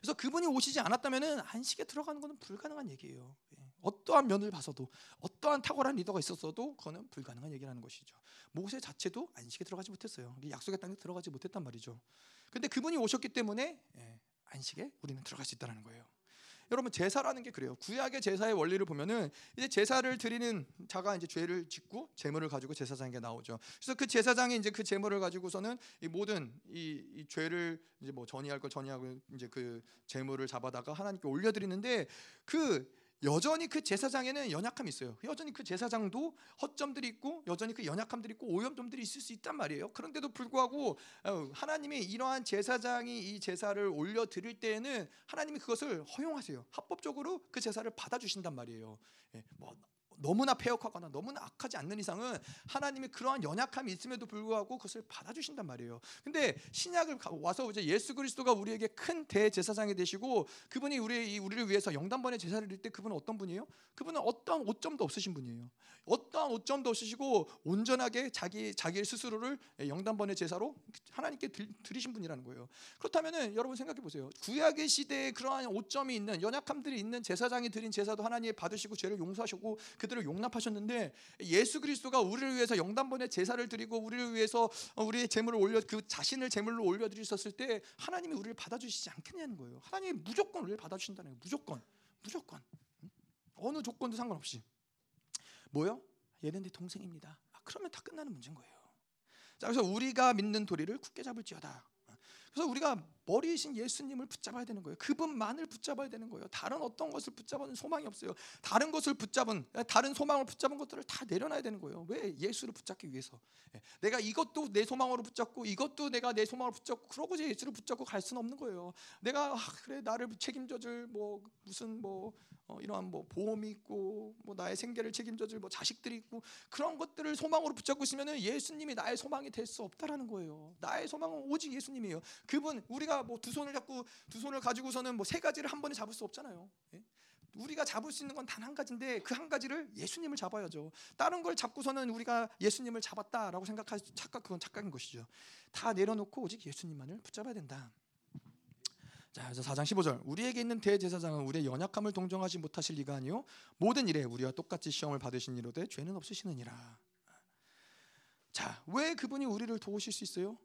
그래서 그분이 오시지 않았다면 안식에 들어가는 것은 불가능한 얘기예요. 예. 어떠한 면을 봐서도 어떠한 탁월한 리더가 있었어도 그거는 불가능한 얘기라는 것이죠. 모세 자체도 안식에 들어가지 못했어요. 약속의 땅에 들어가지 못했단 말이죠. 근데 그분이 오셨기 때문에 예, 안식에 우리는 들어갈 수 있다는 거예요. 여러분 제사라는 게 그래요. 구약의 제사의 원리를 보면은 이제 제사를 드리는 자가 이제 죄를 짓고 제물을 가지고 제사장에게 나오죠. 그래서 그 제사장이 이제 그 제물을 가지고서는 이 모든 이, 이 죄를 이제 뭐 전이할 걸 전이하고 이제 그 제물을 잡아다가 하나님께 올려드리는데 그 여전히 그 제사장에는 연약함이 있어요. 여전히 그 제사장도 허점들이 있고 여전히 그 연약함들이 있고 오염점들이 있을 수 있단 말이에요. 그런데도 불구하고 어, 하나님이 이러한 제사장이 이 제사를 올려 드릴 때에는 하나님이 그것을 허용하세요. 합법적으로 그 제사를 받아 주신단 말이에요. 예, 뭐 너무나 폐역하거나 너무나 악하지 않는 이상은 하나님이 그러한 연약함이 있음에도 불구하고 그것을 받아주신단 말이에요. 근데 신약을 와서 이제 예수 그리스도가 우리에게 큰 대제사장이 되시고 그분이 우리 우리를 위해서 영단번의 제사를 드릴 때 그분은 어떤 분이에요? 그분은 어떠한 오점도 없으신 분이에요. 어떠한 오점도 없으시고 온전하게 자기 자기 스스로를 영단번의 제사로 하나님께 드리신 분이라는 거예요. 그렇다면은 여러분 생각해 보세요. 구약의 시대에 그러한 오점이 있는 연약함들이 있는 제사장이 드린 제사도 하나님이 받으시고 죄를 용서하시고 그들을 용납하셨는데 예수 그리스도가 우리를 위해서 영단번의 제사를 드리고 우리를 위해서 우리의 제물을 올려 그 자신을 제물로 올려 드리셨을 때 하나님이 우리를 받아 주시지 않겠냐는 거예요. 하나님이 무조건 우리를 받아 주신다는 거예요. 무조건, 무조건 어느 조건도 상관없이 뭐요? 얘는 내 동생입니다. 아, 그러면 다 끝나는 문제인 거예요. 자, 그래서 우리가 믿는 도리를 굳게 잡을지어다. 그래서 우리가 머리이신 예수님을 붙잡아야 되는 거예요. 그분만을 붙잡아야 되는 거예요. 다른 어떤 것을 붙잡은 소망이 없어요. 다른 것을 붙잡은 다른 소망을 붙잡은 것들을 다 내려놔야 되는 거예요. 왜 예수를 붙잡기 위해서? 예, 내가 이것도 내 소망으로 붙잡고 이것도 내가 내 소망으로 붙잡고 그러고 이제 예수를 붙잡고 갈 수는 없는 거예요. 내가 아, 그래 나를 책임져줄 뭐 무슨 뭐 어, 이러한 뭐 보험이 있고 뭐 나의 생계를 책임져줄 뭐 자식들이 있고 그런 것들을 소망으로 붙잡고 있으면은 예수님이 나의 소망이 될 수 없다라는 거예요. 나의 소망은 오직 예수님이에요. 그분 우리가 뭐 두 손을 잡고 두 손을 가지고서는 뭐 세 가지를 한 번에 잡을 수 없잖아요. 예? 우리가 잡을 수 있는 건 단 한 가지인데 그 한 가지를 예수님을 잡아야죠. 다른 걸 잡고서는 우리가 예수님을 잡았다라고 생각할 착각 그건 착각인 것이죠. 다 내려놓고 오직 예수님만을 붙잡아야 된다. 자, 그래서 4장 15절. 우리에게 있는 대제사장은 우리의 연약함을 동정하지 못하실 리가 아니요 모든 일에 우리와 똑같이 시험을 받으신 이로되 죄는 없으시느니라. 자, 왜 그분이 우리를 도우실 수 있어요?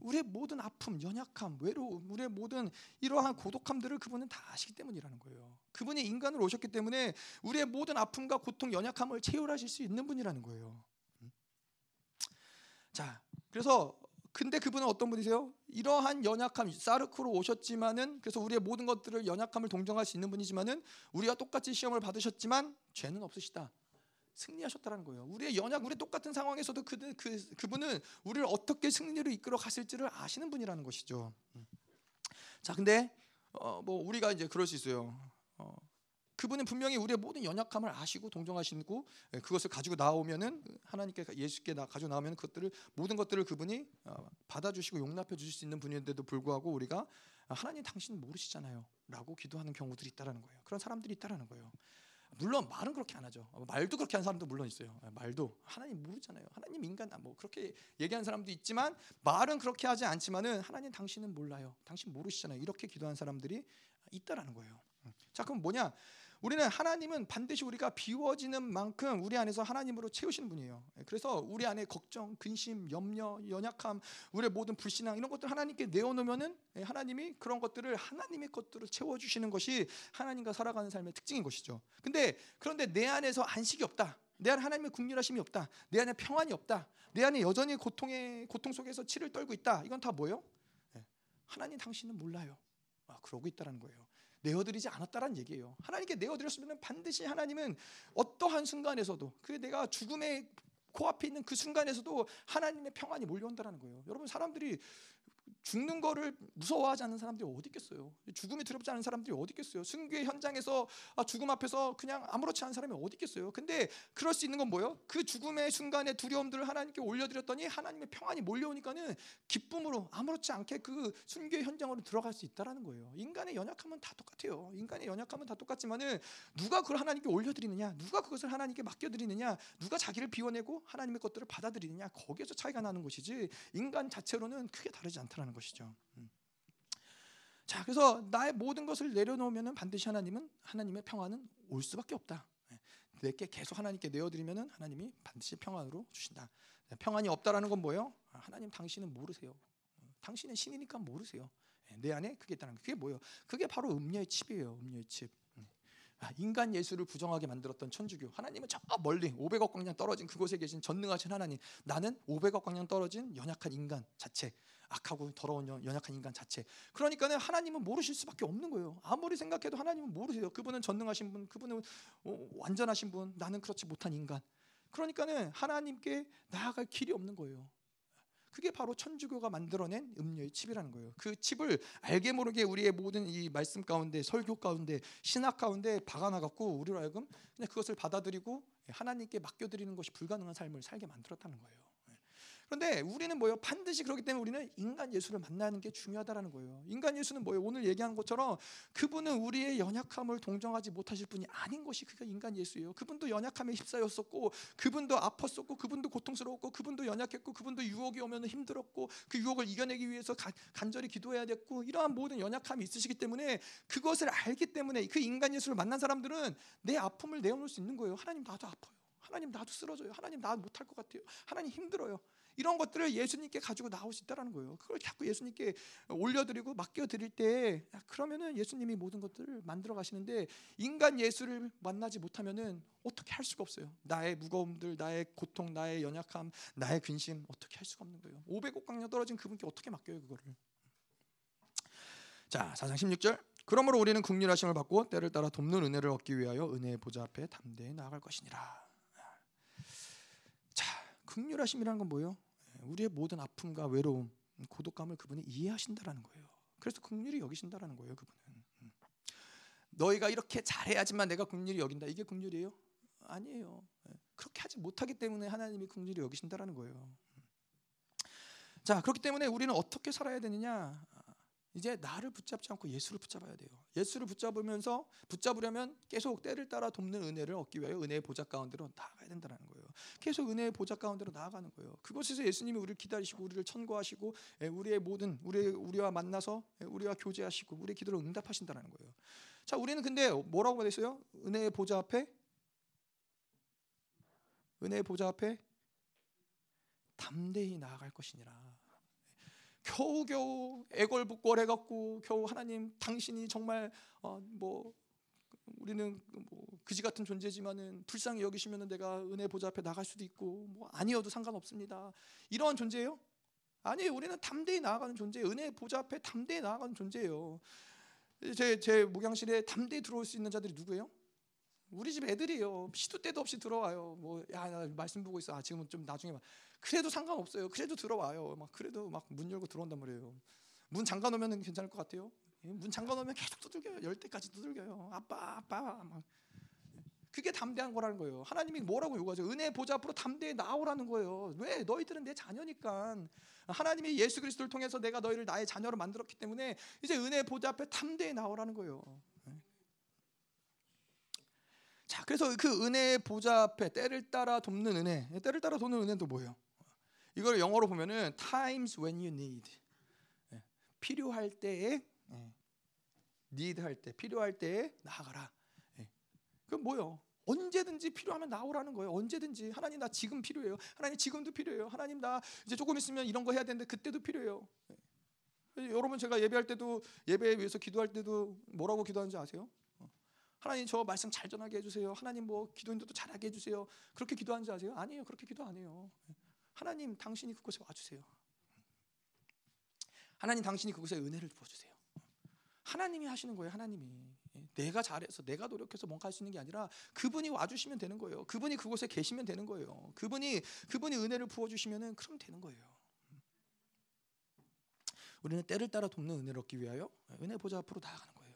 우리의 모든 아픔, 연약함, 외로움, 우리의 모든 이러한 고독함들을 그분은 다 아시기 때문이라는 거예요. 그분이 인간으로 오셨기 때문에 우리의 모든 아픔과 고통, 연약함을 체휼하실 수 있는 분이라는 거예요. 음? 자, 그래서 근데 그분은 어떤 분이세요? 이러한 연약함, 사르크로 오셨지만은 그래서 우리의 모든 것들을 연약함을 동정할 수 있는 분이지만은 우리와 똑같이 시험을 받으셨지만 죄는 없으시다. 승리하셨다는 거예요. 우리의 연약, 우리 똑같은 상황에서도 그, 그 그분은 우리를 어떻게 승리를 이끌어 갔을지를 아시는 분이라는 것이죠. 음. 자, 근데 어, 뭐 우리가 이제 그럴 수 있어요. 어, 그분은 분명히 우리의 모든 연약함을 아시고 동정하시고 예, 그것을 가지고 나오면은 하나님께 예수께 나 가지고 나오면 그것들을 모든 것들을 그분이 어, 받아주시고 용납해 주실 수 있는 분인데도 불구하고 우리가 하나님 당신 모르시잖아요라고 기도하는 경우들이 있다라는 거예요. 그런 사람들이 있다라는 거예요. 물론 말은 그렇게 안 하죠. 말도 그렇게 하는 사람도 물론 있어요. 예, 말도 하나님 모르잖아요. 하나님 인간 뭐 그렇게 얘기하는 사람도 있지만 말은 그렇게 하지 않지만은 하나님 당신은 몰라요. 당신 모르시잖아요. 이렇게 기도하는 사람들이 있다라는 거예요. 음. 자 그럼 뭐냐? 우리는 하나님은 반드시 우리가 비워지는 만큼 우리 안에서 하나님으로 채우시는 분이에요. 그래서 우리 안에 걱정, 근심, 염려, 연약함, 우리의 모든 불신앙 이런 것들 하나님께 내어놓으면은 하나님이 그런 것들을 하나님의 것들을 채워주시는 것이 하나님과 살아가는 삶의 특징인 것이죠. 근데 그런데 내 안에서 안식이 없다. 내 안에 하나님의 국률하심이 없다. 내 안에 평안이 없다. 내 안에 여전히 고통의 고통 속에서 치를 떨고 있다. 이건 다 뭐예요? 하나님 당신은 몰라요. 아, 그러고 있다라는 거예요. 내어드리지 않았다라는 얘기예요. 하나님께 내어드렸으면 반드시 하나님은 어떠한 순간에서도 그 내가 죽음의 코앞에 있는 그 순간에서도 하나님의 평안이 몰려온다는 거예요. 여러분 사람들이 죽는 거를 무서워하지 않는 사람들이 어디 있겠어요? 죽음이 두렵지 않은 사람들이 어디 있겠어요? 승교의 현장에서 아, 죽음 앞에서 그냥 아무렇지 않은 사람이 어디 있겠어요? 근데 그럴 수 있는 건 뭐예요? 그 죽음의 순간의 두려움들을 하나님께 올려드렸더니 하나님의 평안이 몰려오니까는 기쁨으로 아무렇지 않게 그 순교의 현장으로 들어갈 수 있다라는 거예요. 인간의 연약함은 다 똑같아요. 인간의 연약함은 다 똑같지만은 누가 그걸 하나님께 올려드리느냐, 누가 그것을 하나님께 맡겨드리느냐, 누가 자기를 비워내고 하나님의 것들을 받아들이느냐 거기에서 차이가 나는 것이지 인간 자체로는 크게 다르지 않다 는. 하는 것이죠. 음. 자, 그래서 나의 모든 것을 내려놓으면 반드시 하나님은 하나님의 평안은 올 수밖에 없다. 예. 내게 계속 하나님께 내어드리면 하나님이 반드시 평안으로 주신다. 네, 평안이 없다라는 건 뭐예요? 아, 하나님 당신은 모르세요. 당신은 신이니까 모르세요. 예, 내 안에 그게 있다는 게 그게 뭐예요? 그게 바로 음녀의 칩이에요. 음녀의 칩. 음. 아, 인간 예수를 부정하게 만들었던 천주교 하나님은 저 멀리 500억 광년 떨어진 그곳에 계신 전능하신 하나님 나는 500억 광년 떨어진 연약한 인간 자체 악하고 더러운 연약한 인간 자체. 그러니까는 하나님은 모르실 수밖에 없는 거예요. 아무리 생각해도 하나님은 모르세요. 그분은 전능하신 분, 그분은 어, 완전하신 분, 나는 그렇지 못한 인간. 그러니까는 하나님께 나아갈 길이 없는 거예요. 그게 바로 천주교가 만들어낸 음료의 칩이라는 거예요. 그 칩을 알게 모르게 우리의 모든 이 말씀 가운데, 설교 가운데, 신학 가운데 박아놔갖고 우리로 하여금 그냥 그것을 받아들이고 하나님께 맡겨드리는 것이 불가능한 삶을 살게 만들었다는 거예요. 그런데 우리는 뭐예요? 반드시 그렇기 때문에 우리는 인간 예수를 만나는 게 중요하다라는 거예요. 인간 예수는 뭐예요? 오늘 얘기한 것처럼 그분은 우리의 연약함을 동정하지 못하실 분이 아닌 것이 그가 인간 예수예요. 그분도 연약함에 휩싸였었고 그분도 아팠었고 그분도 고통스러웠고 그분도 연약했고 그분도 유혹이 오면 힘들었고 그 유혹을 이겨내기 위해서 가, 간절히 기도해야 됐고 이러한 모든 연약함이 있으시기 때문에 그것을 알기 때문에 그 인간 예수를 만난 사람들은 내 아픔을 내어놓을 수 있는 거예요. 하나님 나도 아파요. 하나님 나도 쓰러져요. 하나님 나 못할 것 같아요. 하나님 힘들어요. 이런 것들을 예수님께 가지고 나올 수 있다라는 거예요. 그걸 자꾸 예수님께 올려드리고 맡겨드릴 때 그러면은 예수님이 모든 것들을 만들어 가시는데 인간 예수를 만나지 못하면은 어떻게 할 수가 없어요. 나의 무거움들, 나의 고통, 나의 연약함, 나의 근심 어떻게 할 수가 없는 거예요. 500억 광년 떨어진 그분께 어떻게 맡겨요 그거를? 자, 4장 16절. 그러므로 우리는 국률하심을 받고 때를 따라 돕는 은혜를 얻기 위하여 은혜의 보좌 앞에 담대히 나아갈 것이니라. 자, 국률하심이라는 건 뭐예요? 우리의 모든 아픔과 외로움, 고독감을 그분이 이해하신다라는 거예요. 그래서 국률이 여기신다라는 거예요, 그분은. 음. 너희가 이렇게 잘해야지만 내가 국률이 여긴다. 이게 국률이에요? 아니에요. 예. 그렇게 하지 못하기 때문에 하나님이 국률이 여기신다라는 거예요. 음. 자, 그렇기 때문에 우리는 어떻게 살아야 되느냐? 이제 나를 붙잡지 않고 예수를 붙잡아야 돼요. 예수를 붙잡으면서 붙잡으려면 계속 때를 따라 돕는 은혜를 얻기 위하여 은혜의 보좌 가운데로 나아가야 된다는 거예요. 계속 은혜의 보좌 가운데로 나아가는 거예요. 그곳에서 예수님이 우리를 기다리시고 우리를 천거하시고 예, 우리의 모든 우리 우리와 만나서 예, 우리와 교제하시고 우리의 기도를 응답하신다는 거예요. 자, 우리는 근데 뭐라고 말했어요? 은혜의 보좌 앞에 은혜의 보좌 앞에 담대히 나아갈 것이니라. 겨우겨우 애걸복걸 해갖고 겨우 하나님 당신이 정말 어, 뭐 우리는 뭐 그지 같은 존재지만은 불쌍히 여기시면은 내가 은혜 보좌 앞에 나갈 수도 있고 뭐 아니어도 상관없습니다. 이러한 존재예요? 아니에요. 우리는 담대히 나아가는 존재, 은혜 보좌 앞에 담대히 나아가는 존재예요. 제, 제 목양실에 담대히 들어올 수 있는 자들이 누구예요? 우리 집 애들이에요. 시도 때도 없이 들어와요. 뭐야 말씀 보고 있어. 아 지금은 좀 나중에 봐. 그래도 상관없어요. 그래도 들어와요. 막 그래도 막 문 열고 들어온단 말이에요. 문 잠가 놓으면 괜찮을 것 같아요. 예, 문 잠가 놓으면 계속 두들겨요. 열 때까지 두들겨요. 아빠 아빠 막 그게 담대한 거라는 거예요. 하나님이 뭐라고 요구하죠? 은혜 보좌 앞으로 담대히 나오라는 거예요. 왜? 너희들은 내 자녀니까. 하나님이 예수 그리스도를 통해서 내가 너희를 나의 자녀로 만들었기 때문에 이제 은혜 보좌 앞에 담대히 나오라는 거예요. 자, 그래서 그 은혜의 보좌 앞에 때를 따라 돕는 은혜, 때를 따라 돕는 은혜도 뭐예요? 이걸 영어로 보면은 times when you need. 예, 필요할 때에 예, need 할 때, 필요할 때에 나아가라. 예. 그 뭐요? 언제든지 필요하면 나오라는 거예요. 언제든지 하나님 나 지금 필요해요. 하나님 지금도 필요해요. 하나님 나 이제 조금 있으면 이런 거 해야 되는데 그때도 필요해요. 여러분 제가 예배할 때도 예배에 위해서 기도할 때도 뭐라고 기도하는지 아세요? 하나님 저 말씀 잘 전하게 해주세요. 하나님 뭐 기도인들도 잘하게 해주세요. 그렇게 기도하는지 아세요? 아니에요. 그렇게 기도 안 해요. 하나님 당신이 그곳에 와주세요. 하나님 당신이 그곳에 은혜를 부어주세요. 하나님이 하시는 거예요. 하나님이 내가 잘해서 내가 노력해서 뭔가 할 수 있는 게 아니라 그분이 와 주시면 되는 거예요. 그분이 그곳에 계시면 되는 거예요. 그분이 그분이 은혜를 부어 주시면은 그럼 되는 거예요. 우리는 때를 따라 돕는 은혜를 얻기 위하여 은혜 보좌 앞으로 나아가는 거예요.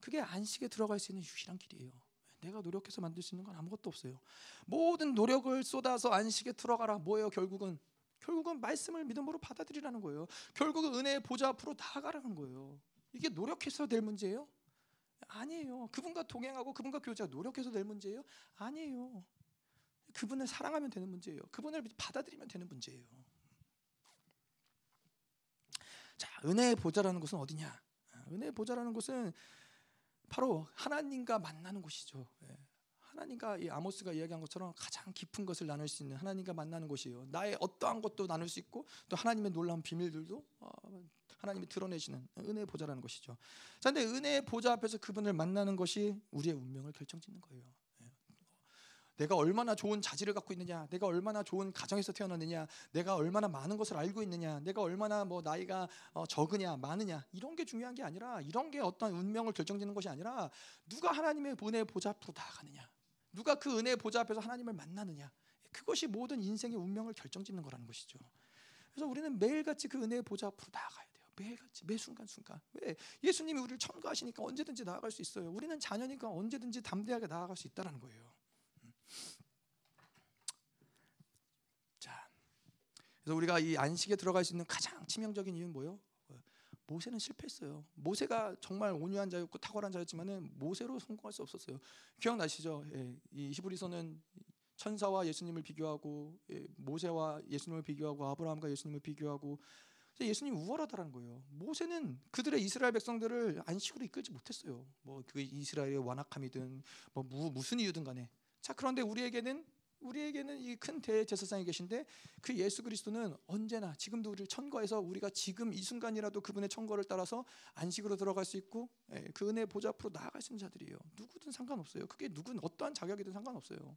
그게 안식에 들어갈 수 있는 유일한 길이에요. 내가 노력해서 만들 수 있는 건 아무것도 없어요. 모든 노력을 쏟아서 안식에 들어가라. 뭐예요? 결국은 결국은 말씀을 믿음으로 받아들이라는 거예요. 결국은 은혜의 보좌 앞으로 나아가라는 거예요. 이게 노력해서 될 문제예요? 아니에요. 그분과 동행하고 그분과 교제가 노력해서 될 문제예요? 아니에요. 그분을 사랑하면 되는 문제예요. 그분을 받아들이면 되는 문제예요. 자, 은혜의 보좌라는 곳은 어디냐? 은혜의 보좌라는 곳은 바로 하나님과 만나는 곳이죠. 예. 하나님과 이 아모스가 이야기한 것처럼 가장 깊은 것을 나눌 수 있는 하나님과 만나는 곳이에요. 나의 어떠한 것도 나눌 수 있고 또 하나님의 놀라운 비밀들도 어, 하나님이 드러내시는 은혜의 보좌라는 것이죠. 자, 근데 은혜의 보좌 앞에서 그분을 만나는 것이 우리의 운명을 결정짓는 거예요. 내가 얼마나 좋은 자질을 갖고 있느냐, 내가 얼마나 좋은 가정에서 태어났느냐, 내가 얼마나 많은 것을 알고 있느냐, 내가 얼마나 뭐 나이가 어, 적으냐, 많으냐 이런 게 중요한 게 아니라 이런 게 어떤 운명을 결정짓는 것이 아니라 누가 하나님의 은혜의 보좌 앞으로 나아가느냐, 누가 그 은혜의 보좌 앞에서 하나님을 만나느냐, 그것이 모든 인생의 운명을 결정짓는 거라는 것이죠. 그래서 우리는 매일같이 그 은혜의 보좌 앞으로 나아가야 돼요. 매일같이 매 순간 순간. 왜 예수님이 우리를 첨가하시니까 언제든지 나아갈 수 있어요. 우리는 자녀니까 언제든지 담대하게 나아갈 수 있다라는 거예요. 자, 그래서 우리가 이 안식에 들어갈 수 있는 가장 치명적인 이유는 뭐요? 모세는 실패했어요. 모세가 정말 온유한 자였고 탁월한 자였지만은 모세로 성공할 수 없었어요. 기억나시죠? 예, 이 히브리서는 천사와 예수님을 비교하고 예, 모세와 예수님을 비교하고 아브라함과 예수님을 비교하고 예수님 우월하다는 거예요. 모세는 그들의 이스라엘 백성들을 안식으로 이끌지 못했어요. 뭐그 이스라엘의 완악함이든 뭐 무, 무슨 이유든 간에 자 그런데 우리에게는 우리에게는 이 큰 대제사장이 계신데 그 예수 그리스도는 언제나 지금도 우리를 천거해서 우리가 지금 이 순간이라도 그분의 천거를 따라서 안식으로 들어갈 수 있고 예, 그 은혜 보좌 앞으로 나아갈 수 있는 자들이에요. 누구든 상관없어요. 그게 누군 어떠한 자격이든 상관없어요.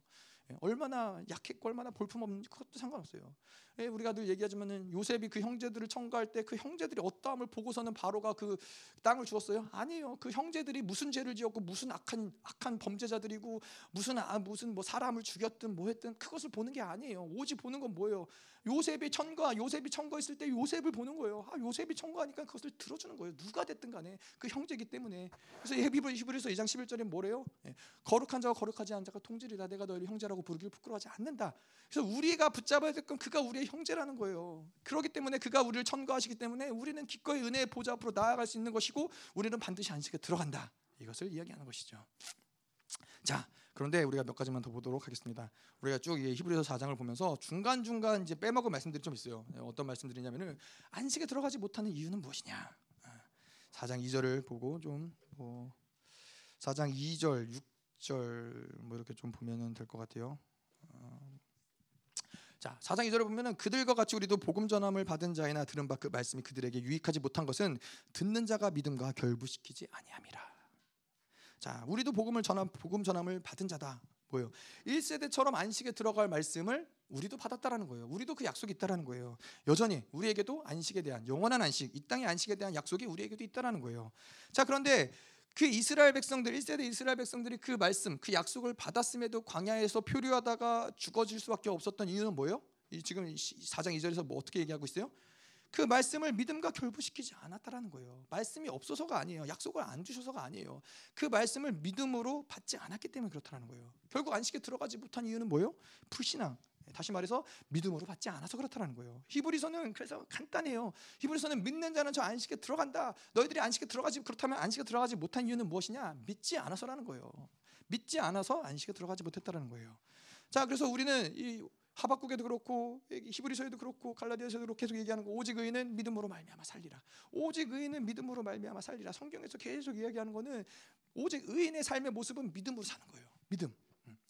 예, 얼마나 약했고 얼마나 볼품없는지 그것도 상관없어요. 예, 우리가 늘 얘기하지만은 요셉이 그 형제들을 청구할 때 그 형제들이 어떠함을 보고서는 바로가 그 땅을 주었어요? 아니에요. 그 형제들이 무슨 죄를 지었고 무슨 악한 악한 범죄자들이고 무슨 아, 무슨 뭐 사람을 죽였든 뭐 했든 그것을 보는 게 아니에요. 오직 보는 건 뭐예요? 요셉이 천거 요셉이 천거했을 때 요셉을 보는 거예요. 아, 요셉이 천거하니까 그것을 들어주는 거예요. 누가 됐든 간에 그 형제기 때문에. 그래서 히브리서 2장 11절에 뭐래요? 예, 거룩한 자와 거룩하지 않은 자가 통질이다. 내가 너희를 형제라고 부르기를 부끄러워하지 않는다. 그래서 우리가 붙잡아야 될 건 그가 우리의 형제라는 거예요. 그렇기 때문에 그가 우리를 천거하시기 때문에 우리는 기꺼이 은혜의 보좌 앞으로 나아갈 수 있는 것이고 우리는 반드시 안식에 들어간다. 이것을 이야기하는 것이죠. 자, 그런데 우리가 몇 가지만 더 보도록 하겠습니다. 우리가 쭉 히브리서 4장을 보면서 중간 중간 이제 빼먹은 말씀들이 좀 있어요. 네, 어떤 말씀들이냐면은 안식에 들어가지 못하는 이유는 무엇이냐? 4장 2절을 보고 좀뭐 4장 2절, 6절 뭐 이렇게 좀 보면은 될 것 같아요. 어, 자, 4장 2절에 보면은 그들과 같이 우리도 복음 전함을 받은 자이나 들은 바 그 말씀이 그들에게 유익하지 못한 것은 듣는 자가 믿음과 결부시키지 아니함이라. 자, 우리도 복음을 전함 복음 전함을 받은 자다. 뭐요? 1세대처럼 안식에 들어갈 말씀을 우리도 받았다라는 거예요. 우리도 그 약속이 있다라는 거예요. 여전히 우리에게도 안식에 대한 영원한 안식, 이 땅의 안식에 대한 약속이 우리에게도 있다라는 거예요. 자, 그런데 그 이스라엘 백성들 1세대 이스라엘 백성들이 그 말씀, 그 약속을 받았음에도 광야에서 표류하다가 죽어질 수밖에 없었던 이유는 뭐예요? 지금 4장 2절에서 뭐 어떻게 얘기하고 있어요? 그 말씀을 믿음과 결부시키지 않았다라는 거예요. 말씀이 없어서가 아니에요. 약속을 안 주셔서가 아니에요. 그 말씀을 믿음으로 받지 않았기 때문에 그렇다는 거예요. 결국 안식에 들어가지 못한 이유는 뭐예요? 불신앙. 다시 말해서 믿음으로 받지 않아서 그렇다는 거예요. 히브리서는 그래서 간단해요. 히브리서는 믿는 자는 저 안식에 들어간다. 너희들이 안식에 들어가지 그렇다면 안식에 들어가지 못한 이유는 무엇이냐? 믿지 않아서라는 거예요. 믿지 않아서 안식에 들어가지 못했다라는 거예요. 자, 그래서 우리는 이 하박국에도 그렇고 히브리서에도 그렇고 갈라디아서도 그렇고 계속 얘기하는 거 오직 의인은 믿음으로 말미암아 살리라. 오직 의인은 믿음으로 말미암아 살리라. 성경에서 계속 이야기하는 거는 오직 의인의 삶의 모습은 믿음으로 사는 거예요. 믿음.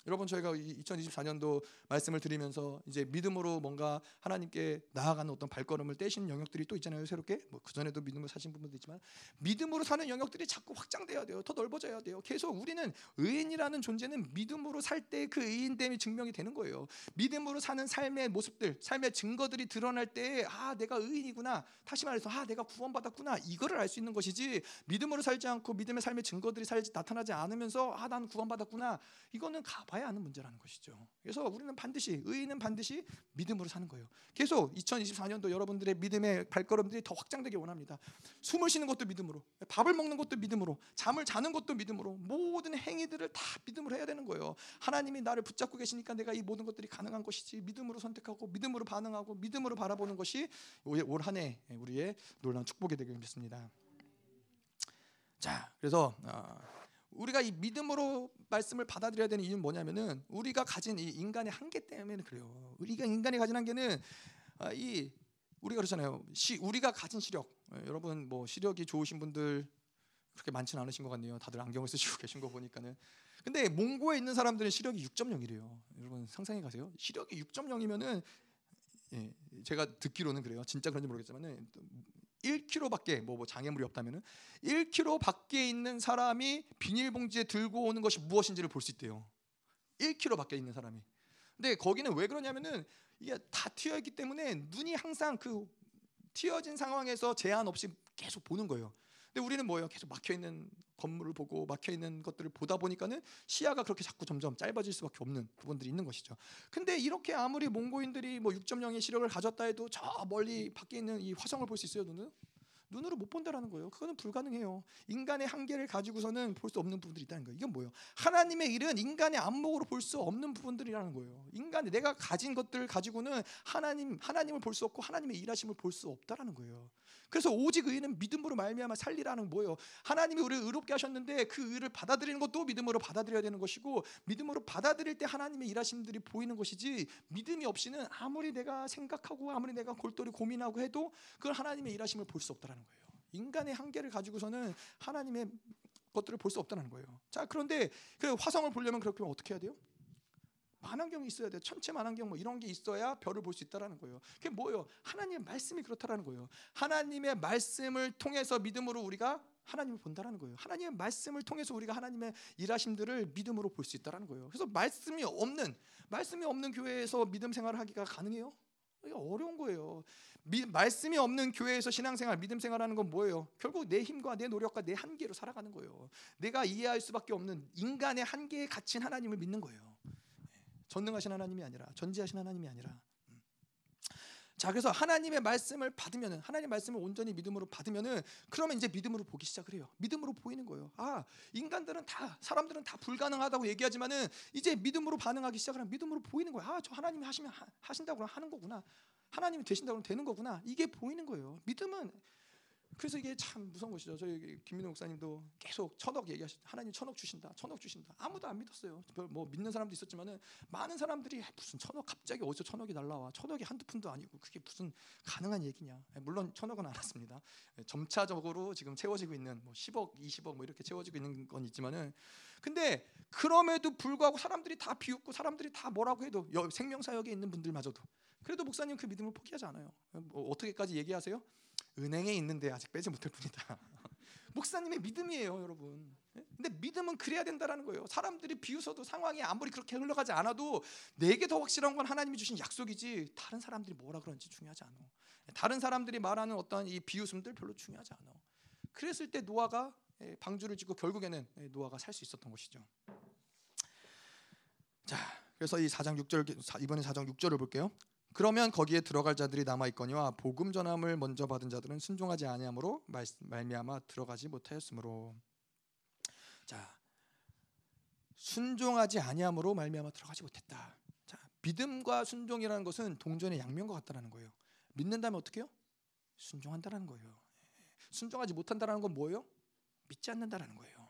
여러분 저희가 2024년도 말씀을 드리면서 이제 믿음으로 뭔가 하나님께 나아가는 어떤 발걸음을 떼신 영역들이 또 있잖아요 새롭게. 뭐 그 전에도 믿음을 사신 분들도 있지만 믿음으로 사는 영역들이 자꾸 확장돼야 돼요. 더 넓어져야 돼요. 계속 우리는 의인이라는 존재는 믿음으로 살 때 그 의인됨이 증명이 되는 거예요. 믿음으로 사는 삶의 모습들 삶의 증거들이 드러날 때 아 내가 의인이구나. 다시 말해서 아 내가 구원받았구나. 이거를 알 수 있는 것이지 믿음으로 살지 않고 믿음의 삶의 증거들이 살지 나타나지 않으면서 아 난 구원받았구나. 이거는 가봐 봐야 하는 문제라는 것이죠. 그래서 우리는 반드시 의인은 반드시 믿음으로 사는 거예요. 계속 2024년도 여러분들의 믿음의 발걸음들이 더 확장되기 원합니다. 숨을 쉬는 것도 믿음으로, 밥을 먹는 것도 믿음으로, 잠을 자는 것도 믿음으로, 모든 행위들을 다 믿음으로 해야 되는 거예요. 하나님이 나를 붙잡고 계시니까 내가 이 모든 것들이 가능한 것이지 믿음으로 선택하고 믿음으로 반응하고 믿음으로 바라보는 것이 올 한 해 우리의 놀라운 축복이 되길 믿습니다. 자, 그래서 어, 우리가 이 믿음으로 말씀을 받아들여야 되는 이유는 뭐냐면은 우리가 가진 이 인간의 한계 때문에 그래요. 우리가 인간이 가진 한계는 아, 이 우리가 그렇잖아요. 시, 우리가 가진 시력. 예, 여러분 뭐 시력이 좋으신 분들 그렇게 많지는 않으신 것 같네요. 다들 안경을 쓰시고 계신 거 보니까는. 근데 몽고에 있는 사람들은 시력이 6.0이래요. 여러분 상상해 가세요. 시력이 6.0이면은 예, 제가 듣기로는 그래요. 진짜 그런지 모르겠지만은 1kg밖에 뭐, 뭐 장애물이 없다면은 1kg 밖에 있는 사람이 비닐봉지에 들고 오는 것이 무엇인지를 볼 수 있대요. 1kg 밖에 있는 사람이. 근데 거기는 왜 그러냐면은 이게 다 튀어 있기 때문에 눈이 항상 그 튀어진 상황에서 제한 없이 계속 보는 거예요. 근데 우리는 뭐예요? 계속 막혀 있는 건물을 보고 막혀 있는 것들을 보다 보니까는 시야가 그렇게 자꾸 점점 짧아질 수밖에 없는 부분들이 있는 것이죠. 근데 이렇게 아무리 몽고인들이 뭐 6.0의 시력을 가졌다 해도 저 멀리 밖에 있는 이 화성을 볼 수 있어요, 눈은? 눈으로 못 본다라는 거예요. 그거는 불가능해요. 인간의 한계를 가지고서는 볼 수 없는 부분들이 있다는 거예요. 이건 뭐예요? 하나님의 일은 인간의 안목으로 볼 수 없는 부분들이라는 거예요. 인간이 내가 가진 것들을 가지고는 하나님 하나님을 볼 수 없고 하나님의 일하심을 볼 수 없다라는 거예요. 그래서 오직 의는 믿음으로 말미암아 살리라는 뭐예요? 하나님이 우리를 의롭게 하셨는데 그 의를 받아들이는 것도 믿음으로 받아들여야 되는 것이고 믿음으로 받아들일 때 하나님의 일하심들이 보이는 것이지 믿음이 없이는 아무리 내가 생각하고 아무리 내가 골똘히 고민하고 해도 그걸 하나님의 일하심을 볼 수 없다라는 거예요. 인간의 한계를 가지고서는 하나님의 것들을 볼 수 없다는 거예요. 자, 그런데 그 화성을 보려면 그렇게 어떻게 해야 돼요? 만환경이 있어야 돼. 천체 만환경 뭐 이런 게 있어야 별을 볼 수 있다라는 거예요. 그게 뭐예요? 하나님의 말씀이 그렇다라는 거예요. 하나님의 말씀을 통해서 믿음으로 우리가 하나님을 본다라는 거예요. 하나님의 말씀을 통해서 우리가 하나님의 일하심들을 믿음으로 볼 수 있다라는 거예요. 그래서 말씀이 없는 말씀이 없는 교회에서 믿음 생활을 하기가 가능해요? 어려운 거예요. 미, 말씀이 없는 교회에서 신앙생활, 믿음 생활하는 건 뭐예요? 결국 내 힘과 내 노력과 내 한계로 살아가는 거예요. 내가 이해할 수밖에 없는 인간의 한계에 갇힌 하나님을 믿는 거예요. 전능하신 하나님이 아니라 전지하신 하나님이 아니라 음. 자 그래서 하나님의 말씀을 받으면은 하나님의 말씀을 온전히 믿음으로 받으면은 그러면 이제 믿음으로 보기 시작을 해요. 믿음으로 보이는 거예요. 아 인간들은 다 사람들은 다 불가능하다고 얘기하지만은 이제 믿음으로 반응하기 시작을 하면 믿음으로 보이는 거예요. 아저 하나님이 하시면 하, 하신다고 하는 거구나. 하나님이 되신다고 되는 거구나. 이게 보이는 거예요. 믿음은 그래서 이게 참 무서운 것이죠. 저희 김민호 목사님도 계속 천억 얘기하시죠. 하나님 천억 주신다, 천억 주신다. 아무도 안 믿었어요. 뭐 믿는 사람도 있었지만은 많은 사람들이 무슨 천억 갑자기 어디서 천억이 날라와? 천억이 한두 푼도 아니고 그게 무슨 가능한 얘기냐? 물론 천억은 안 왔습니다. 점차적으로 지금 채워지고 있는 뭐 10억, 20억 뭐 이렇게 채워지고 있는 건 있지만은 근데 그럼에도 불구하고 사람들이 다 비웃고 사람들이 다 뭐라고 해도 생명사역에 있는 분들마저도 그래도 목사님 그 믿음을 포기하지 않아요. 뭐 어떻게까지 얘기하세요? 은행에 있는데 아직 빼지 못할 뿐이다. 목사님의 믿음이에요, 여러분. 예? 근데 믿음은 그래야 된다라는 거예요. 사람들이 비웃어도 상황이 아무리 그렇게 흘러가지 않아도 내게 더 확실한 건 하나님이 주신 약속이지 다른 사람들이 뭐라 그런지 중요하지 않아. 다른 사람들이 말하는 어떤 이 비웃음들 별로 중요하지 않아. 그랬을 때 노아가 예, 방주를 짓고 결국에는 예, 노아가 살 수 있었던 것이죠. 자, 그래서 이 4장 6절 이번에 4장 6절을 볼게요. 그러면 거기에 들어갈 자들이 남아 있거니와 복음 전함을 먼저 받은 자들은 순종하지 아니함으로 말미암아 들어가지 못하였으므로 자 순종하지 아니함으로 말미암아 들어가지 못했다. 자 믿음과 순종이라는 것은 동전의 양면과 같다라는 거예요. 믿는다면 어떻게 요 순종한다라는 거예요. 순종하지 못한다라는 건 뭐예요? 믿지 않는다라는 거예요.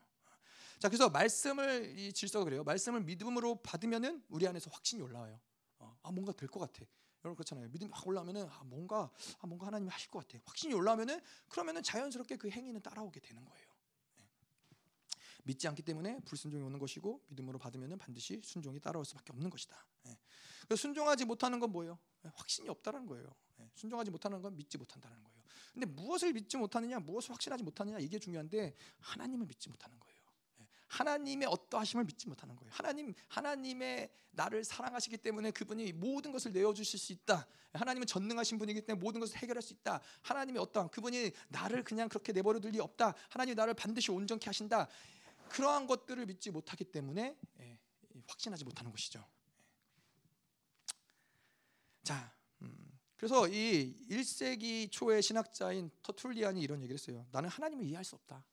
자 그래서 말씀을 이 질서가 그래요. 말씀을 믿음으로 받으면은 우리 안에서 확신이 올라와요. 어, 아 뭔가 될 것 같아. 여러분 그렇잖아요. 믿음이 확 올라오면은 아, 뭔가 아, 뭔가 하나님이 하실 것 같아. 확신이 올라오면은 그러면은 자연스럽게 그 행위는 따라오게 되는 거예요. 네. 믿지 않기 때문에 불순종이 오는 것이고 믿음으로 받으면은 반드시 순종이 따라올 수밖에 없는 것이다. 네. 순종하지 못하는 건 뭐예요? 네. 확신이 없다는 거예요. 네. 순종하지 못하는 건 믿지 못한다는 거예요. 근데 무엇을 믿지 못하느냐, 무엇을 확신하지 못하느냐 이게 중요한데 하나님을 믿지 못하는 거예요. 하나님의 어떠하심을 믿지 못하는 거예요. 하나님 하나님의 나를 사랑하시기 때문에 그분이 모든 것을 내어 주실 수 있다. 하나님은 전능하신 분이기 때문에 모든 것을 해결할 수 있다. 하나님의 어떠한 그분이 나를 그냥 그렇게 내버려 둘 리 없다. 하나님이 나를 반드시 온전케 하신다. 그러한 것들을 믿지 못하기 때문에 예, 확신하지 못하는 것이죠. 예. 자, 음, 그래서 이 1세기 초의 신학자인 터툴리안이 이런 얘기를 했어요. 나는 하나님을 이해할 수 없다.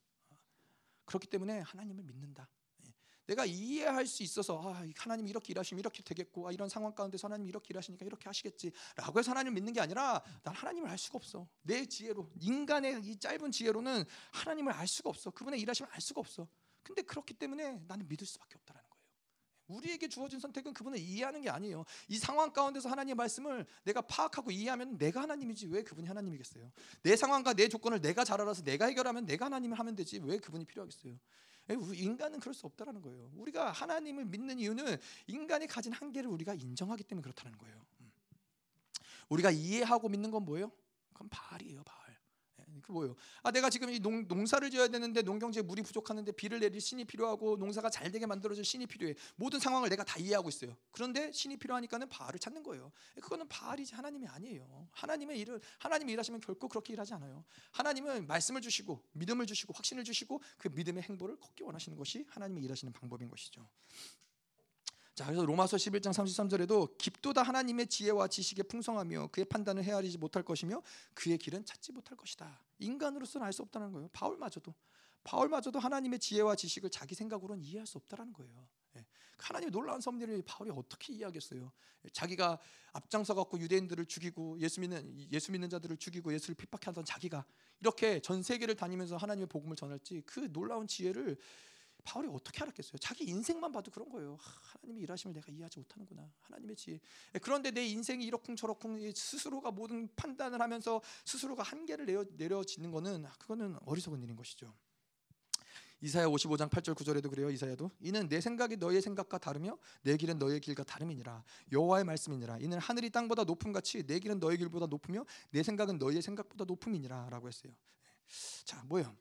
그렇기 때문에 하나님을 믿는다. 예. 내가 이해할 수 있어서 아, 하나님 이렇게 일하시면 이렇게 되겠고 아, 이런 상황 가운데서 하나님 이렇게 일하시니까 이렇게 하시겠지라고 해서 하나님을 믿는 게 아니라 난 하나님을 알 수가 없어. 내 지혜로 인간의 이 짧은 지혜로는 하나님을 알 수가 없어. 그분의 일하심을 알 수가 없어. 근데 그렇기 때문에 나는 믿을 수밖에 거예요 우리에게 주어진 선택은 그분을 이해하는 게 아니에요 이 상황 가운데서 하나님의 말씀을 내가 파악하고 이해하면 내가 하나님이지 왜 그분이 하나님이겠어요 내 상황과 내 조건을 내가 잘 알아서 내가 해결하면 내가 하나님을 하면 되지 왜 그분이 필요하겠어요 인간은 그럴 수 없다라는 거예요. 우리가 하나님을 믿는 이유는 인간이 가진 한계를 우리가 인정하기 때문에 그렇다는 거예요. 음. 우리가 이해하고 믿는 건 뭐예요? 그건 바알. 그 뭐예요? 아 내가 지금 이 농, 농사를 지어야 되는데 농경지에 물이 부족하는데 비를 내릴 신이 필요하고 농사가 잘 되게 만들어줄 신이 필요해. 모든 상황을 내가 다 이해하고 있어요. 그런데 신이 필요하니까는 바알을 찾는 거예요. 그거는 바알이지 하나님이 아니에요. 하나님의 일을 하나님이 일하시면 결코 그렇게 일하지 않아요. 하나님은 말씀을 주시고 믿음을 주시고 확신을 주시고 그 믿음의 행보를 걷기 원하시는 것이 하나님이 일하시는 방법인 것이죠. 자, 그래서 로마서 11장 33절에도 깊도다 하나님의 지혜와 지식의 풍성하며 그의 판단을 헤아리지 못할 것이며 그의 길은 찾지 못할 것이다. 인간으로서는 알 수 없다는 거예요. 바울마저도 바울마저도 하나님의 지혜와 지식을 자기 생각으로는 이해할 수 없다라는 거예요. 예. 하나님의 놀라운 섭리를 바울이 어떻게 이해하겠어요? 자기가 앞장서 갖고 유대인들을 죽이고 예수 믿는 예수 믿는 자들을 죽이고 예수를 핍박하던 자기가 이렇게 전 세계를 다니면서 하나님의 복음을 전할지 그 놀라운 지혜를 바울이 어떻게 알았겠어요? 자기 인생만 봐도 그런 거예요. 하나님의 일하심을 내가 이해하지 못하는구나. 하나님의 지혜. 예, 그런데 내 인생이 이러쿵저러쿵 스스로가 모든 판단을 하면서 스스로가 한계를 내려 내려지는 거는 그거는 어리석은 일인 것이죠. 이사야 55장 8절 9절에도 그래요. 이사야도 이는 내 생각이 너의 생각과 다르며 내 길은 너의 길과 다름이니라. 여호와의 말씀이니라. 이는 하늘이 땅보다 높음 같이 내 길은 너의 길보다 높으며 내 생각은 너의 생각보다 높음이니라라고 했어요. 자, 뭐요?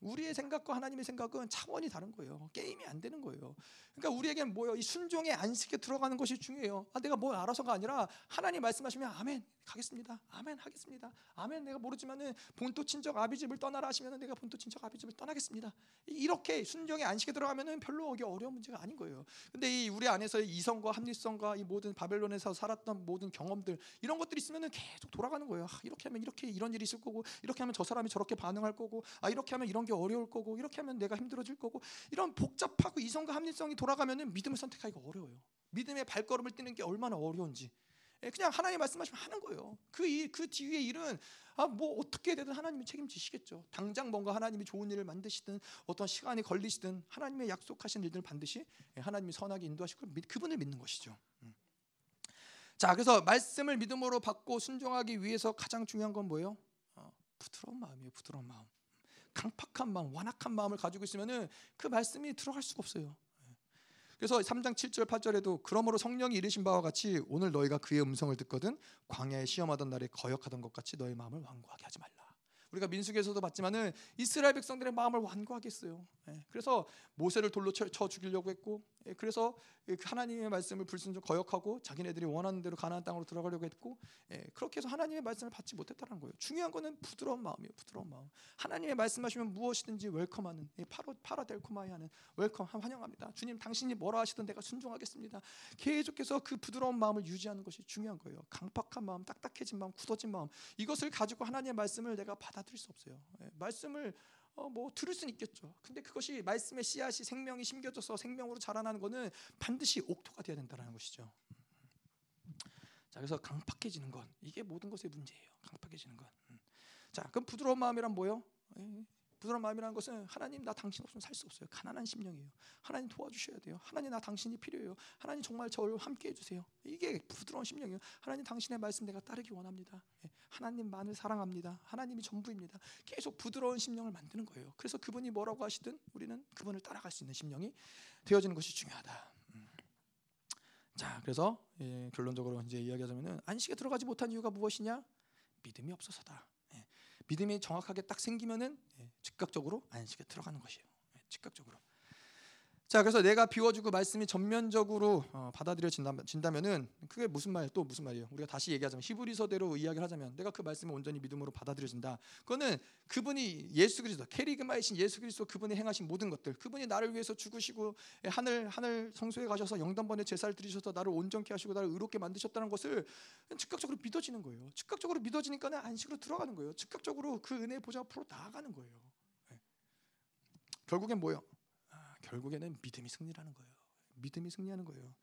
우리의 생각과 하나님의 생각은 차원이 다른 거예요. 게임이 안 되는 거예요. 그러니까 우리에겐 뭐요? 이 순종의 안식에 들어가는 것이 중요해요. 아, 내가 뭘 알아서가 아니라 하나님 말씀하시면 아멘 가겠습니다. 아멘 하겠습니다. 아멘 내가 모르지만은 본토 친척 아비 집을 떠나라 하시면은 내가 본토 친척 아비 집을 떠나겠습니다. 이렇게 순종의 안식에 들어가면은 별로 이게 어려운 문제가 아닌 거예요. 근데 이 우리 안에서 이성과 합리성과 이 모든 바벨론에서 살았던 모든 경험들 이런 것들이 있으면은 계속 돌아가는 거예요. 아, 이렇게 하면 이렇게 이런 일이 있을 거고 이렇게 하면 저 사람이 저렇게 반응할 거고 아 이렇게 하면 이런 게 어려울 거고 이렇게 하면 내가 힘들어질 거고 이런 복잡하고 이성과 합리성이 돌아가면은 믿음을 선택하기가 어려워요. 믿음의 발걸음을 뛰는 게 얼마나 어려운지. 예, 그냥 하나님 말씀하시면 하는 거예요. 그, 그 뒤에 일은 아, 뭐 어떻게 되든 하나님이 책임지시겠죠. 당장 뭔가 하나님이 좋은 일을 만드시든 어떤 시간이 걸리시든 하나님의 약속하신 일들 반드시 예, 하나님이 선하게 인도하시고 그분을 믿는 것이죠. 음. 자, 그래서 말씀을 믿음으로 받고 순종하기 위해서 가장 중요한 건 뭐예요? 어, 부드러운 마음이에요. 부드러운 마음. 강팍한 마음, 완악한 마음을 가지고 있으면은 그 말씀이 들어갈 수가 없어요. 그래서 3장 7절 8절에도 그러므로 성령이 이르신 바와 같이 오늘 너희가 그의 음성을 듣거든 광야에 시험하던 날에 거역하던 것 같이 너희 마음을 완고하게 하지 말라. 우리가 민수기에서도 봤지만은 이스라엘 백성들의 마음을 완고하겠어요. 예, 그래서 모세를 돌로 쳐, 쳐 죽이려고 했고, 예, 그래서 그 하나님의 말씀을 불순종 거역하고 자기네들이 원하는 대로 가나안 땅으로 들어가려고 했고, 예, 그렇게 해서 하나님의 말씀을 받지 못했다는 거예요. 중요한 거는 부드러운 마음이에요. 부드러운 마음. 하나님의 말씀하시면 무엇이든지 welcome하는, παρα παραδέχομαι 하는 welcome 환영합니다. 주님 당신이 뭐라 하시든 내가 순종하겠습니다. 계속해서 그 부드러운 마음을 유지하는 것이 중요한 거예요. 강팍한 마음, 딱딱해진 마음, 굳어진 마음 이것을 가지고 하나님의 말씀을 내가 받아들일 수 없어요. 말씀을 어, 뭐 들을 수는 있겠죠. 근데 그것이 말씀의 씨앗이 생명이 심겨져서 생명으로 자라나는 것은 반드시 옥토가 되어야 된다는 것이죠. 자, 그래서 강팍해지는 것 이게 모든 것의 문제예요. 강팍해지는 것. 음. 자, 그럼 부드러운 마음이란 뭐요? 예, 부드러운 마음이라는 것은 하나님 나 당신 없으면 살 수 없어요. 가난한 심령이에요. 하나님 도와주셔야 돼요. 하나님 나 당신이 필요해요. 하나님 정말 저를 함께 해주세요. 이게 부드러운 심령이에요. 하나님 당신의 말씀 내가 따르기 원합니다. 예, 하나님만을 사랑합니다. 하나님이 전부입니다. 계속 부드러운 심령을 만드는 거예요. 그래서 그분이 뭐라고 하시든 우리는 그분을 따라갈 수 있는 심령이 되어지는 것이 중요하다. 음. 자, 그래서 예, 결론적으로 이제 이야기하자면은 안식에 들어가지 못한 이유가 무엇이냐? 믿음이 없어서다. 믿음이 정확하게 딱 생기면은 예, 즉각적으로 안식에 들어가는 것이에요. 예, 즉각적으로. 자, 그래서 내가 비워주고 말씀이 전면적으로 어, 받아들여진다면은 그게 무슨 말? 또 무슨 말이에요? 우리가 다시 얘기하자면 히브리서대로 이야기를 하자면 내가 그 말씀을 온전히 믿음으로 받아들여진다. 그거는 그분이 예수 그리스도, 캐리그마이신 예수 그리스도 그분이 행하신 모든 것들, 그분이 나를 위해서 죽으시고 예, 하늘 하늘 성소에 가셔서 영단번에 제사를 드리셔서 나를 온전케 하시고 나를 의롭게 만드셨다는 것을 즉각적으로 믿어지는 거예요. 즉각적으로 믿어지니까는 안식으로 들어가는 거예요. 즉각적으로 그 은혜 보좌 앞으로 나아가는 거예요. 네. 결국엔 뭐예요? 결국에는 믿음이 승리라는 거예요. 믿음이 승리하는 거예요.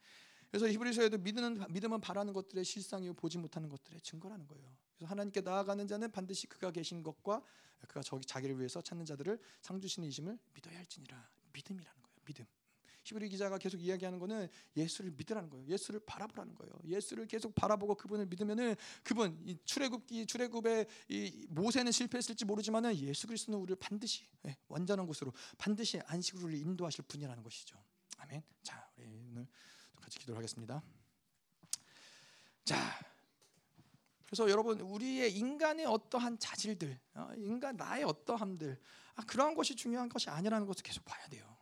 그래서 히브리서에도 믿음은 믿음은 바라는 것들의 실상이요 보지 못하는 것들의 증거라는 거예요. 그래서 하나님께 나아가는 자는 반드시 그가 계신 것과 그가 저기 자기를 위해서 찾는 자들을 상 주시는 이심을 믿어야 할지니라. 믿음이라는 거예요. 믿음. 히브리 기자가 계속 이야기하는 거는 예수를 믿으라는 거예요. 예수를 바라보라는 거예요. 예수를 계속 바라보고 그분을 믿으면은 그분 이 출애굽기 출애굽의 이 모세는 실패했을지 모르지만은 예수 그리스도는 우리를 반드시 예, 완전한 곳으로 반드시 안식으로 인도하실 분이라는 것이죠. 아멘. 자, 우리 오늘 같이 기도를 하겠습니다. 자, 그래서 여러분 우리의 인간의 어떠한 자질들, 어, 인간 나의 어떠함들, 아, 그러한 것이 중요한 것이 아니라는 것을 계속 봐야 돼요.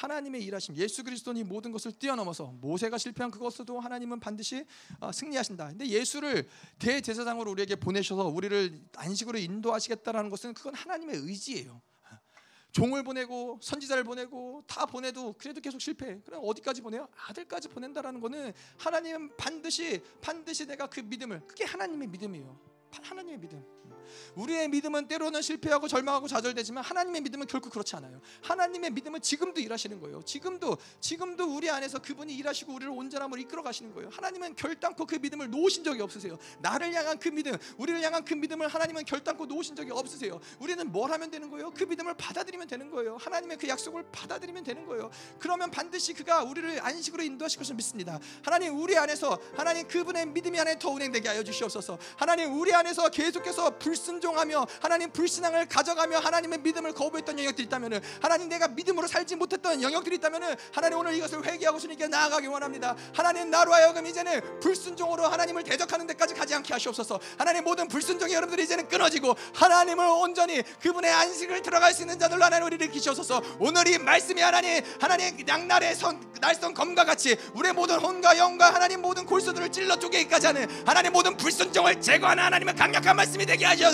하나님의 일하심 예수 그리스도니 모든 것을 뛰어넘어서 모세가 실패한 그것도 하나님은 반드시 어, 승리하신다. 근데 예수를 대제사장으로 우리에게 보내셔서 우리를 안식으로 인도하시겠다라는 것은 그건 하나님의 의지예요. 종을 보내고 선지자를 보내고 다 보내도 그래도 계속 실패. 그럼 어디까지 보내요? 아들까지 보낸다라는 것은 하나님은 반드시 반드시 내가 그 믿음을 그게 하나님의 믿음이에요. 하나님의 믿음. 우리의 믿음은 때로는 실패하고 절망하고 좌절되지만 하나님의 믿음은 결코 그렇지 않아요. 하나님의 믿음은 지금도 일하시는 거예요. 지금도 지금도 우리 안에서 그분이 일하시고 우리를 온전함으로 이끌어 가시는 거예요. 하나님은 결단코 그 믿음을 놓으신 적이 없으세요. 나를 향한 그 믿음, 우리를 향한 그 믿음을 하나님은 결단코 놓으신 적이 없으세요. 우리는 뭘 하면 되는 거예요? 그 믿음을 받아들이면 되는 거예요. 하나님의 그 약속을 받아들이면 되는 거예요. 그러면 반드시 그가 우리를 안식으로 인도하실 것을 믿습니다. 하나님 우리 안에서 하나님 그분의 믿음이 안에 더 운행되게 하여 주시옵소서. 하나님 우리 안에서 계속해서 불 불순종하며 하나님 불신앙을 가져가며 하나님의 믿음을 거부했던 영역들이 있다면은 하나님 내가 믿음으로 살지 못했던 영역들이 있다면은 하나님 오늘 이것을 회개하고 주님께 나아가기 원합니다. 하나님 나로 하여금 이제는 불순종으로 하나님을 대적하는 데까지 가지 않게 하시옵소서. 하나님 모든 불순종이 여러분들이 이제는 끊어지고 하나님을 온전히 그분의 안식을 들어갈 수 있는 자들로 하나님 우리를 일으키셔서 오늘 이 말씀이 하나님 하나님 양날의 선 날선 검과 같이 우리의 모든 혼과 영과 하나님 모든 골수들을 찔러 쪼개기까지 하는 하나님 모든 불순종을 제거하는 하나님의 강력한 말씀이 되게 하시옵소서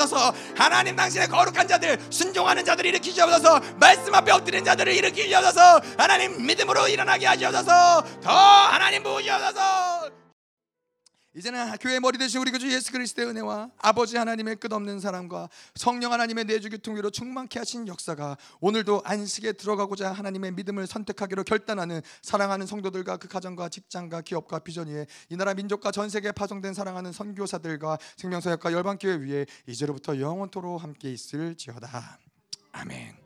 하나님 당신의 거룩한 자들 순종하는 자들을 일으키시옵소서. 말씀 앞에 엎드린 자들을 일으키시옵소서. 하나님 믿음으로 일어나게 하시옵소서. 더 하나님 부으시옵소서 이제는 교회 머리 되신 우리 구주 예수 그리스도의 은혜와 아버지 하나님의 끝없는 사랑과 성령 하나님의 내주 교통위로 충만케 하신 역사가 오늘도 안식에 들어가고자 하나님의 믿음을 선택하기로 결단하는 사랑하는 성도들과 그 가정과 직장과 기업과 비전 위에 이 나라 민족과 전 세계에 파송된 사랑하는 선교사들과 생명사역과 열방교회 위에 이제로부터 영원토로 함께 있을지어다 아멘.